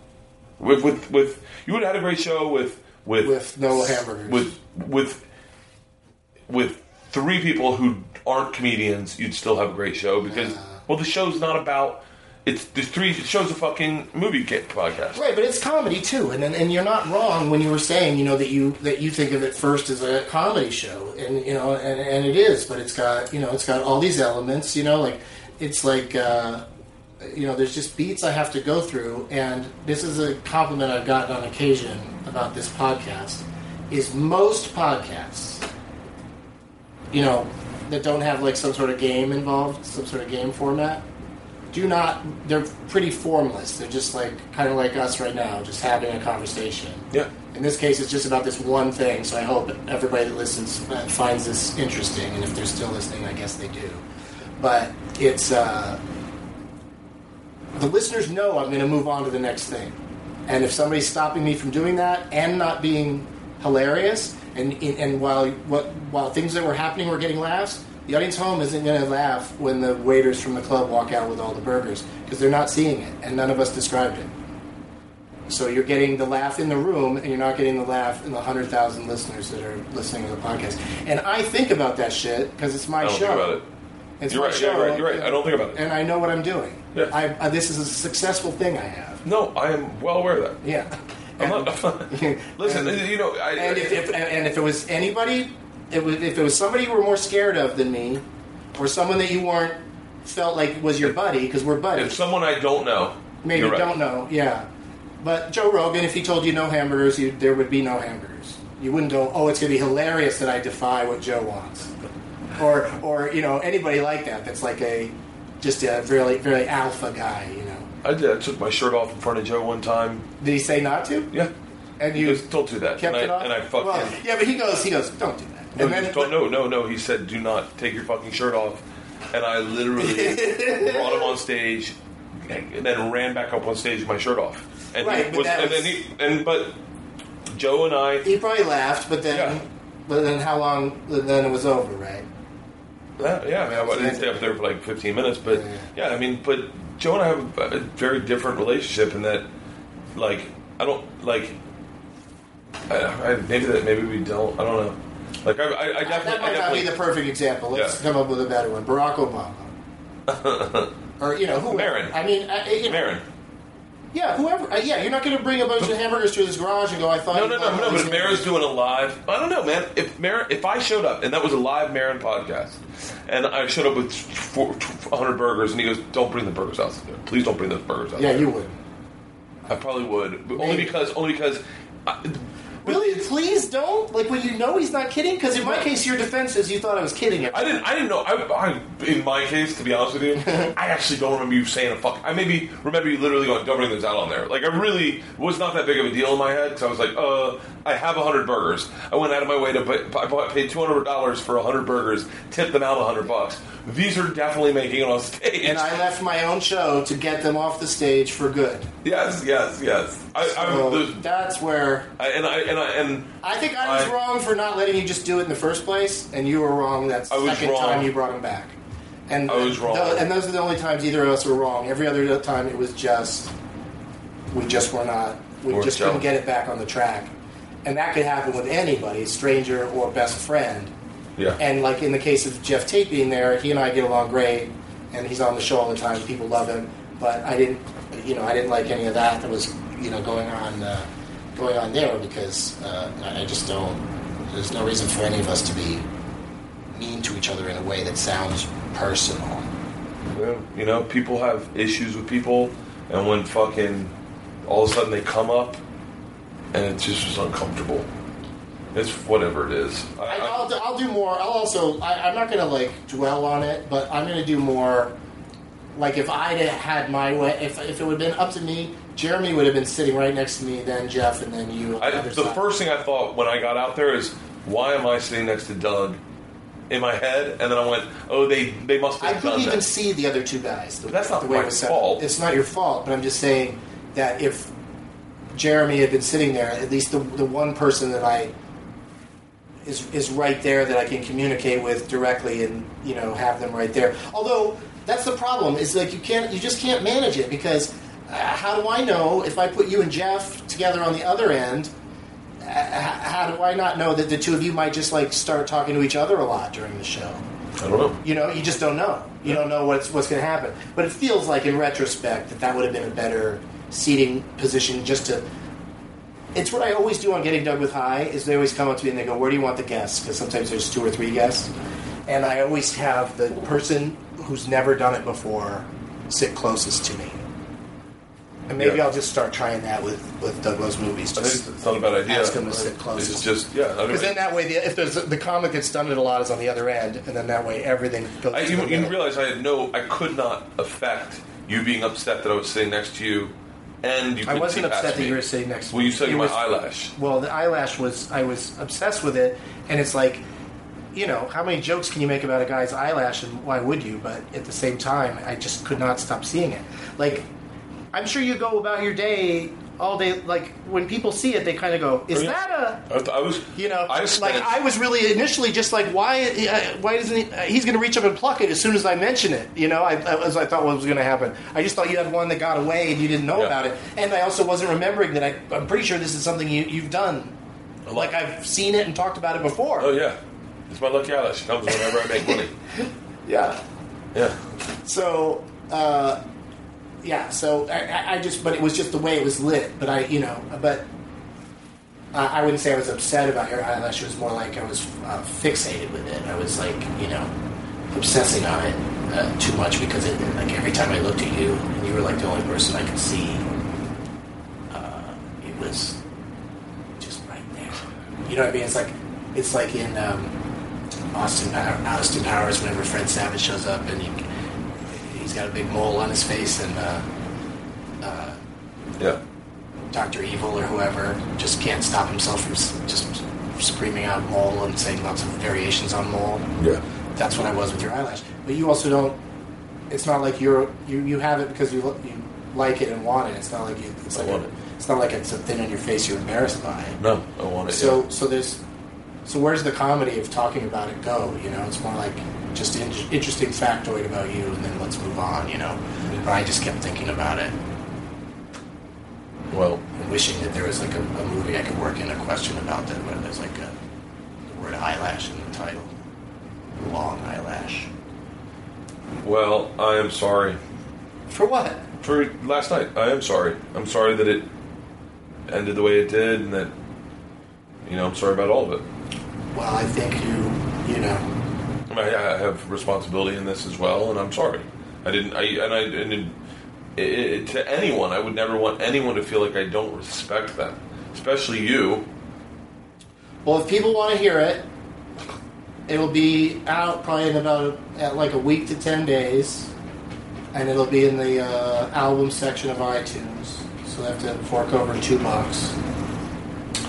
With with with you would have had a great show with with with no hamburgers. with with with three people who aren't comedians. You'd still have a great show because well, the show's not about. It's the three show's a fucking movie kit podcast. Right, but it's comedy too, and and you're not wrong when you were saying you know that you that you think of it first as a comedy show, and you know, and, and it is, but it's got you know it's got all these elements, you know, like it's like uh, you know there's just beats I have to go through, and this is a compliment I've gotten on occasion about this podcast, is most podcasts, you know, that don't have like some sort of game involved, some sort of game format do not they're pretty formless. They're just like kind of like us right now just having a conversation. Yeah. in this case it's just about this one thing so i hope everybody that listens uh, finds this interesting and if they're still listening i guess they do. But it's uh, the listeners know i'm going to move on to the next thing. And if somebody's stopping me from doing that and not being hilarious and and while what while things that were happening were getting laughs the audience home isn't going to laugh when the waiters from the club walk out with all the burgers because they're not seeing it and none of us described it so you're getting the laugh in the room and you're not getting the laugh in the 100,000 listeners that are listening to the podcast and i think about that shit because it's my I don't show think about it. it's You're my right, show you're right, you're right. I don't think about it. and i know what i'm doing Yeah. I, I, this is a successful thing i have No, I am well aware of that. yeah I'm not, I'm not- listen, And- you know, I, and if, if and if it was it was, if it was somebody you were more scared of than me, or someone that you weren't felt like was your buddy because we're buddies. if someone I don't know, Maybe right. don't know, yeah. But Joe Rogan, if he told you no hamburgers, you, there would be no hamburgers. You wouldn't go, oh, it's going to be hilarious that I defy what Joe wants, or or you know anybody like that. That's like a just a really very alpha guy. You know, I did. I took my shirt off in front of Joe one time. did he say not to? Yeah, And he you goes, "Don't do that." kept and it I, off. and I fucking. well, yeah, but he goes, he goes, don't do that. No, then, just don't, no, no, no. He said, "Do not take your fucking shirt off," and I literally brought him on stage, and then ran back up on stage with my shirt off. And Right, he but was, and was- then he, and but Joe and I, He probably laughed, but then, Yeah. but then how long? Then it was over, right? yeah, yeah, I mean, I didn't stay up there for like 15 minutes, but yeah, I mean, but Joe and I have a, a very different relationship in that, like, I don't like. I, I, maybe that maybe we don't. I don't know. Like I, I, I definitely, that I might not be the perfect example. Let's Yeah. come up with a better one. Barack Obama, or you know who? Maron. I mean, I, you know, Maron. Yeah, whoever. Uh, yeah, you're not going to bring a bunch of hamburgers to his garage and go. I thought. No, no, no, no. But if Maron's doing a live, I don't know, man. If Mara, if I showed up and that was a live Maron podcast, and I showed up with 100 burgers, and he goes, "Don't bring the burgers out. there. Please don't bring those burgers out." Yeah, there." you would. I probably would, but only because only because. I, Really? Please don't. Like when you know he's not kidding. Because in my case, your defense is you thought I was kidding. I didn't. I didn't know. I, I, in my case, to be honest with you, I actually don't remember you saying a fuck. I maybe remember you literally going, "Don't bring those out on there." Like I really was not that big of a deal in my head because I was like, "Uh, I have hundred burgers." I went out of my way to pay, I bought, paid two hundred dollars for hundred burgers, tipped them out hundred bucks. These are definitely making it on stage. And I left my own show to get them off the stage for good. yes, yes, yes. I, So I'm the, that's where I, and I and I and I think I was I- wrong for not letting you just do it in the first place, and you were wrong that second wrong. time you brought him back. And I was wrong. tho- and those are the only times either of us were wrong. Every other time it was just we just were not. We just couldn't get it back on the track, and that could happen with anybody, stranger or best friend. yeah. And like in the case of Jeff Tate being there, he and I get along great, and he's on the show all the time. People love him, but I didn't, you know, I didn't like any of that that was, you know, going on, uh, going on there because uh, I just don't. There's no reason for any of us to be mean to each other in a way that sounds personal. Well, you know, people have issues with people, and when fucking all of a sudden they come up, and it just was uncomfortable. It's whatever it is. I, I, I- I'll, do- I'll do more. I'll also. I, I'm not going to like dwell on it, but I'm going to do more. Like if I'd had my way, if, if it would have been up to me, Jeremy would have been sitting right next to me, then Jeff, and then you. I, the first thing I thought when I got out there is, why am I sitting next to Doug? In my head, and then I went, "Oh, they they must I have done couldn't even that." see the other two guys. The, that's not the way my it was set. It's not your fault, but I'm just saying that if Jeremy had been sitting there, at least the, the one person that I is is right there that I can communicate with directly, and you know have them right there. Although that's the problem is like you can't you just can't manage it because uh, how do I know if I put you and Jeff together on the other end? Uh, how do I not know that the two of you might just like start talking to each other a lot during the show? I don't know. You know, you just don't know. You don't know what's what's going to happen. But it feels like, in retrospect, that that would have been a better seating position. Just to, it's what I always do on Getting Doug with High. Is they always come up to me and they go, "Where do you want the guests?" Because sometimes there's two or three guests, and I always have the person who's never done it before sit closest to me. And maybe Yeah. I'll just start trying that with with Doug Loves movies. Just it's not a bad idea. ask them to sit closest. It's just yeah. Because then that way, the, if there's the comic that's done it a lot is on the other end, and then that way everything goes. I, to you, the you middle. realize I had no, I could not affect you being upset that I was sitting next to you, and you. I wasn't upset that you were sitting next to Well, me. you said It my was- eyelash. Well, the eyelash was I was obsessed with it, and it's like, you know, how many jokes can you make about a guy's eyelash, and why would you? But at the same time, I just could not stop seeing it. Like, I'm sure you go about your day all day. Like when people see it, they kind of go, "Is Oh, that a?" I, th- I was, You know, I like spent, I was really initially just like, why? Uh, why doesn't he? Uh, he's going to reach up and pluck it as soon as I mention it. You know, I, as I thought what was going to happen. I just thought you had one that got away and you didn't know Yeah. about it. And I also wasn't remembering that. I, I'm pretty sure this is something you, you've done. Lot. Like I've seen it and talked about it before. Oh yeah, it's my lucky eyelash. It comes whenever I make money. yeah. Yeah, So, uh, yeah. So I, I- just, but it was just the way it was lit. But I, you know, but I I wouldn't say I was upset about your eyelash. It was more like I was uh, fixated with it. I was like, you know, obsessing on it uh, too much because it, like every time I looked at you, and you were like the only person I could see. Uh, it was just right there. You know what I mean? It's like it's like in um, Austin Austin Powers whenever Fred Savage shows up and he, he's got a big mole on his face and uh, yeah. Doctor Evil or whoever just can't stop himself from s- just screaming out mole and saying lots of variations on mole. Yeah. That's what I was with your eyelash. But you also don't. It's not like you're you, you have it because you lo- you like it and want it. It's not like you, it's I like want a, it. it's not like it's a thing on your face you're embarrassed by. No, I want it. So so there's so where's the comedy of talking about it go? You know, it's more like just an interesting factoid about you, and then let's move on. You know, but I just kept thinking about it well, and wishing that there was like a, a movie I could work in a question about that where there's like a the word eyelash in the title, long eyelash. well, I am sorry. For what? for last night. I am sorry. I'm sorry that it ended the way it did, and that you know I'm sorry about all of it. Well, I think you, you know, I, have responsibility in this as well, and I'm sorry. I didn't. I and I and it, it, to anyone, I would never want anyone to feel like I don't respect them, especially you. Well, if people want to hear it, it'll be out probably in about at like a week to ten days, and it'll be in the uh, album section of iTunes. So they have to fork over two bucks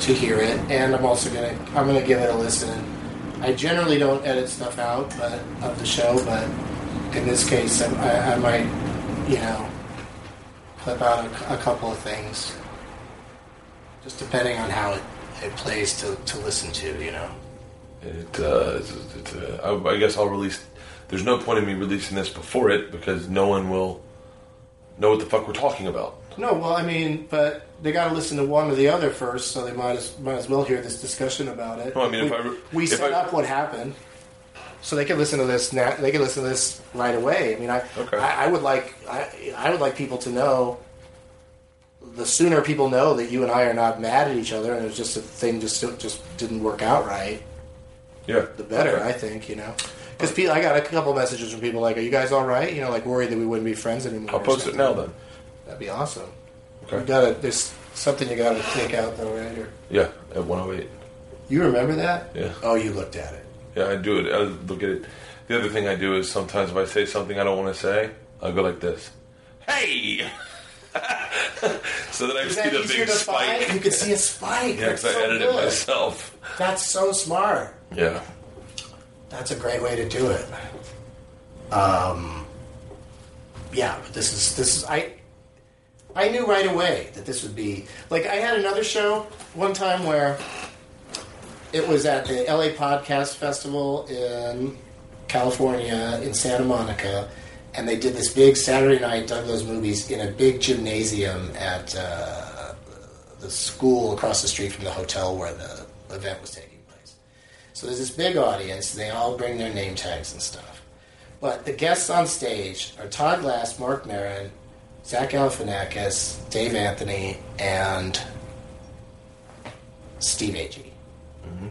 to hear it, and I'm also gonna I'm gonna give it a listen. I generally don't edit stuff out, but of the show, but in this case, I, I, might, you know, clip out a, a couple of things, just depending on how it, it plays to, to listen to, you know. It, uh, uh, I, I guess I'll release. There's no point in me releasing this before it because no one will know what the fuck we're talking about. No, well, I mean, but they got to listen to one or the other first, so they might as might as well hear this discussion about it. Well, I mean, we, if I re- we if set I- up what happened, so they can listen to this. Now, they can listen to this right away. I mean, I Okay. I, I would like I, I would like people to know. The sooner people know that you and I are not mad at each other, and it was just a thing just just didn't work out right, Yeah, the better. Okay. I think you know. Because I got a couple messages from people like, "Are you guys all right?" You know, like worried that we wouldn't be friends anymore. I'll post it now then. That'd be awesome. Okay. You gotta. There's something you gotta take out though, right here. Yeah, at 108. You remember that? Yeah. Oh, you looked at it. Yeah, I do it. I look at it. The other thing I do is sometimes if I say something I don't want to say, I'll go like this. Hey! so that I Is see that the easier big to find? You spike. could see a spike. Yeah, That's because I so edited good. myself. That's so smart. Yeah. That's a great way to do it. Um. Yeah, but this is this is I. I knew right away that this would be like I had another show one time where it was at the LA Podcast Festival in California in Santa Monica, and they did this big Saturday night Doug Loves movies in a big gymnasium at uh, the school across the street from the hotel where the event was taking place. So there's this big audience, and they all bring their name tags and stuff. But the guests on stage are Todd Glass, Marc Maron, Zach Galifianakis, Dave Anthony, and Steve Agee. Mm-hmm.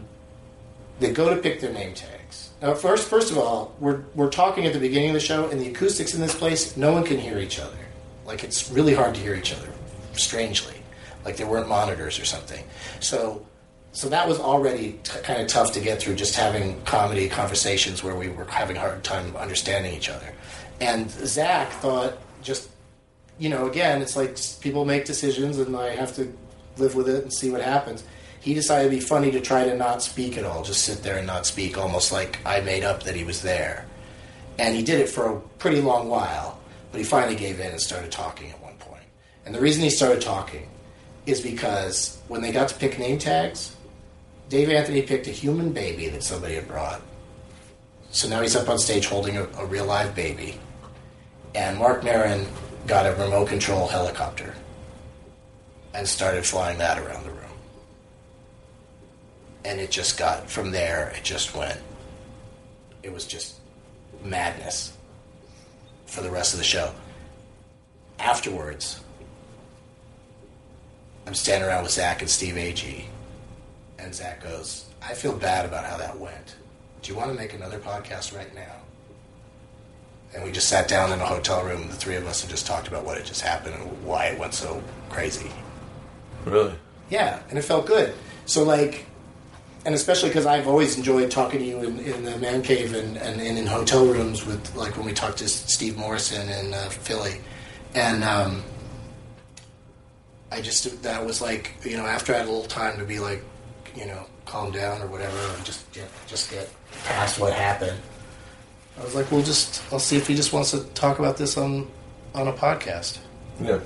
They go to pick their name tags. Now, first, first of all, we're we're talking at the beginning of the show, and the acoustics in this place, no one can hear each other. Like it's really hard to hear each other. Strangely, like there weren't monitors or something. So, so that was already t- kind of tough to get through. Just having comedy conversations where we were having a hard time understanding each other. And Zach thought just you know, again, it's like people make decisions and I have to live with it and see what happens. He decided it'd be funny to try to not speak at all, just sit there and not speak, almost like I made up that he was there. And he did it for a pretty long while, but he finally gave in and started talking at one point. And the reason he started talking is because when they got to pick name tags, Dave Anthony picked a human baby that somebody had brought. So now he's up on stage holding a, a real live baby and Marc Maron got a remote control helicopter and started flying that around the room. And it just got from there. It just went. It was just madness for the rest of the show. Afterwards, I'm standing around with Zach and Steve Agee, and Zach goes, "I feel bad about how that went. Do you want to make another podcast right now?" And we just sat down in a hotel room, the three of us, and just talked about what had just happened and why it went so crazy. Really? Yeah, and it felt good. So like, and especially because I've always enjoyed talking to you in, in the man cave and, and, and in hotel rooms with like when we talked to Steve Morrison in uh, Philly, and um, I just that was like you know after I had a little time to be like you know calm down or whatever and just get just get past what happened. I was like, "We'll just I'll see if he just wants to talk about this on on a podcast Yeah.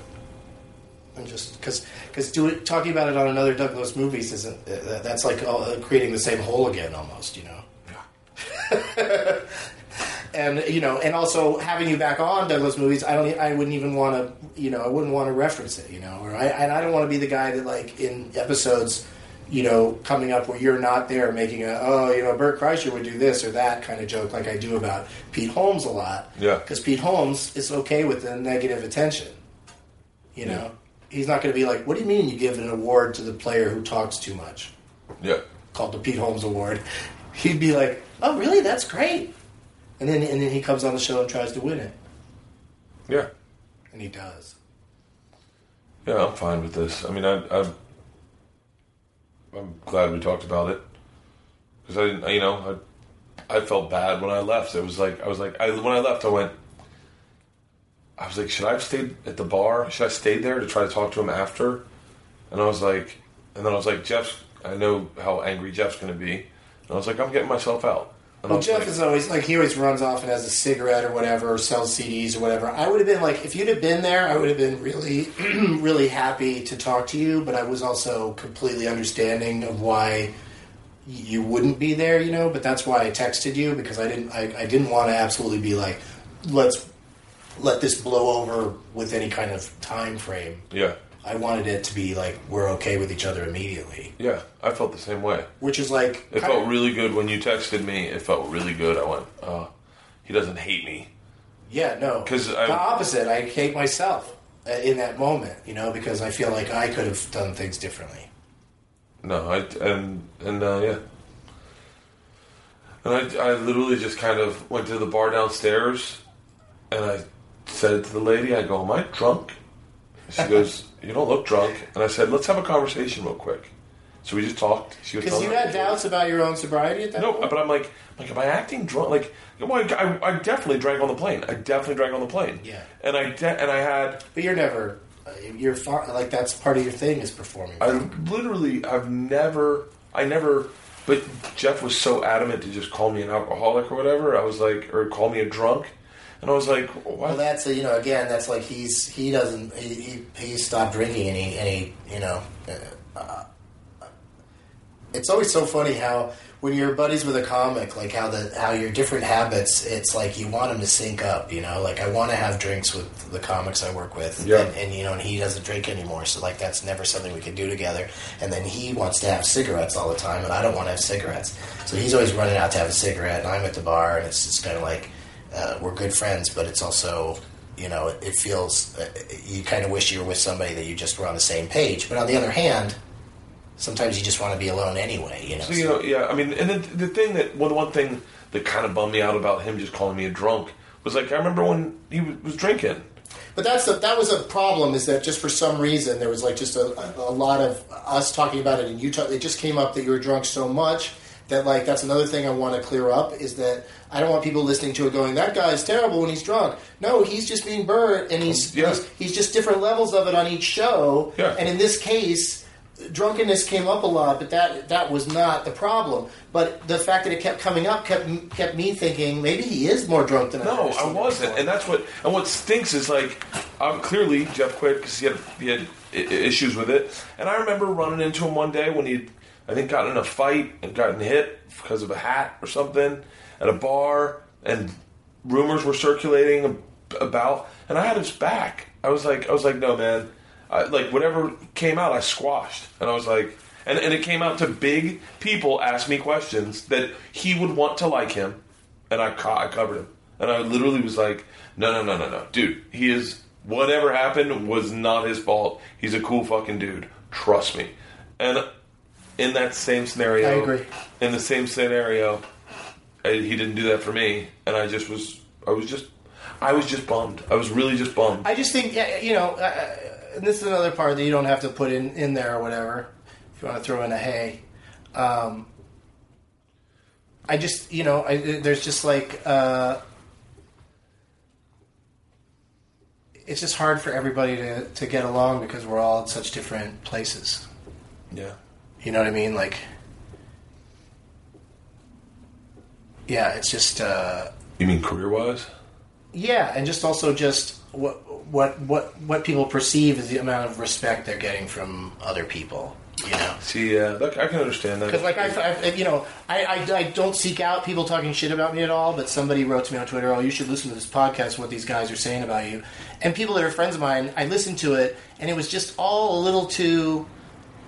and just because because do it talking about it on another Doug Loves movies isn't uh, that's like uh, creating the same hole again almost you know Yeah. and you know and also having you back on Doug Loves movies I don't, I wouldn't even want to you know I wouldn't want to reference it you know or I and I don't want to be the guy that like in episodes you know coming up where you're not there making a oh you know Bert Kreischer would do this or that kind of joke like I do about Pete Holmes a lot Yeah. because Pete Holmes is okay with the negative attention You know, he's not going to be like, "What do you mean you give an award to the player who talks too much?" Yeah. Called the Pete Holmes Award. He'd be like, "Oh, really? That's great." And then and then he comes on the show and tries to win it, Yeah. and he does. Yeah, I'm fine with this. I mean, I, I'm, I'm glad we talked about it because I didn't, you know, I, I felt bad when I left. It was like I was like, I when I left, I went. I was like, should I have stayed at the bar? Should I stayed there to try to talk to him after? And I was like, and then I was like, Jeff, I know how angry Jeff's going to be. And I was like, I'm getting myself out. Well, Jeff is always like he always runs off and has a cigarette or whatever, or sells CDs or whatever. I would have been like, if you'd have been there, I would have been really, really happy to talk to you. But I was also completely understanding of why you wouldn't be there, you know. But that's why I texted you because I didn't, I, I didn't want to absolutely be like, let's let this blow over with any kind of time frame. yeah, I wanted it to be like we're okay with each other immediately, yeah. I felt the same way. which is like It felt really good when you texted me. It felt really good. I went, oh, he doesn't hate me. Yeah, no. Because the opposite. I hate myself uh, in that moment, you know, because I feel like I could have done things differently. No, I and and uh, yeah, and I I literally just kind of went to the bar downstairs, and I said it to the lady. I go, "Am I drunk?" She goes, "You don't look drunk." And I said, "Let's have a conversation real quick." So we just talked. She was Because telling you me- had doubts about your own sobriety at that No, point. but I'm like, like, am I acting drunk? Like, well, I, I definitely drank on the plane. I definitely drank on the plane. Yeah. And I de- and I had But you're never. Uh, you're far, like that's part of your thing is performing. I literally, I've never, I never, but Jeff was so adamant to just call me an alcoholic or whatever. I was like, or call me a drunk. And I was like, well, that's a, you know again that's like he's he doesn't he he, he stopped drinking and he and he you know. Uh, it's always so funny how when you're buddies with a comic, like how the how your different habits, it's like you want them to sync up. You know, like I want to have drinks with the comics I work with, Yeah. and, and you know, and he doesn't drink anymore, so like that's never something we can do together. And then he wants to have cigarettes all the time, and I don't want to have cigarettes, so he's always running out to have a cigarette, and I'm at the bar, and it's just kind of like uh, we're good friends, but it's also. You know, it, it feels uh, you kind of wish you were with somebody that you just were on the same page. But on the other hand, sometimes you just want to be alone anyway. You know, So, you know, yeah, I mean, and then the thing that, one, one thing that kind of bummed me out about him just calling me a drunk was like, I remember when he was, was drinking. But that's a, that was a problem. Is that just for some reason there was like just a, a, a lot of us talking about it, and you talk, it just came up that you were drunk so much that like that's another thing I want to clear up is that I don't want people listening to it going that guy's terrible when he's drunk. No, he's just being Bert, and he's Yeah. he's, he's just different levels of it on each show. Yeah. And in this case. Drunkenness came up a lot, but that that was not the problem. But the fact that it kept coming up kept kept me thinking maybe he is more drunk than I No, I understood wasn't, and that's what. And what stinks is like, um, clearly Jeff quit because he had he had I- I- issues with it. And I remember running into him one day when he, I think, got in a fight and gotten hit because of a hat or something at a bar, and rumors were circulating about, and I had his back. I was like, I was like, no, man. I, like whatever came out, I squashed, and I was like, and, and it came out to big people ask me questions that he would want to like him, and I I covered him, and I literally was like, no, no, no, no, no, dude, he is whatever happened was not his fault. He's a cool fucking dude. Trust me. And in that same scenario, I agree. In the same scenario, he didn't do that for me, and I just was, I was just, I was just bummed. I was really just bummed. I just think yeah, you know, uh, and this is another part that you don't have to put in in there or whatever. If you want to throw in a hey, um, I just you know, I, there's just like uh, it's just hard for everybody to to get along because we're all in such different places. yeah. You know what I mean? Like, yeah, it's just. Uh, You mean career wise? Yeah, and just also just what what what what people perceive as the amount of respect they're getting from other people. You know, See, yeah, I can understand that. because like I, I, you know, I, I I don't seek out people talking shit about me at all. But somebody wrote to me on Twitter, "Oh, you should listen to this podcast. What these guys are saying about you." And people that are friends of mine, I listened to it, and it was just all a little too.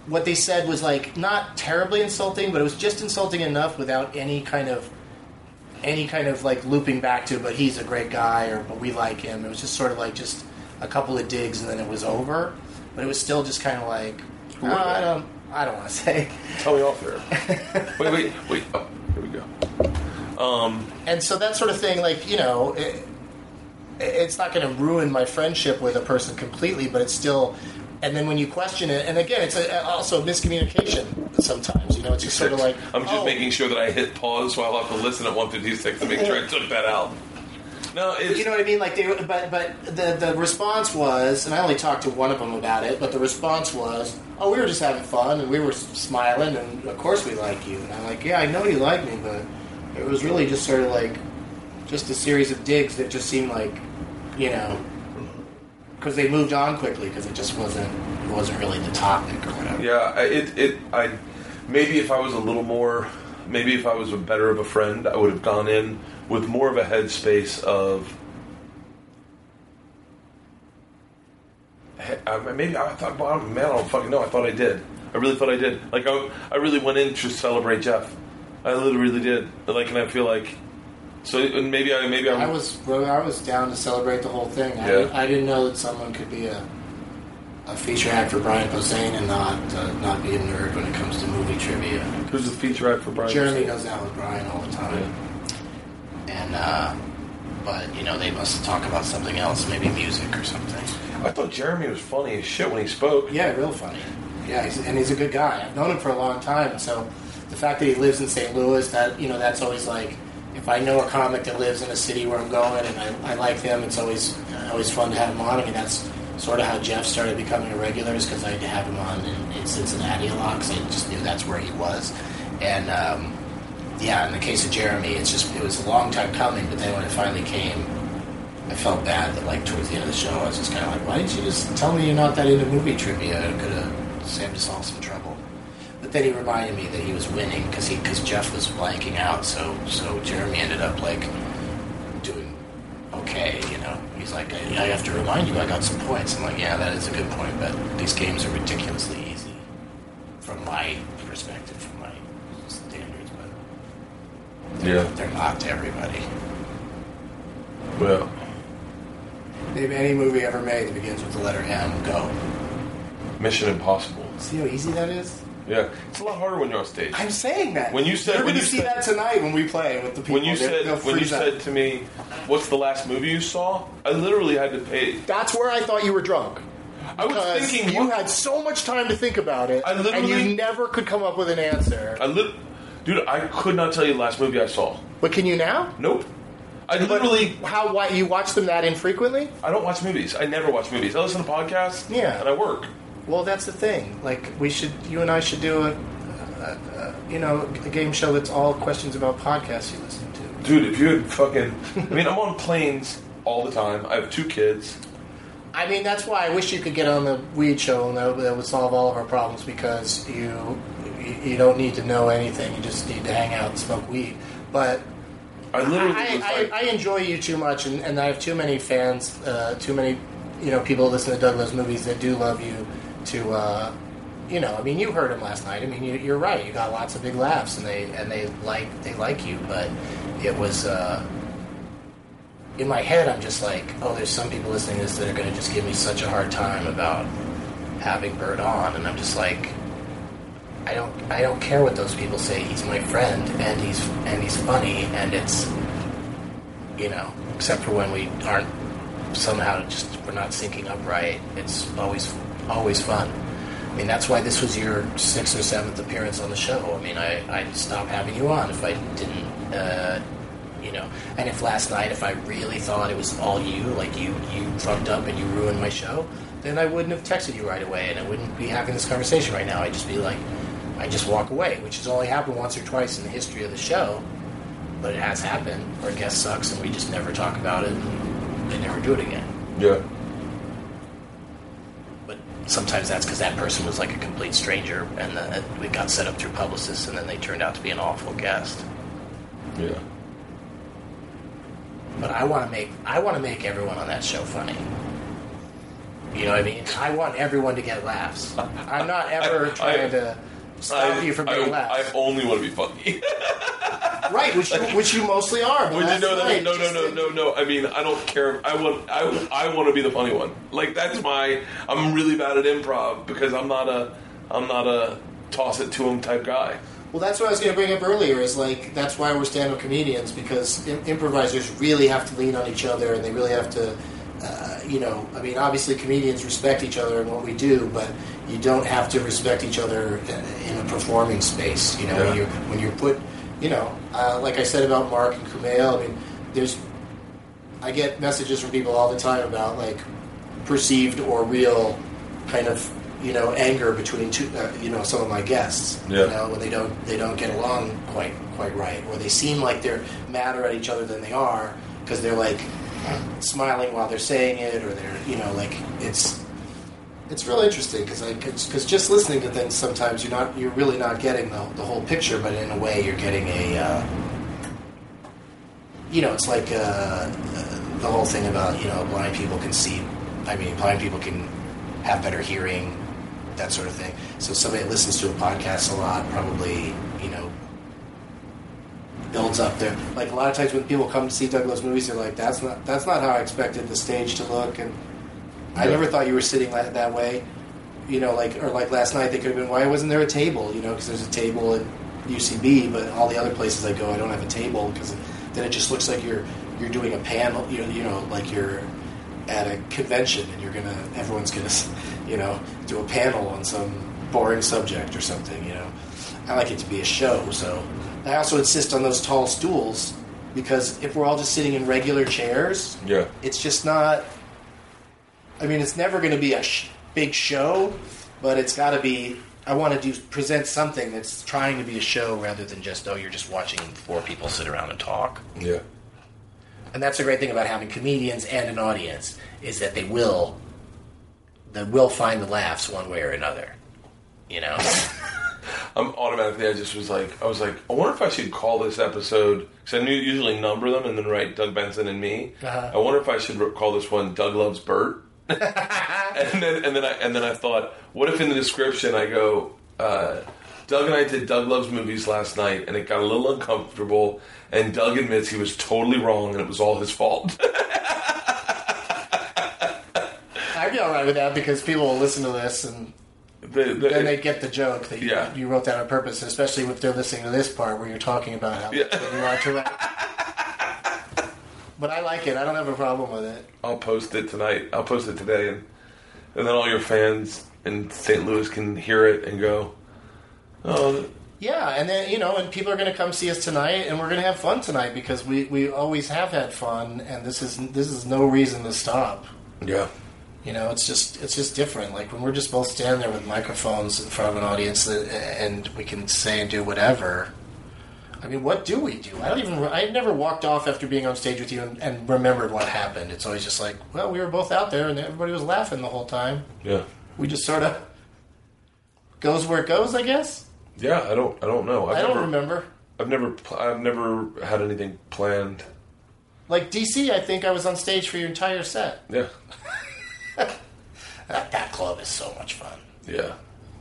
What they said was like not terribly insulting, but it was just insulting enough without any kind of any kind of like looping back to, but he's a great guy or but we like him. It was just sort of like just a couple of digs, and then it was over. But it was still just kind of like, oh, I don't, I don't want to say. Tell me off there. wait, wait, wait. Oh, here we go. Um, and so that sort of thing, like you know, it, it's not going to ruin my friendship with a person completely, but it's still. And then when you question it, and again, it's a, also a miscommunication sometimes. You know, it's just sort of like I'm just oh, making sure that I hit pause so I'll have to listen at 156 to make sure I took that out. No, it's, You know what I mean? Like they, but but the the response was, and I only talked to one of them about it, but the response was, "Oh, we were just having fun, and we were smiling, and of course we like you." And I'm like, "Yeah, I know you like me, but it was really just sort of like just a series of digs that just seemed like, you know, because they moved on quickly because it just wasn't it wasn't really the topic or whatever." Yeah, it it I maybe if I was a little more, maybe if I was a better of a friend, I would have gone in with more of a headspace of. I- Maybe I thought, well, man, I don't fucking know. I thought I did. I really thought I did. Like I, I really went in to celebrate Jeff. I literally did. Like, and I feel like, so and maybe I maybe I'm, I was I was down to celebrate the whole thing. I, Yeah. I didn't know that someone could be a a feature act for Brian Posehn and not uh, not be a nerd when it comes to movie trivia. who's the feature act for Brian? Jeremy goes out with Brian all the time, Yeah. and uh, but you know they must talk about something else, maybe music or something. I thought Jeremy was funny as shit when he spoke. Yeah, real funny. Yeah, he's, and he's a good guy. I've known him for a long time, so the fact that he lives in St. Louis, that you know, that's always like. If I know a comic that lives in a city where I'm going and I, I like them, it's always always fun to have them on. I mean, that's sort of how Jeff started becoming a regular, is because I had to have him on in, in Cincinnati a lot, because I just knew that's where he was. And um, yeah, in the case of Jeremy, it's just it was a long time coming, but then when it finally came, I felt bad that like towards the end of the show, I was just kind of like, why didn't you just tell me you're not that into movie trivia? It could have saved us all some trouble. Then he reminded me that he was winning because he because Jeff was blanking out, so so Jeremy ended up like doing okay. You know, he's like, I, I have to remind you, I got some points. I'm like, yeah, that is a good point, but these games are ridiculously easy from my perspective, from my standards, but Yeah. they're not to everybody. Well, Name any movie ever made that begins with the letter M. Go. Mission Impossible. See how easy that is? Yeah, it's a lot harder when you're on stage. I'm saying that. When you said- you're when going to you see said- that tonight when we play with the people. when you said when you said to me, "What's the last movie you saw?" I literally had to pay. that's where I thought you were drunk. I was thinking, you what- had so much time to think about it, I and you never could come up with an answer. I lit, dude, I could not tell you the last movie I saw. but can you now? Nope. I literally, But how? Why you watch them that infrequently? I don't watch movies. I never watch movies. I listen to podcasts. Yeah. and I work. Well, that's the thing. Like we should, you and I should do a, a, a you know, a game show that's all questions about podcasts you listen to. Dude, if you had fucking, I mean, I'm on planes all the time. I have two kids. I mean, that's why I wish you could get on the weed show and that, that would solve all of our problems because you you don't need to know anything. You just need to hang out and smoke weed. But I literally I, like, I enjoy you too much, and, and I have too many fans, uh, too many you know people listen to Doug Loves Movies that do love you. To uh, you know, I mean, you heard him last night. I mean, you, you're right. You got lots of big laughs, and they and they like they like you. But it was uh, in my head. I'm just like, oh, there's some people listening to this that are going to just give me such a hard time about having Bert on, and I'm just like. I don't. I don't care what those people say. He's my friend, and he's and he's funny, and it's, you know, except for when we aren't somehow just we're not syncing up right. It's always always fun. I mean, that's why this was your sixth or seventh appearance on the show. I mean, I I'd stop having you on if I didn't, uh, you know. And if last night, if I really thought it was all you, like you you fucked up and you ruined my show, then I wouldn't have texted you right away, and I wouldn't be having this conversation right now. I'd just be like, I just walk away, which has only happened once or twice in the history of the show, but it has happened. Our guest sucks and we just never talk about it, and they never do it again. yeah. Sometimes that's because that person was like a complete stranger, and uh, we got set up through publicists, and then they turned out to be an awful guest. Yeah. But I want to make I want to make everyone on that show funny. You know what I mean? I want everyone to get laughs. I'm not ever I- trying I- to stop you from getting I, laughs. I only want to be funny. right, which you, which you mostly are. But Would you last know that? night, No, no, no, no, no. I mean, I don't care. I want, I, I want to be the funny one. Like that's my. I'm really bad at improv because I'm not a, I'm not a toss it to him type guy. Well, that's what I was going to bring up earlier. Is like that's why we're stand-up comedians because im- improvisers really have to lean on each other, and they really have to, uh, you know. I mean, obviously, comedians respect each other and what we do, but you don't have to respect each other in- in a performing space. You know, Yeah. when you're when you're put, you know, uh, like I said about Marc and Kumail. I mean, there's, I get messages from people all the time about like perceived or real kind of you know anger between two uh, you know some of my guests Yeah. you know when they don't they don't get along quite quite right or they seem like they're madder at each other than they are because they're like smiling while they're saying it or they're you know like it's it's real interesting because because just listening to things sometimes you're not you're really not getting the, the whole picture but in a way you're getting a uh, you know it's like uh, uh, the whole thing about you know blind people can see I mean blind people can have better hearing that sort of thing. So somebody that listens to a podcast a lot probably you know builds up there like a lot of times when people come to see Doug Loves Movies they're like that's not that's not how I expected the stage to look and I never thought you were sitting like that way you know like or like last night they could have been why wasn't there a table? You know because there's a table at UCB but all the other places I go I don't have a table because then it just looks like you're you're doing a panel you know, you know like you're at a convention and you're gonna everyone's gonna you know do a panel on some boring subject or something you know. I like it to be a show so I also insist on those tall stools because if we're all just sitting in regular chairs Yeah. it's just not I mean it's never going to be a sh- big show but it's got to be I want to do present something that's trying to be a show rather than just oh you're just watching four people sit around and talk Yeah. and that's the great thing about having comedians and an audience is that they will they will find the laughs one way or another. You know? I'm automatically. I just was like, I was like, I wonder if I should call this episode because I knew usually number them and then write Doug Benson and me. Uh-huh. I wonder if I should call this one Doug loves Bert. and then and then I and then I thought, what if in the description I go, uh, Doug and I did Doug loves movies last night, and it got a little uncomfortable. And Doug admits he was totally wrong, and it was all his fault. I'd be all right with that because people will listen to this and The- the- then they get the joke that you, Yeah. you wrote that on purpose, especially if they're listening to this part where you're talking about how Yeah. you want to write. But I like it. I don't have a problem with it. I'll post it tonight. I'll post it today, and and then all your fans in St. Louis can hear it and go, "Oh, Yeah, and then you know, and people are going to come see us tonight, and we're going to have fun tonight because we, we always have had fun, and this is this is no reason to stop. yeah, You know, it's just it's just different. Like when we're just both standing there with microphones in front of an audience, that, and we can say and do whatever. I mean, what do we do? I don't even. I never walked off after being on stage with you and, and remembered what happened. It's always just like, well, we were both out there, and everybody was laughing the whole time. yeah, We just sort of goes where it goes, I guess. yeah." I don't, I don't know. I've I don't never, remember. I've never. I've never had anything planned. Like DC, I think I was on stage for your entire set. Yeah, That, that club is so much fun. yeah.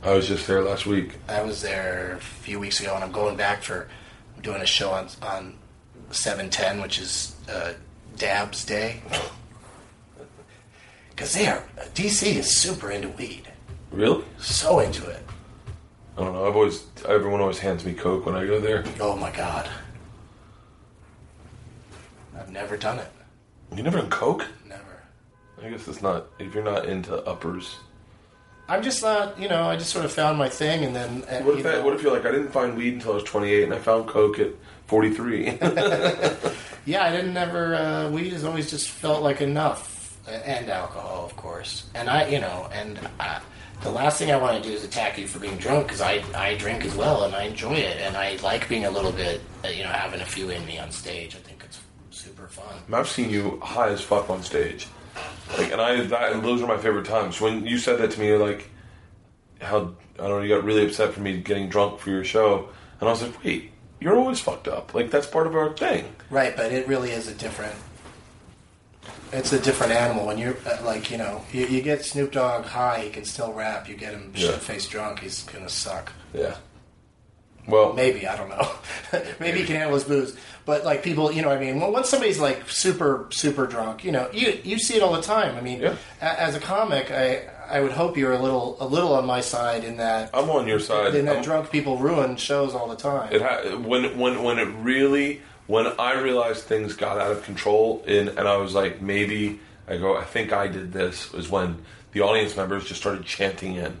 I was just there last week. I was there a few weeks ago, and I'm going back for doing a show on on seven ten, which is uh, Dab's Day. Because they are DC is super into weed, Really? so into it. I don't know. I've always, everyone always hands me coke when I go there. Oh my god, I've never done it. You never done coke? Never. I guess it's not. If you're not into uppers, I'm just not. You know, I just sort of found my thing, and then uh, what you if that, know- what if you're like, I didn't find weed until I was 28, and I found coke at 43. Yeah, I didn't ever. Uh, weed has always just felt like enough, and alcohol, of course. And I, you know, and I, the last thing I want to do is attack you for being drunk because I I drink as well and I enjoy it and I like being a little bit, uh, you know, having a few in me on stage. I think it's super fun. I've seen you high as fuck on stage, like, and I that, and those are my favorite times. When you said that to me, like, how I don't know, you got really upset for me getting drunk for your show, and I was like, wait, you're always fucked up. Like that's part of our thing. Right, but it really is a different. It's a different animal when you're uh, like you know you, you get Snoop Dogg high, he can still rap. You get him Yeah. shit faced drunk, he's gonna suck. Yeah, Well, maybe I don't know. maybe he can handle his booze, but like people, you know, what I mean, well, once somebody's like super super drunk, you know, you you see it all the time. I mean, Yeah. a- as a comic, I I would hope you're a little a little on my side in that I'm on your side. in that I'm- drunk people ruin shows all the time. It ha- when when when it really when I realized things got out of control in and I was like maybe I go I think I did this was when the audience members just started chanting in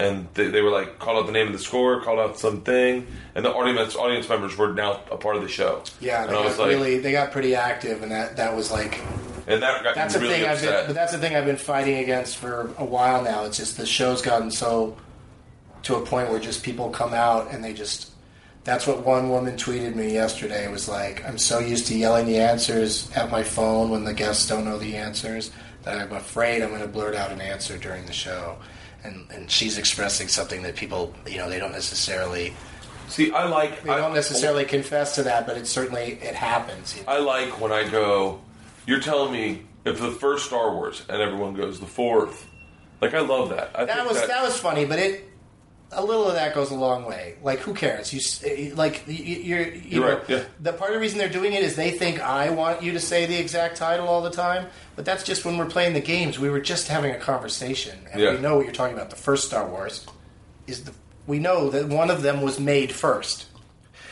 and they, they were like called out the name of the score called out something and the audience audience members were now a part of the show yeah, they and I was got like really they got pretty active, and that that was like and that got that's the really thing I've been, but that's the thing I've been fighting against for a while now. It's just the show's gotten so to a point where just people come out and they just. That's what one woman tweeted me yesterday. It was like, I'm so used to yelling the answers at my phone when the guests don't know the answers that I'm afraid I'm going to blurt out an answer during the show. And, and she's expressing something that people, you know, they don't necessarily see I like they I don't necessarily confess to that, but it certainly it happens. you know. I like when I go. You're telling me if the first Star Wars and everyone goes the fourth. Like I love that. I That think was that was funny, but it a little of that goes a long way. Like, who cares? You eh, like you, you're you You're know right, yeah. the part of the reason they're doing it is they think I want you to say the exact title all the time, but that's just when we're playing the games. We were just having a conversation, and Yeah. we know what you're talking about. The first Star Wars is the we know that one of them was made first.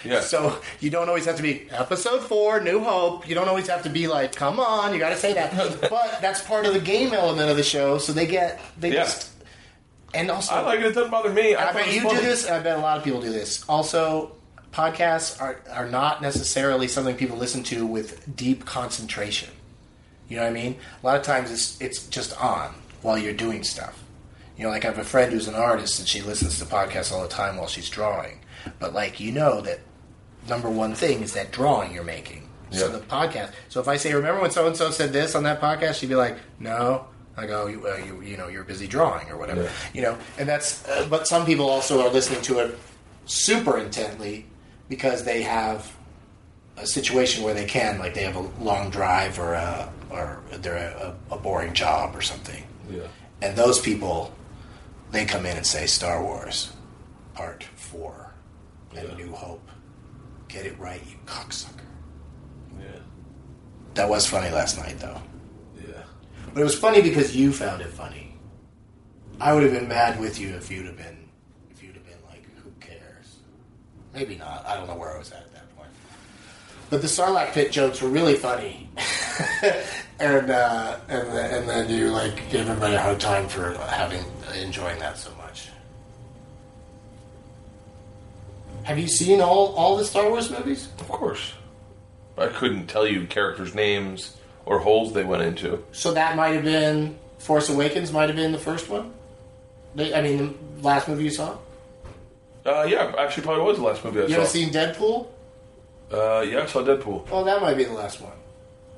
yeah. So you don't always have to be episode four, New Hope. You don't always have to be like, come on, you got to say that. but that's part of the game element of the show. So they get they Yeah. just and also I like it. It doesn't bother me. I thought bet you funny. do this, and I bet a lot of people do this. Also, podcasts are are not necessarily something people listen to with deep concentration. You know what I mean? A lot of times it's it's just on while you're doing stuff. You know, like I have a friend who's an artist, and she listens to podcasts all the time while she's drawing. But like you know that number one thing is that drawing you're making. Yeah. So the podcast. So if I say, "Remember when so and so said this on that podcast?" She'd be like, "No." I go, you, uh, you, you know, you're busy drawing or whatever, Yeah. you know, and that's. Uh, but some people also are listening to it super intently because they have a situation where they can, like, they have a long drive or a, or they're a, a boring job or something, Yeah. and those people, they come in and say Star Wars, Part Four, and Yeah. New Hope. Get it right, you cocksucker. Yeah. That was funny last night, though. But it was funny because you found it funny. I would have been mad with you if you'd have been, if you'd have been like, who cares? Maybe not. I don't know where I was at at that point. But the Sarlacc pit jokes were really funny, and uh, and and then you like gave everybody a hard time for having enjoying that so much. Have you seen all all the Star Wars movies? Of course. I couldn't tell you characters' names or holes they went into. So that might have been Force Awakens. Might have been the first one. They- I mean, the last movie you saw. Uh, yeah, actually, probably was the last movie I You saw. haven't seen Deadpool? uh, yeah, I saw Deadpool. Oh, that might be the last one.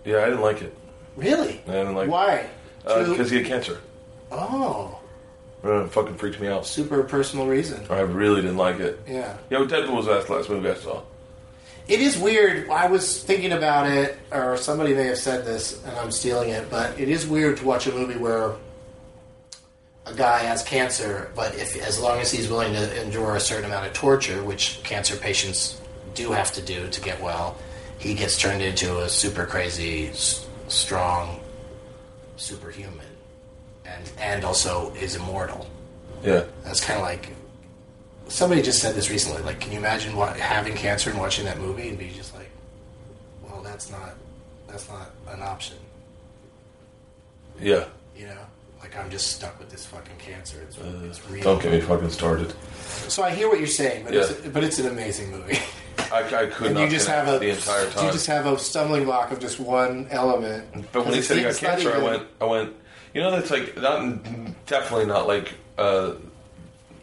Yeah, I didn't like it. Really? I didn't like. Why? Because he had cancer. oh, Uh, it fucking freaked me out. super personal reason. I really didn't like it. Yeah. Yeah, but Deadpool was the last, last movie I saw. It is weird. I was thinking about it, or somebody may have said this, and I'm stealing it, but it is weird to watch a movie where a guy has cancer, but if as long as he's willing to endure a certain amount of torture, which cancer patients do have to do to get well, he gets turned into a super crazy, s- strong superhuman, and and also is immortal. Yeah. That's kind of like somebody just said this recently. Like, can you imagine what, having cancer and watching that movie and be just like, well, that's not that's not an option. Yeah. You know, like I'm just stuck with this fucking cancer. It's, it's real. Don't get me fucking started. So I hear what you're saying, but Yeah. it's but it's an amazing movie. I, I could and not you just have a the entire time. you just have a stumbling block of just one element. But when he said he got cancer, I went, I went, you know, that's like not definitely not like, uh,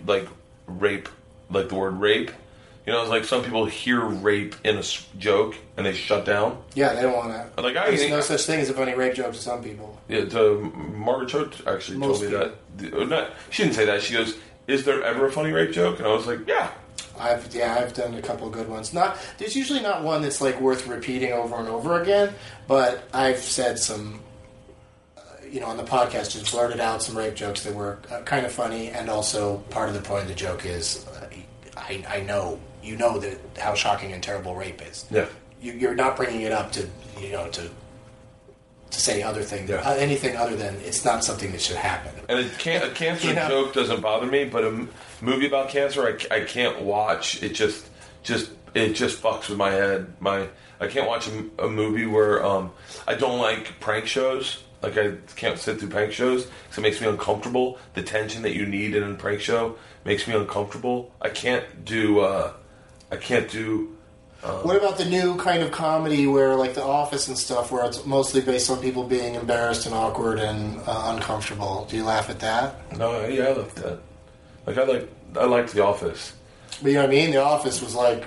like rape, like the word rape. You know, it's like some people hear rape in a s- joke and they shut down. Yeah, they don't want to. Like, I- There's no such thing as a funny rape joke to some people. Yeah, to, Margaret Cho actually Most told me that. The- uh, Not, she didn't say that. She goes, "Is there ever a funny rape joke?" And I was like, "Yeah." I've yeah, I've done a couple good ones. Not there's usually not one that's like worth repeating over and over again, but I've said some, uh, you know, on the podcast, just blurted out some rape jokes that were uh, kind of funny, and also part of the point of the joke is I, I know you know that how shocking and terrible rape is. Yeah. you, you're not bringing it up to you know to to say other things, Yeah. uh, anything other than it's not something that should happen. And a, can- a cancer You know? joke doesn't bother me, but a m- movie about cancer, I, c- I can't watch. It just, just, it just fucks with my head. My, I can't watch a, m- a movie where um, I don't like prank shows. Like I can't sit through prank shows because it makes me uncomfortable. The tension that you need in a prank show makes me uncomfortable. I can't do, uh, I can't do. What about the new kind of comedy where, like The Office and stuff, where it's mostly based on people being embarrassed and awkward and uh, uncomfortable? Do you laugh at that? No, yeah, I love that. Like I like, I liked The Office. But you know what I mean? The Office was like,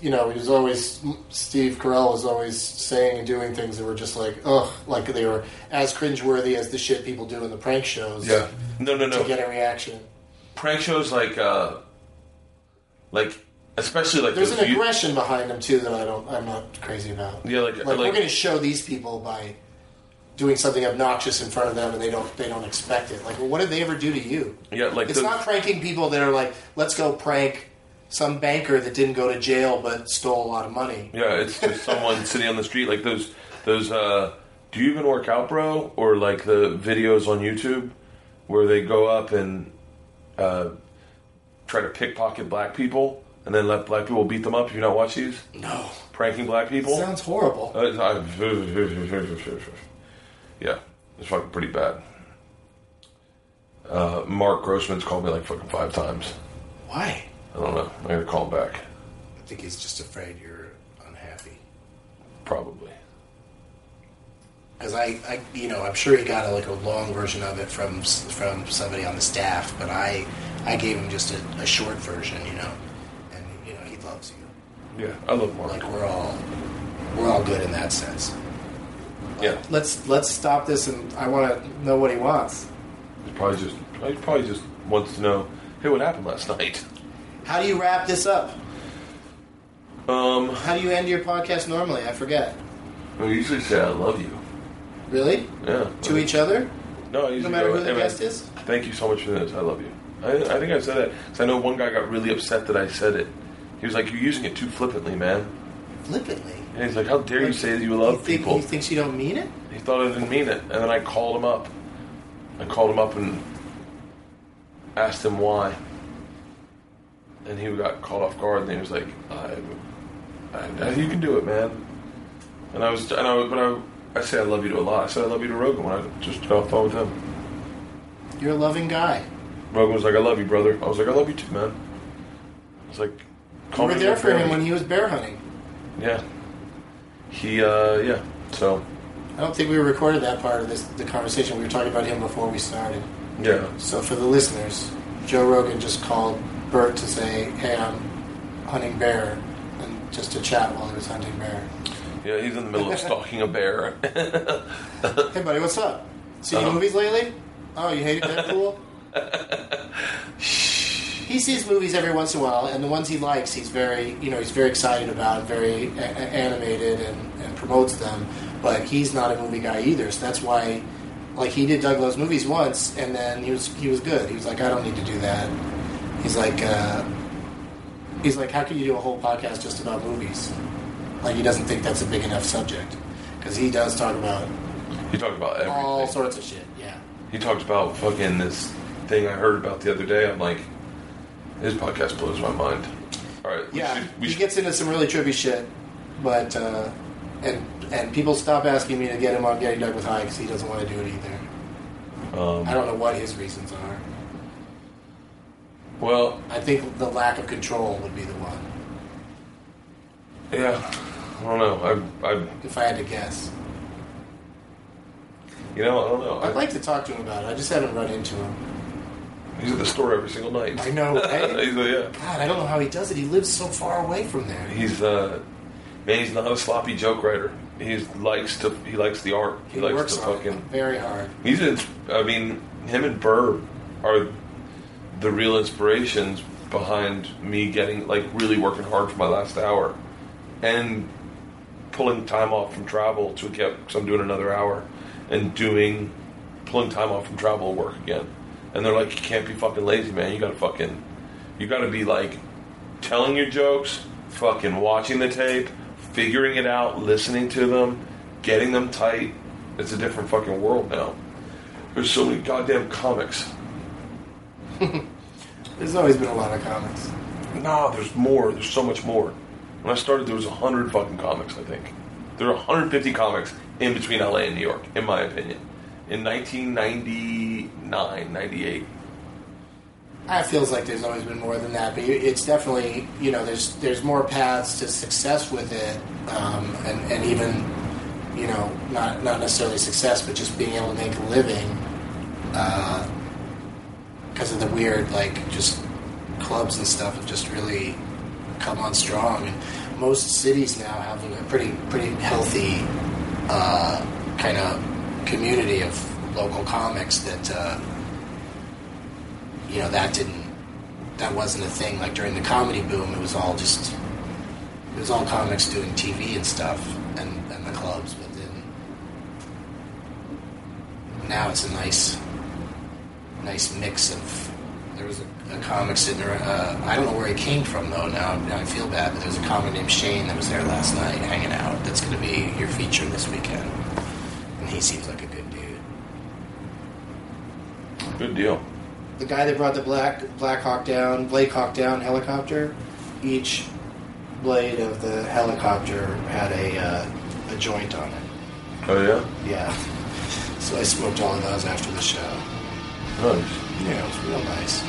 you know, he was always Steve Carell was always saying and doing things that were just like, ugh, like they were as cringeworthy as the shit people do in the prank shows. Yeah. No, no, no. To get a reaction. Prank shows like uh like especially like There's those an you- aggression behind them too that I don't, I'm not crazy about. Yeah, like- like, like- we're going to show these people by doing something obnoxious in front of them, and they don't, they don't expect it. Like, well, what did they ever do to you? yeah like It's those, not pranking people that are like, let's go prank some banker that didn't go to jail but stole a lot of money. yeah it's just someone sitting on the street like those those uh do you even work out bro or like the videos on youtube where they go up and uh try to pickpocket black people and then let black people beat them up if you not watch these No, pranking black people sounds horrible. Uh, I- yeah, it's fucking pretty bad. Uh, Mark Grossman's called me like fucking five times. Why? I don't know. I gotta call him back. I think he's just afraid you're unhappy. Probably. Because I, I, you know, I'm sure he got a, like a long version of it from from somebody on the staff, but I, I gave him just a, a short version, you know, and you know he loves you. Yeah, I love Mark. Like we're all, we're all good in that sense. yeah, Let's let's stop this, and I want to know what he wants. he probably just he probably just wants to know, hey, what happened last night? How do you wrap this up? Um, How do you end your podcast normally? I forget. I usually say I love you. Really? Yeah. To each other? No, I usually No matter go, who the "Hey, man, guest is? Thank you so much for this. I love you. I, I think I said that because I know one guy got really upset that I said it. He was like, "You're using it too flippantly, man." Flippantly. And he's like, "How dare you say that you love think- people?" He thinks you don't mean it? He thought I didn't mean it, and then I called him up. I called him up and asked him why, and he got caught off guard. And he was like, I, I, "You can do it, man." And I was, and I, but I, I say I love you to a lot. I said I love you to Rogan when I just got off the phone with him. You're a loving guy. Rogan was like, "I love you, brother." I was like, "I love you too, man." I was like, You were there for him when he was bear hunting. Yeah. He, uh, yeah. So, I don't think we recorded that part of this the conversation. We were talking about him before we started. yeah. So for the listeners, Joe Rogan just called Bert to say, "Hey, I'm hunting bear," and just to chat while he was hunting bear. Yeah, he's in the middle of stalking a bear. Hey, buddy, what's up? See any Uh-huh. movies lately? Oh, you hated Deadpool? he sees movies every once in a while, and the ones he likes, he's very, you know, he's very excited about, very a- a- animated, and, and promotes them. But he's not a movie guy either, so that's why, like, he did Doug Loves Movies once, and then he was he was good. He was like, I don't need to do that. He's like, uh, he's like, how can you do a whole podcast just about movies? Like, he doesn't think that's a big enough subject because he does talk about he talked about everything. all sorts of shit. Yeah. He talked about fucking this thing I heard about the other day. I'm like, his podcast blows my mind. All right. we Yeah, should- we he should- gets into some really trippy shit, but uh, and and people stop asking me to get him on Getting Doug with High because he doesn't want to do it either. um, I don't know what his reasons are. well, I think the lack of control would be the one, yeah. I don't know. I, I, if I had to guess. you know, I don't know. I'd I, like to talk to him about it. I just haven't run into him. he's at the store every single night. I know, right? he's, yeah. God, I don't know how he does it. He lives so far away from there. He's uh, man. He's not a sloppy joke writer. He likes to. He likes the art. He, He likes works to fucking. it very hard. He's. In, I mean, him and Burr are the real inspirations behind me getting like really working hard for my last hour, and pulling time off from travel to get. Cause I'm doing another hour, and doing pulling time off from travel work again. And they're like, you can't be fucking lazy, man. You gotta fucking, you gotta be like telling your jokes, fucking watching the tape, figuring it out, listening to them, getting them tight. It's a different fucking world now. There's so many goddamn comics. There's always been a lot of comics. No, there's more. There's so much more. When I started, there was hundred fucking comics. I think there are 150 comics in between LA and New York, in my opinion. In 1999, 98. It feels like there's always been more than that, but it's definitely you know there's there's more paths to success with it, um, and and even you know not not necessarily success, but just being able to make a living because of the weird like just clubs and stuff have just really come on strong, and most cities now have a pretty pretty healthy uh, kind of community of local comics that. Uh, you know that didn't that wasn't a thing like during the comedy boom it was all just it was all comics doing tv and stuff and, and the clubs but then now it's a nice nice mix of there was a, a comic sitting around uh, i don't know where he came from though now, now i feel bad but there's a comic named shane that was there last night hanging out that's going to be your feature this weekend and he seems like a good dude Good deal. the guy that brought the black Black Hawk down, Blake Hawk down helicopter, each blade of the helicopter had a uh, a joint on it. Oh yeah. Yeah. So I smoked all of those after the show. Nice. Yeah, it was real nice.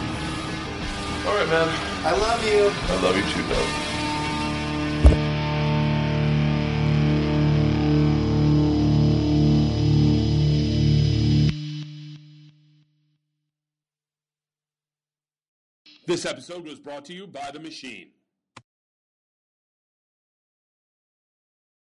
All right, man. I love you. I love you too, though. This episode was brought to you by The Machine.